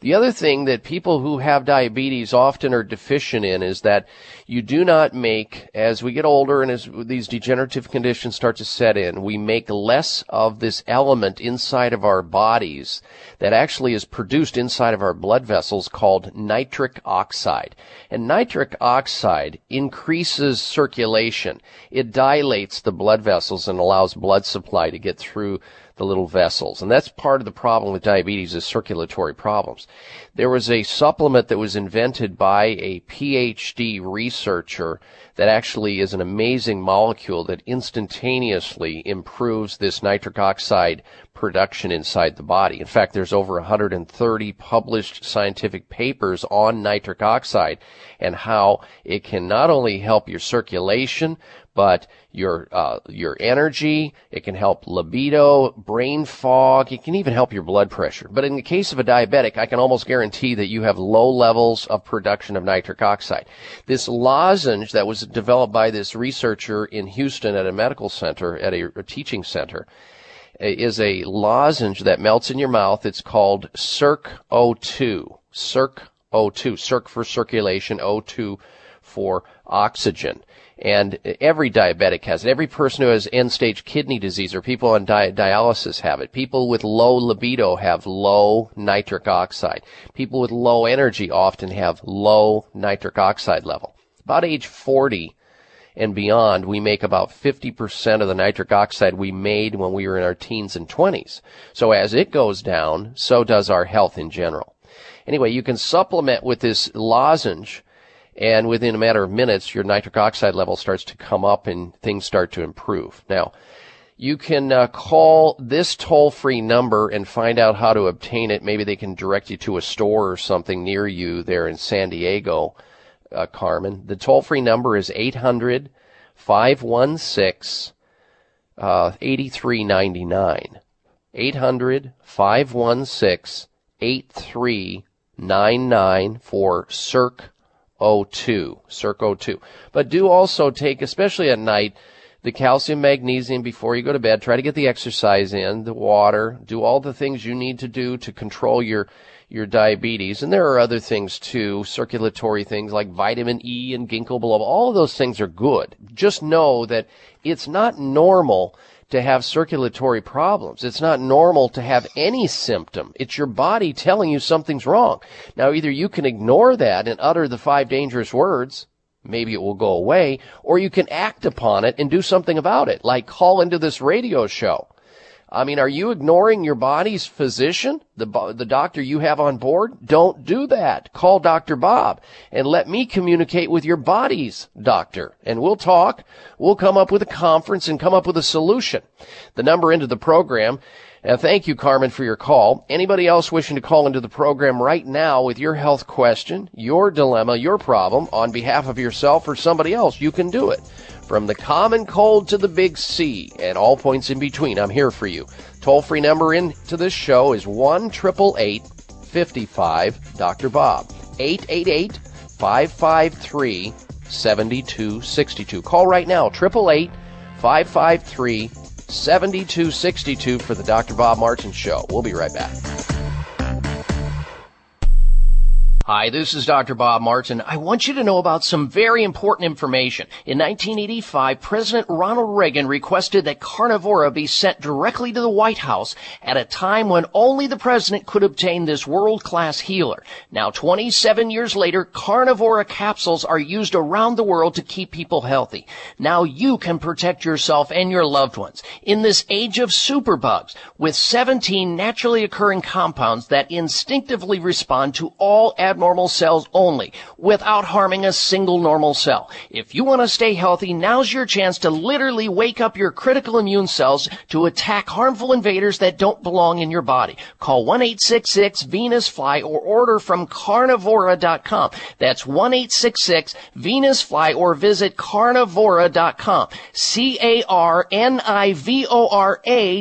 The other thing that people who have diabetes often are deficient in is that you do not make, as we get older and as these degenerative conditions start to set in, we make less of this element inside of our bodies that actually is produced inside of our blood vessels called nitric oxide. And nitric oxide increases circulation. It dilates the blood vessels and allows blood supply to get through the little vessels. And that's part of the problem with diabetes is circulatory problems. There was a supplement that was invented by a PhD researcher that actually is an amazing molecule that instantaneously improves this nitric oxide production inside the body. In fact, there's over 130 published scientific papers on nitric oxide and how it can not only help your circulation, but your uh, your energy. It can help libido, brain fog. It can even help your blood pressure. But in the case of a diabetic, I can almost guarantee that you have low levels of production of nitric oxide. This lozenge that was developed by this researcher in Houston at a medical center, at a, a teaching center, is a lozenge that melts in your mouth. It's called Circ O2. Circ O2. Circ for circulation, O2 for oxygen. And every diabetic has it. Every person who has end-stage kidney disease or people on di- dialysis have it. People with low libido have low nitric oxide. People with low energy often have low nitric oxide level. About age 40 and beyond, we make about 50% of the nitric oxide we made when we were in our teens and 20s. So as it goes down, so does our health in general. Anyway, you can supplement with this lozenge and within a matter of minutes, your nitric oxide level starts to come up and things start to improve. Now, you can uh, call this toll-free number and find out how to obtain it. Maybe they can direct you to a store or something near you there in San Diego, uh, Carmen. The toll-free number is 800 516 uh, 8399. 800 516 8399 for CIRC O2, Circ O2. But do also take, especially at night, the calcium magnesium before you go to bed. Try to get the exercise in, the water, do all the things you need to do to control your your diabetes. And there are other things too, circulatory things like vitamin E and ginkgo biloba. All of those things are good. Just know that it's not normal to have circulatory problems. It's not normal to have any symptom. It's your body telling you something's wrong. Now either you can ignore that and utter the five dangerous words, maybe it will go away, or you can act upon it and do something about it, like call into this radio show. I mean, are you ignoring your body's physician, the, the doctor you have on board? Don't do that. Call Dr. Bob and let me communicate with your body's doctor and we'll talk. We'll come up with a conference and come up with a solution. The number into the program and thank you, Carmen, for your call. Anybody else wishing to call into the program right now with your health question, your dilemma, your problem on behalf of yourself or somebody else, you can do it. From the common cold to the big C and all points in between, I'm here for you. Toll free number into this show is 1 55 Dr. Bob. 888 553 7262. Call right now, 888 553 7262 for the Dr. Bob Martin Show. We'll be right back. Hi, this is Dr. Bob Martin. I want you to know about some very important information. In 1985, President Ronald Reagan requested that Carnivora be sent directly to the White House at a time when only the president could obtain this world-class healer. Now, 27 years later, Carnivora capsules are used around the world to keep people healthy. Now you can protect yourself and your loved ones in this age of superbugs with 17 naturally occurring compounds that instinctively respond to all abnormal cells only without harming a single normal cell. If you want to stay healthy, now's your chance to literally wake up your critical immune cells to attack harmful invaders that don't belong in your body. Call 1-866-VENUS-FLY or order from carnivora.com. That's 1-866-VENUS-FLY or visit carnivora.com. C-A-R-N-I-V-O-R-A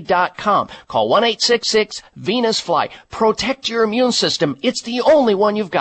dot com. Call 1-866-VENUS-FLY. Protect your immune system. It's the only one you've got.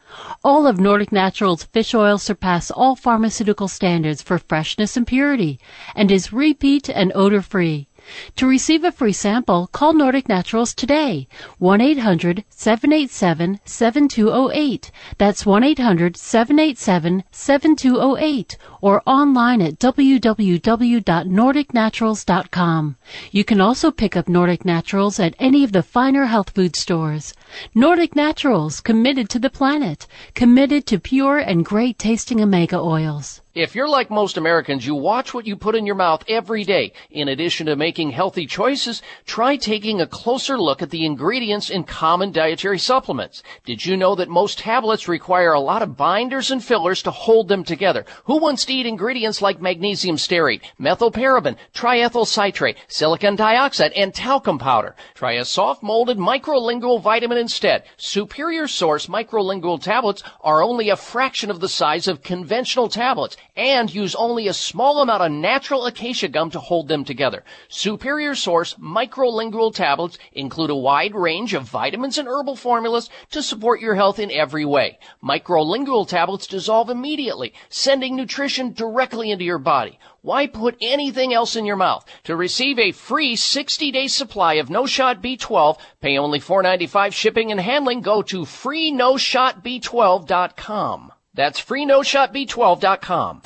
All of Nordic Naturals fish oil surpass all pharmaceutical standards for freshness and purity and is repeat and odor free. To receive a free sample, call Nordic Naturals today. 1-800-787-7208. That's 1-800-787-7208 or online at www.nordicnaturals.com. You can also pick up Nordic Naturals at any of the finer health food stores. Nordic Naturals, committed to the planet, committed to pure and great tasting omega oils. If you're like most Americans, you watch what you put in your mouth every day. In addition to making healthy choices, try taking a closer look at the ingredients in common dietary supplements. Did you know that most tablets require a lot of binders and fillers to hold them together? Who wants to eat ingredients like magnesium stearate, methylparaben, triethyl citrate, silicon dioxide, and talcum powder? Try a soft molded microlingual vitamin instead. Superior Source microlingual tablets are only a fraction of the size of conventional tablets and use only a small amount of natural acacia gum to hold them together. Superior Source microlingual tablets include a wide range of vitamins and herbal formulas to support your health in every way. Microlingual tablets dissolve immediately, sending nutrition directly into your body. Why put anything else in your mouth? To receive a free 60-day supply of No Shot B12, pay only $4.95 shipping and handling. Go to freenoshotb12.com. That's freenoshotb12.com.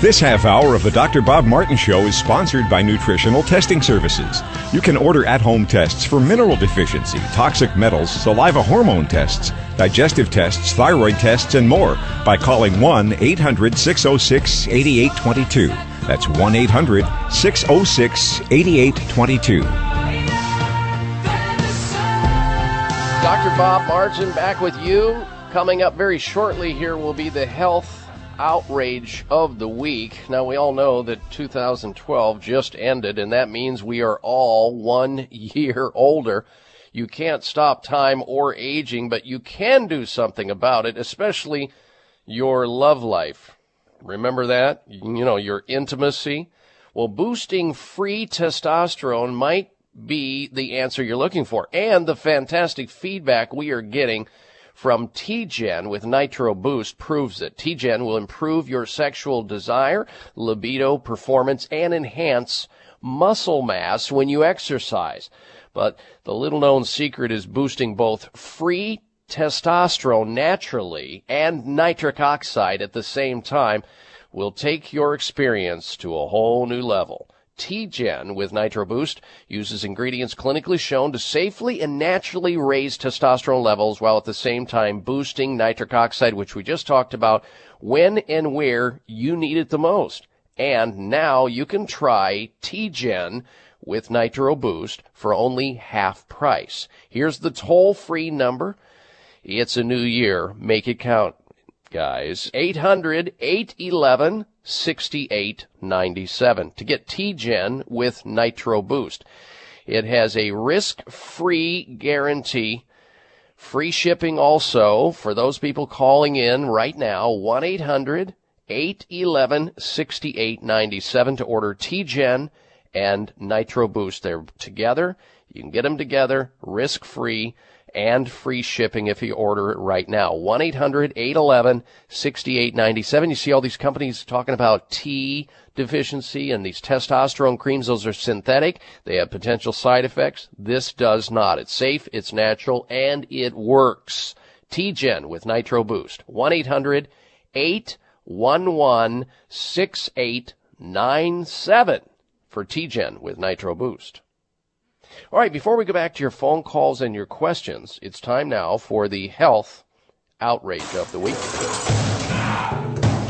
This half hour of the Dr. Bob Martin Show is sponsored by Nutritional Testing Services. You can order at home tests for mineral deficiency, toxic metals, saliva hormone tests, digestive tests, thyroid tests, and more by calling 1 800 606 8822. That's 1 800 606 8822. Dr. Bob Martin back with you. Coming up very shortly here will be the health outrage of the week. Now, we all know that 2012 just ended, and that means we are all one year older. You can't stop time or aging, but you can do something about it, especially your love life. Remember that? You know, your intimacy. Well, boosting free testosterone might be the answer you're looking for. And the fantastic feedback we are getting from T-Gen with Nitro Boost proves it. T-Gen will improve your sexual desire, libido, performance, and enhance muscle mass when you exercise. But the little known secret is boosting both free testosterone naturally and nitric oxide at the same time will take your experience to a whole new level. T-Gen with Nitro Boost uses ingredients clinically shown to safely and naturally raise testosterone levels while at the same time boosting nitric oxide, which we just talked about, when and where you need it the most. And now you can try T-Gen with Nitro Boost for only half price. Here's the toll free number. It's a new year. Make it count, guys. 800 811 6897 to get T-Gen with Nitro Boost. It has a risk-free guarantee. Free shipping also for those people calling in right now. 1-800-811-6897 to order T-Gen and Nitro Boost. They're together. You can get them together, risk-free and free shipping if you order it right now. 1-800-811-6897. You see all these companies talking about T deficiency and these testosterone creams. Those are synthetic. They have potential side effects. This does not. It's safe, it's natural, and it works. T-Gen with Nitro Boost. 1-800-811-6897 for T-Gen with Nitro Boost. All right, before we go back to your phone calls and your questions, it's time now for the health outrage of the week.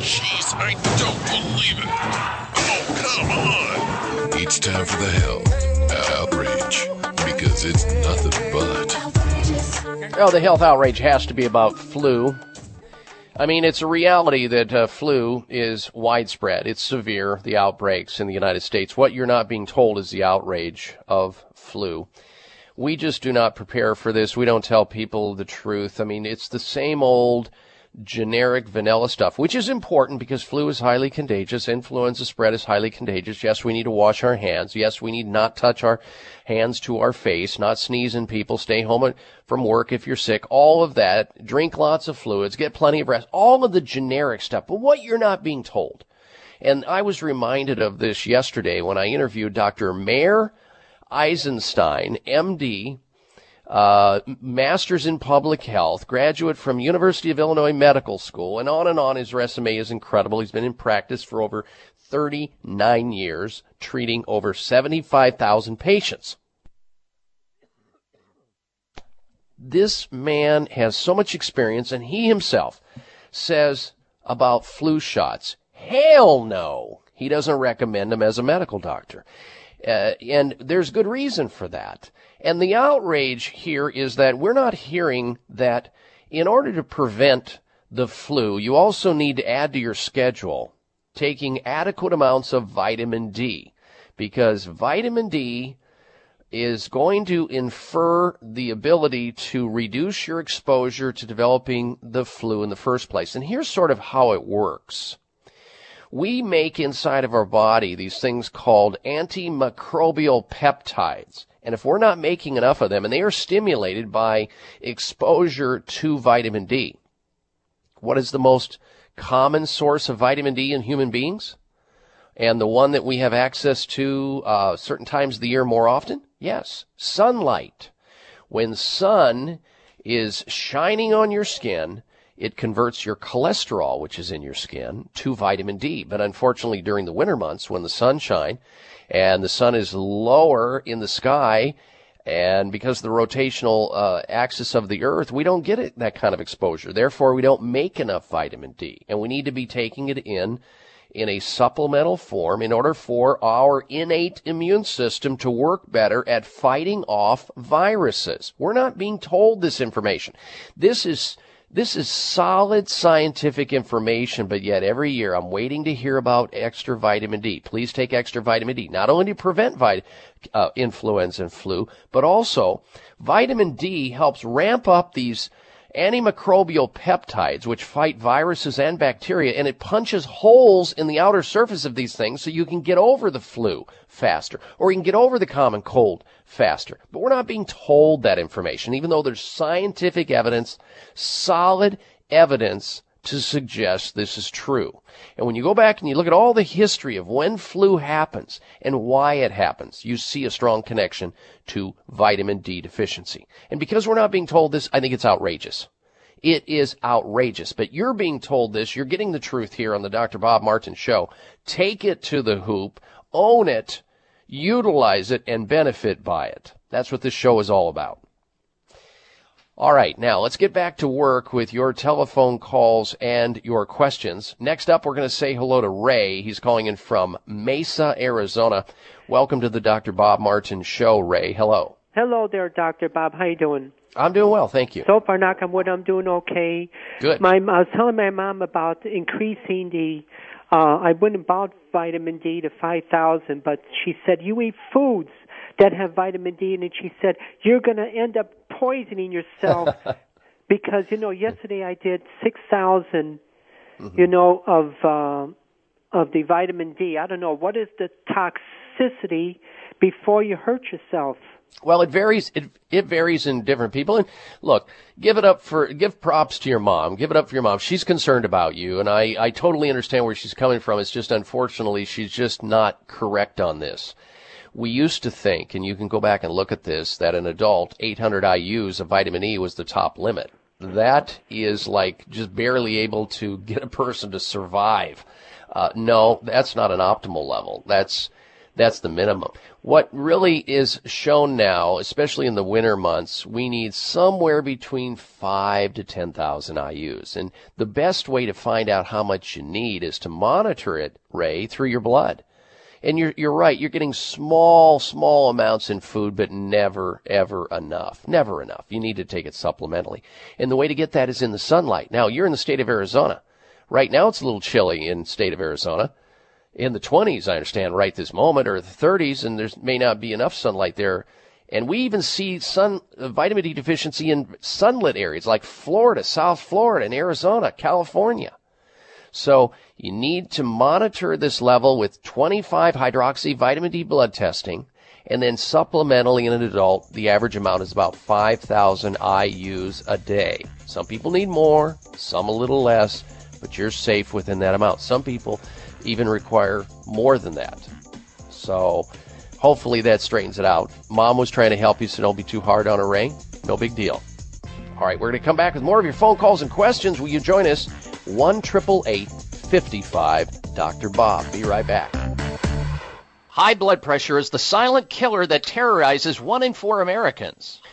Jeez, I don't believe it. Oh, come on. It's time for the health outrage because it's nothing but. Well, the health outrage has to be about flu. I mean, it's a reality that uh, flu is widespread. It's severe, the outbreaks in the United States. What you're not being told is the outrage of flu. We just do not prepare for this. We don't tell people the truth. I mean, it's the same old generic vanilla stuff, which is important because flu is highly contagious, influenza spread is highly contagious. Yes, we need to wash our hands. Yes, we need not touch our hands to our face, not sneeze in people, stay home from work if you're sick, all of that. Drink lots of fluids, get plenty of rest, all of the generic stuff. But what you're not being told. And I was reminded of this yesterday when I interviewed Dr. Meir Eisenstein, MD, uh, master's in public health, graduate from University of Illinois Medical School, and on and on. His resume is incredible. He's been in practice for over 39 years, treating over 75,000 patients. This man has so much experience, and he himself says about flu shots, hell no. He doesn't recommend them as a medical doctor. Uh, and there's good reason for that. And the outrage here is that we're not hearing that in order to prevent the flu, you also need to add to your schedule taking adequate amounts of vitamin D because vitamin D is going to infer the ability to reduce your exposure to developing the flu in the first place. And here's sort of how it works. We make inside of our body these things called antimicrobial peptides. And if we're not making enough of them, and they are stimulated by exposure to vitamin D, what is the most common source of vitamin D in human beings? And the one that we have access to uh, certain times of the year more often? Yes, sunlight. When sun is shining on your skin, it converts your cholesterol, which is in your skin, to vitamin D. But unfortunately, during the winter months, when the sun shine and the sun is lower in the sky, and because of the rotational uh, axis of the Earth, we don't get it, that kind of exposure. Therefore, we don't make enough vitamin D, and we need to be taking it in in a supplemental form in order for our innate immune system to work better at fighting off viruses. We're not being told this information. This is this is solid scientific information, but yet every year I'm waiting to hear about extra vitamin D. Please take extra vitamin D, not only to prevent uh, influenza and flu, but also vitamin D helps ramp up these antimicrobial peptides, which fight viruses and bacteria, and it punches holes in the outer surface of these things so you can get over the flu faster, or you can get over the common cold faster. But we're not being told that information, even though there's scientific evidence, solid evidence to suggest this is true. And when you go back and you look at all the history of when flu happens and why it happens, you see a strong connection to vitamin D deficiency. And because we're not being told this, I think it's outrageous. It is outrageous. But you're being told this. You're getting the truth here on the Dr. Bob Martin show. Take it to the hoop, own it, utilize it, and benefit by it. That's what this show is all about. All right, now let's get back to work with your telephone calls and your questions. Next up, we're going to say hello to Ray. He's calling in from Mesa, Arizona. Welcome to the Dr. Bob Martin Show, Ray. Hello. Hello there, Dr. Bob. How you doing? I'm doing well, thank you. So far, knock on wood, I'm doing okay. Good. My, I was telling my mom about increasing the. Uh, I went and bought vitamin D to five thousand, but she said you eat foods that have vitamin D And. She said you're going to end up poisoning yourself because you know yesterday I did six thousand, you know of uh, of the vitamin D. I don't know what is the toxicity before you hurt yourself. Well, it varies. It it varies in different people. And look, give it up for give props to your mom. Give it up for your mom. She's concerned about you, and I I totally understand where she's coming from. It's just unfortunately she's just not correct on this. We used to think, and you can go back and look at this, that an adult 800 IU's of vitamin E was the top limit. That is like just barely able to get a person to survive. Uh, no, that's not an optimal level. That's that's the minimum. What really is shown now, especially in the winter months, we need somewhere between five to ten thousand IU's, and the best way to find out how much you need is to monitor it, Ray, through your blood. And you're you're right. You're getting small, small amounts in food, but never, ever enough. Never enough. You need to take it supplementally. And the way to get that is in the sunlight. Now you're in the state of Arizona. Right now it's a little chilly in the state of Arizona. In the 20s, I understand, right this moment, or the 30s, and there may not be enough sunlight there. And we even see sun, uh, vitamin D deficiency in sunlit areas like Florida, South Florida, and Arizona, California. So you need to monitor this level with 25 hydroxy vitamin D blood testing. And then supplementally in an adult, the average amount is about 5,000 IUs a day. Some people need more, some a little less, but you're safe within that amount. Some people even require more than that. So hopefully that straightens it out. Mom was trying to help you, so don't be too hard on her, Ray. No big deal. All right, we're going to come back with more of your phone calls and questions. Will you join us? 1 55 Dr. Bob. Be right back. High blood pressure is the silent killer that terrorizes one in four Americans.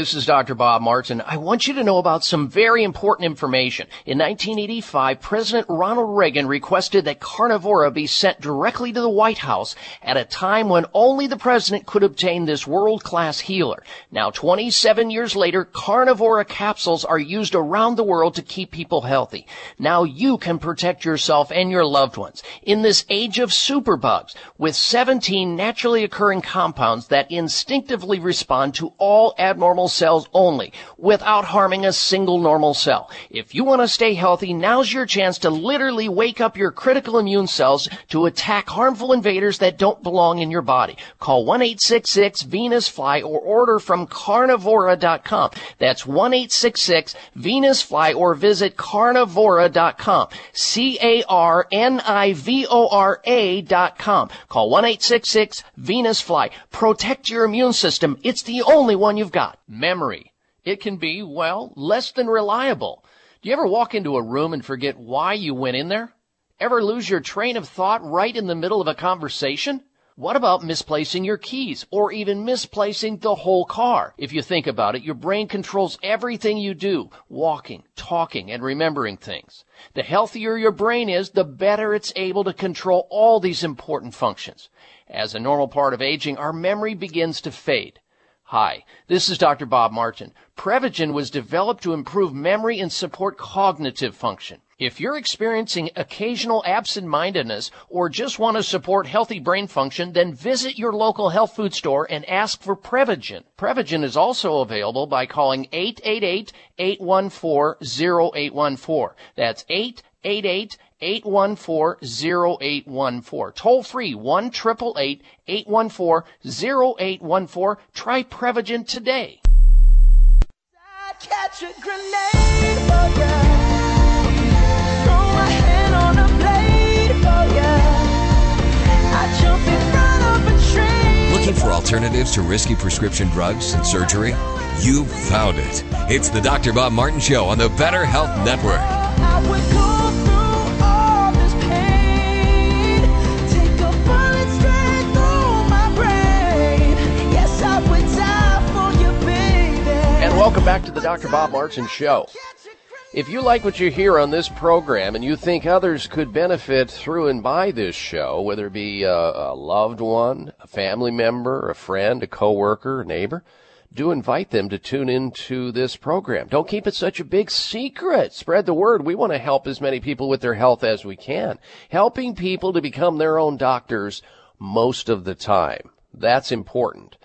is Dr. Bob Martin. I want you to know about some very important information. In 1985, President Ronald Reagan requested that Carnivora be sent directly to the White House at a time when only the president could obtain this world-class healer. Now, 27 years later, Carnivora capsules are used around the world to keep people healthy. Now you can protect yourself and your loved ones in this age of superbugs with 17 naturally occurring compounds that instinctively respond to all abnormal cells only without harming a single normal cell. If you want to stay healthy, now's your chance to literally wake up your critical immune cells to attack harmful invaders that don't belong in your body. Call 1-866-VENUS-FLY or order from carnivora.com. That's 1-866-VENUS-FLY or visit carnivora.com. C-A-R-N-I-V-O-R-A dot com. Call 1-866-VENUS-FLY. Protect your immune system. It's the only one you've got. Memory. It can be, well, less than reliable. Do you ever walk into a room and forget why you went in there? Ever lose your train of thought right in the middle of a conversation? What about misplacing your keys or even misplacing the whole car? If you think about it, your brain controls everything you do, walking, talking, and remembering things. The healthier your brain is, the better it's able to control all these important functions. As a normal part of aging, our memory begins to fade. Hi, this is Dr. Bob Martin. Prevagen was developed to improve memory and support cognitive function. If you're experiencing occasional absent-mindedness or just want to support healthy brain function, then visit your local health food store and ask for Prevagen. Prevagen is also available by calling 888-814-0814. That's 888 814-0814. Toll free 1 814 Try Prevagen today. Catch a grenade for ya. Throw a hand on a blade for ya. I jump in front of a train. Looking for alternatives to risky prescription drugs and surgery? You found it. It's the Dr. Bob Martin Show on the Better Health Network. Welcome back to the Dr. Bob Martin Show. If you like what you hear on this program and you think others could benefit through and by this show, whether it be a, a loved one, a family member, a friend, a coworker, a neighbor, do invite them to tune into this program. Don't keep it such a big secret. Spread the word. We want to help as many people with their health as we can. Helping people to become their own doctors most of the time. That's important.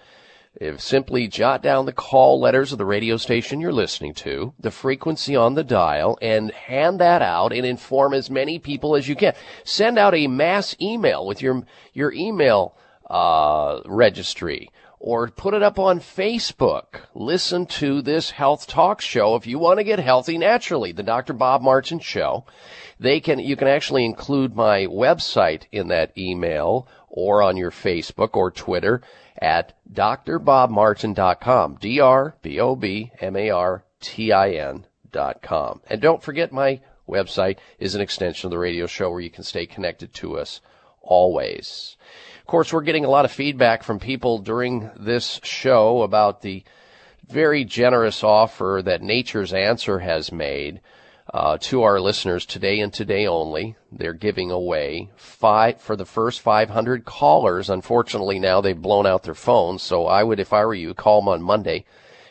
If simply jot down the call letters of the radio station you're listening to, the frequency on the dial, and hand that out and inform as many people as you can. Send out a mass email with your your email uh, registry or put it up on Facebook. Listen to this health talk show if you want to get healthy naturally. The Dr. Bob Martin show. They can, you can actually include my website in that email or on your Facebook or Twitter at drbobmartin.com. D-R-B-O-B-M-A-R-T-I-N. And don't forget my website is an extension of the radio show where you can stay connected to us always. Of course, we're getting a lot of feedback from people during this show about the very generous offer that Nature's Answer has made uh, to our listeners today and today only. They're giving away five for the first 500 callers. Unfortunately, now they've blown out their phones, so I would, if I were you, call them on Monday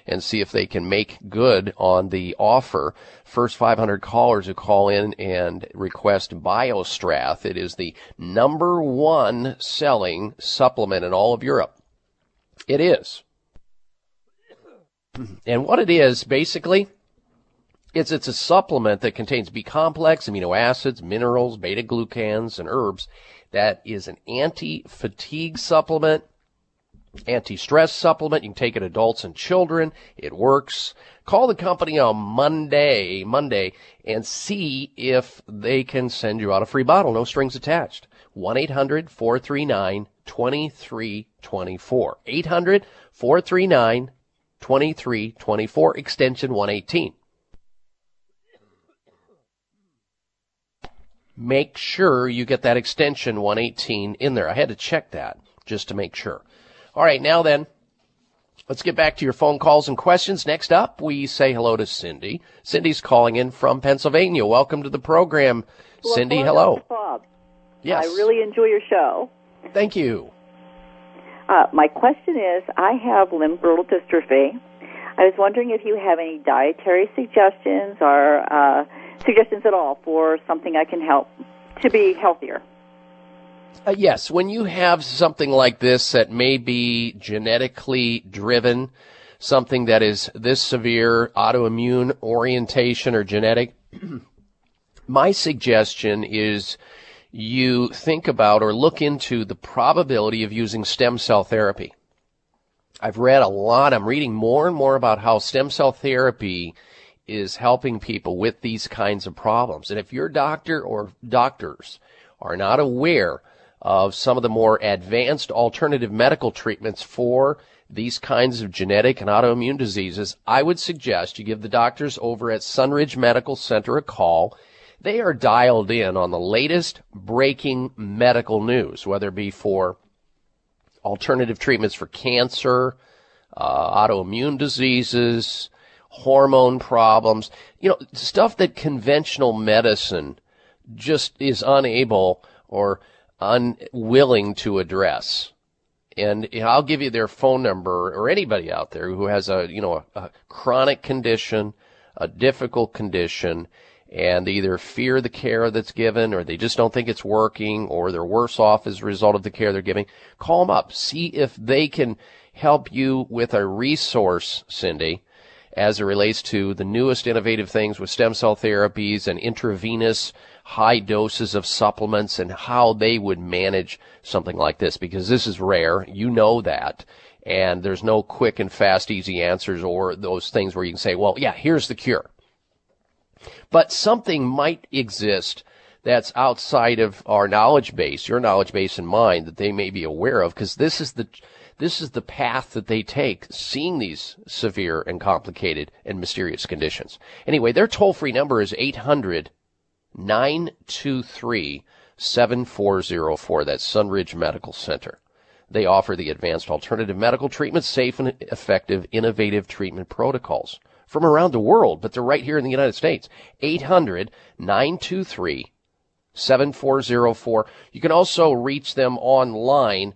and see if they can make good on the offer. First 500 callers who call in and request BioStrath. It is the number one selling supplement in all of Europe. It is. And what it is, basically, it's, it's a supplement that contains B complex, amino acids, minerals, beta glucans, and herbs that is an anti-fatigue supplement anti-stress supplement. You can take it adults and children. It works. Call the company on Monday, Monday, and see if they can send you out a free bottle. No strings attached. 1-800-439-2324. 800-439-2324, extension 118. Make sure you get that extension 118 in there. I had to check that just to make sure. All right, now then, let's get back to your phone calls and questions. Next up, we say hello to Cindy. Cindy's calling in from Pennsylvania. Welcome to the program, Well, Cindy. hello, Hello. Bob. Yes. I really enjoy your show. Thank you. Uh, my question is, I have limb-girdle dystrophy. I was wondering if you have any dietary suggestions or uh, suggestions at all for something I can help to be healthier. Uh, yes, when you have something like this that may be genetically driven, something that is this severe autoimmune orientation or genetic, my suggestion is you think about or look into the probability of using stem cell therapy. I've read a lot, I'm reading more and more about how stem cell therapy is helping people with these kinds of problems. And if your doctor or doctors are not aware of some of the more advanced alternative medical treatments for these kinds of genetic and autoimmune diseases, I would suggest you give the doctors over at Sunridge Medical Center a call. They are dialed in on the latest breaking medical news, whether it be for alternative treatments for cancer, uh, autoimmune diseases, hormone problems, you know, stuff that conventional medicine just is unable or unwilling to address. And I'll give you their phone number or anybody out there who has a, you know, a, a chronic condition, a difficult condition, and they either fear the care that's given or they just don't think it's working or they're worse off as a result of the care they're giving. Call them up. See if they can help you with a resource, Cindy, as it relates to the newest innovative things with stem cell therapies and intravenous high doses of supplements and how they would manage something like this because this is rare. You know that. And there's no quick and fast, easy answers or those things where you can say, well, yeah, here's the cure. But something might exist that's outside of our knowledge base, your knowledge base and mine, that they may be aware of, because this is the this is the path that they take, seeing these severe and complicated and mysterious conditions. Anyway, their toll free number is 800 923 7404. That's Sunridge Medical Center. They offer the advanced alternative medical treatment, safe and effective, innovative treatment protocols from around the world, but they're right here in the United States. 800 923 7404. You can also reach them online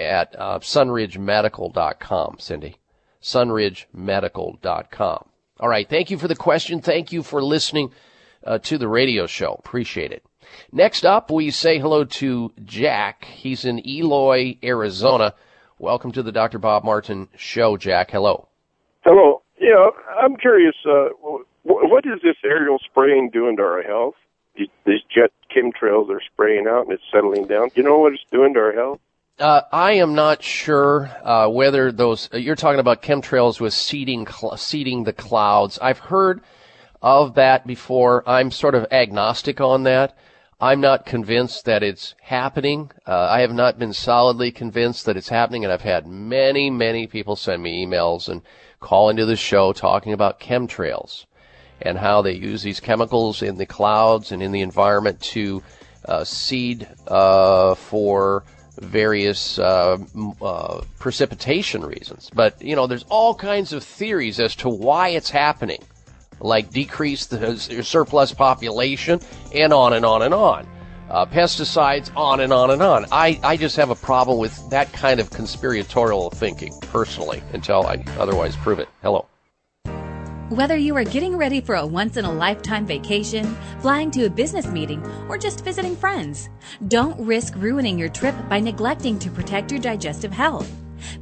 at uh, sunridgemedical.com, Cindy. Sunridgemedical.com. All right. Thank you for the question. Thank you for listening uh, to the radio show. Appreciate it. Next up, we say hello to Jack. He's in Eloy, Arizona. Welcome to the Dr. Bob Martin show, Jack. Hello. Hello. Yeah, I'm curious. Uh, what is this aerial spraying doing to our health? These jet chemtrails are spraying out and it's settling down. Do you know what it's doing to our health? Uh, I am not sure uh, whether those uh, you're talking about chemtrails with seeding cl- seeding the clouds. I've heard of that before. I'm sort of agnostic on that. I'm not convinced that it's happening. Uh, I have not been solidly convinced that it's happening, and I've had many, many people send me emails and call into the show talking about chemtrails and how they use these chemicals in the clouds and in the environment to uh, seed uh, for various uh, uh, precipitation reasons. But you know, there's all kinds of theories as to why it's happening, like decrease the surplus population, and on and on and on. Uh, pesticides, on and on and on. I, I just have a problem with that kind of conspiratorial thinking, personally, until I otherwise prove it. Hello. Whether you are getting ready for a once in a lifetime vacation, flying to a business meeting, or just visiting friends, don't risk ruining your trip by neglecting to protect your digestive health.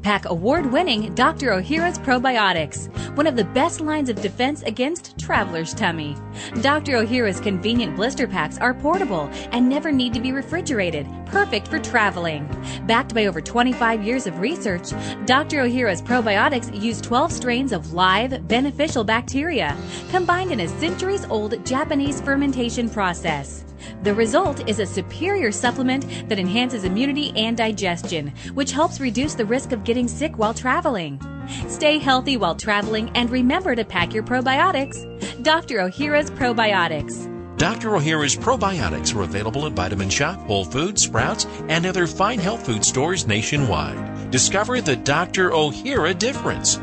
Pack award winning Dr. Ohhira's Probiotics, one of the best lines of defense against traveler's tummy. Dr. Ohhira's convenient blister packs are portable and never need to be refrigerated, perfect for traveling. Backed by over 25 years of research, Dr. Ohhira's Probiotics use 12 strains of live, beneficial bacteria, combined in a centuries old Japanese fermentation process. The result is a superior supplement that enhances immunity and digestion, which helps reduce the risk of getting sick while traveling. Stay healthy while traveling and remember to pack your probiotics. Dr. Ohhira's Probiotics. Dr. Ohhira's probiotics are available at Vitamin Shoppe, Whole Foods, Sprouts, and other fine health food stores nationwide. Discover the Dr. Ohhira difference.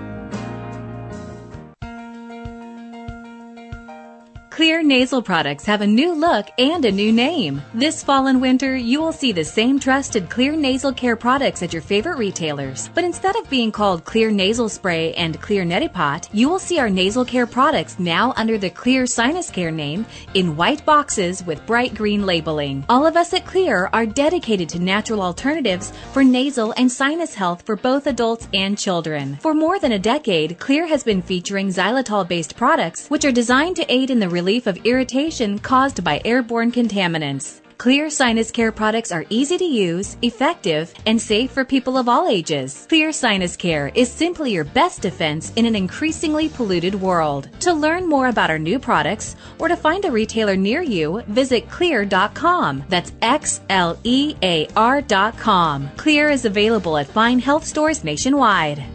Xlear nasal products have a new look and a new name. This fall and winter, you will see the same trusted Xlear nasal care products at your favorite retailers. But instead of being called Xlear nasal spray and Xlear neti pot, you will see our nasal care products now under the Xlear sinus care name in white boxes with bright green labeling. All of us at Xlear are dedicated to natural alternatives for nasal and sinus health for both adults and children. For more than a decade, Xlear has been featuring xylitol based products which are designed to aid in the relief of irritation caused by airborne contaminants. Xlear sinus care products are easy to use, effective, and safe for people of all ages. Xlear sinus care is simply your best defense in an increasingly polluted world. To learn more about our new products or to find a retailer near you, visit xlear.com. That's X L E A R.com. Xlear is available at fine health stores nationwide.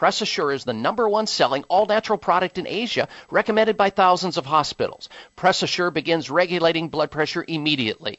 Press Assure is the number one selling all natural product in Asia, recommended by thousands of hospitals. Press Assure begins regulating blood pressure immediately.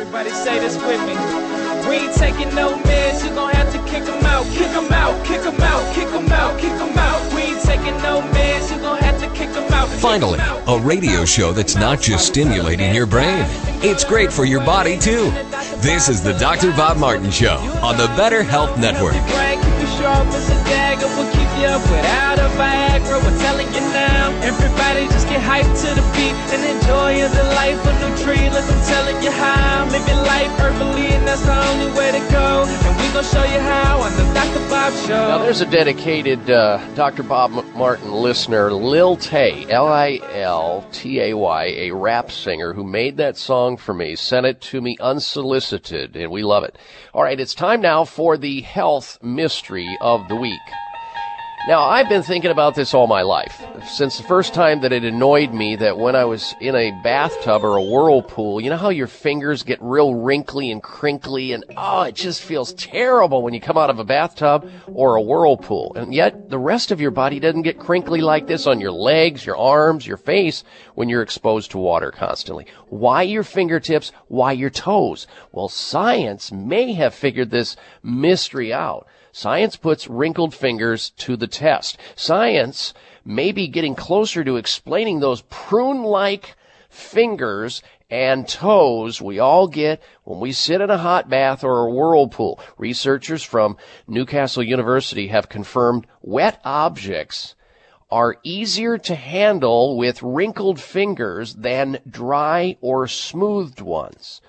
Everybody say this with me. We ain't taking no meds, you gon' have to kick 'em out, kick 'em out, kick 'em out, kick 'em out, kick 'em out. We ain't taking no meds, you gon' have to kick 'em out. Finally, a radio show that's not just stimulating your brain, it's great for your body too. This is the Dr. Bob Martin Show on the Better Health Network. Without a Viagra. We're telling you now, everybody just get hyped to the beat and enjoy the life of new I'm telling you how, living life and that's the only way to go. And we show you how on the Dr. Bob Show. Now, there's a dedicated uh, Dr. Bob Martin listener, Lil Tay, L I L T A Y, a rap singer who made that song for me, sent it to me unsolicited, and we love it. All right, it's time now for the health mystery of the week. Now, I've been thinking about this all my life. Since the first time that it annoyed me that when I was in a bathtub or a whirlpool, you know how your fingers get real wrinkly and crinkly and oh, it just feels terrible when you come out of a bathtub or a whirlpool. And yet the rest of your body doesn't get crinkly like this on your legs, your arms, your face when you're exposed to water constantly. Why your fingertips? Why your toes? Well, science may have figured this mystery out. Science puts wrinkled fingers to the test. Science may be getting closer to explaining those prune-like fingers and toes we all get when we sit in a hot bath or a whirlpool. Researchers from Newcastle University have confirmed wet objects are easier to handle with wrinkled fingers than dry or smoothed ones.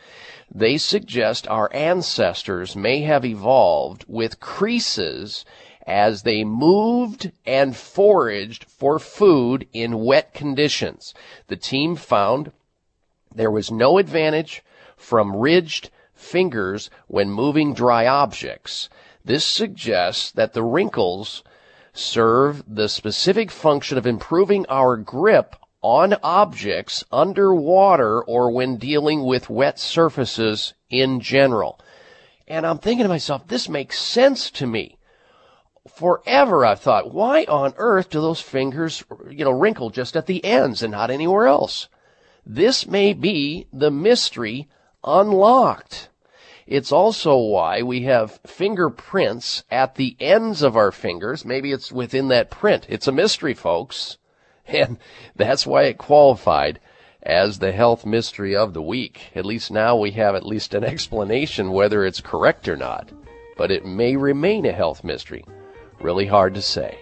They suggest our ancestors may have evolved with creases as they moved and foraged for food in wet conditions. The team found there was no advantage from ridged fingers when moving dry objects. This suggests that the wrinkles serve the specific function of improving our grip on objects underwater or when dealing with wet surfaces in general. And I'm thinking to myself, this makes sense to me. Forever I've thought, why on earth do those fingers, you know, wrinkle just at the ends and not anywhere else? This may be the mystery unlocked. It's also why we have fingerprints at the ends of our fingers. Maybe it's within that print. It's a mystery, folks. And that's why it qualified as the health mystery of the week. At least now we have at least an explanation whether it's correct or not. But it may remain a health mystery. Really hard to say.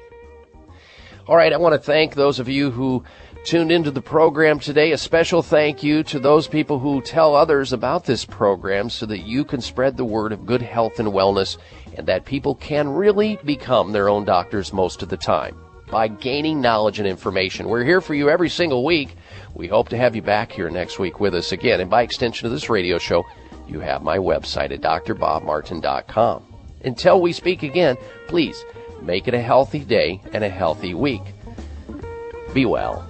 All right, I want to thank those of you who tuned into the program today. A special thank you to those people who tell others about this program so that you can spread the word of good health and wellness and that people can really become their own doctors most of the time by gaining knowledge and information. We're here for you every single week. We hope to have you back here next week with us again. And by extension of this radio show, you have my website at drbobmartin.com. Until we speak again, please make it a healthy day and a healthy week. Be well.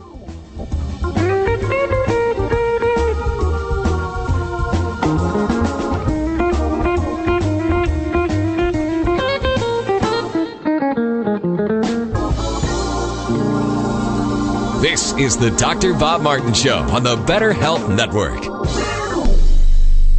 This is the Dr. Bob Martin Show on the Better Health Network.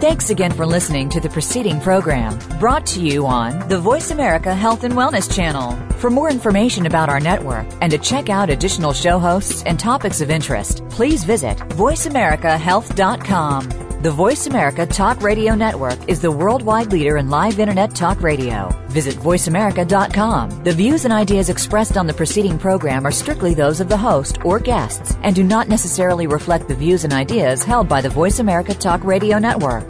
Thanks again for listening to the preceding program brought to you on the Voice America Health and Wellness Channel. For more information about our network and to check out additional show hosts and topics of interest, please visit VoiceAmericaHealth.com. The Voice America Talk Radio Network is the worldwide leader in live Internet talk radio. Visit VoiceAmerica.com. The views and ideas expressed on the preceding program are strictly those of the host or guests and do not necessarily reflect the views and ideas held by the Voice America Talk Radio Network,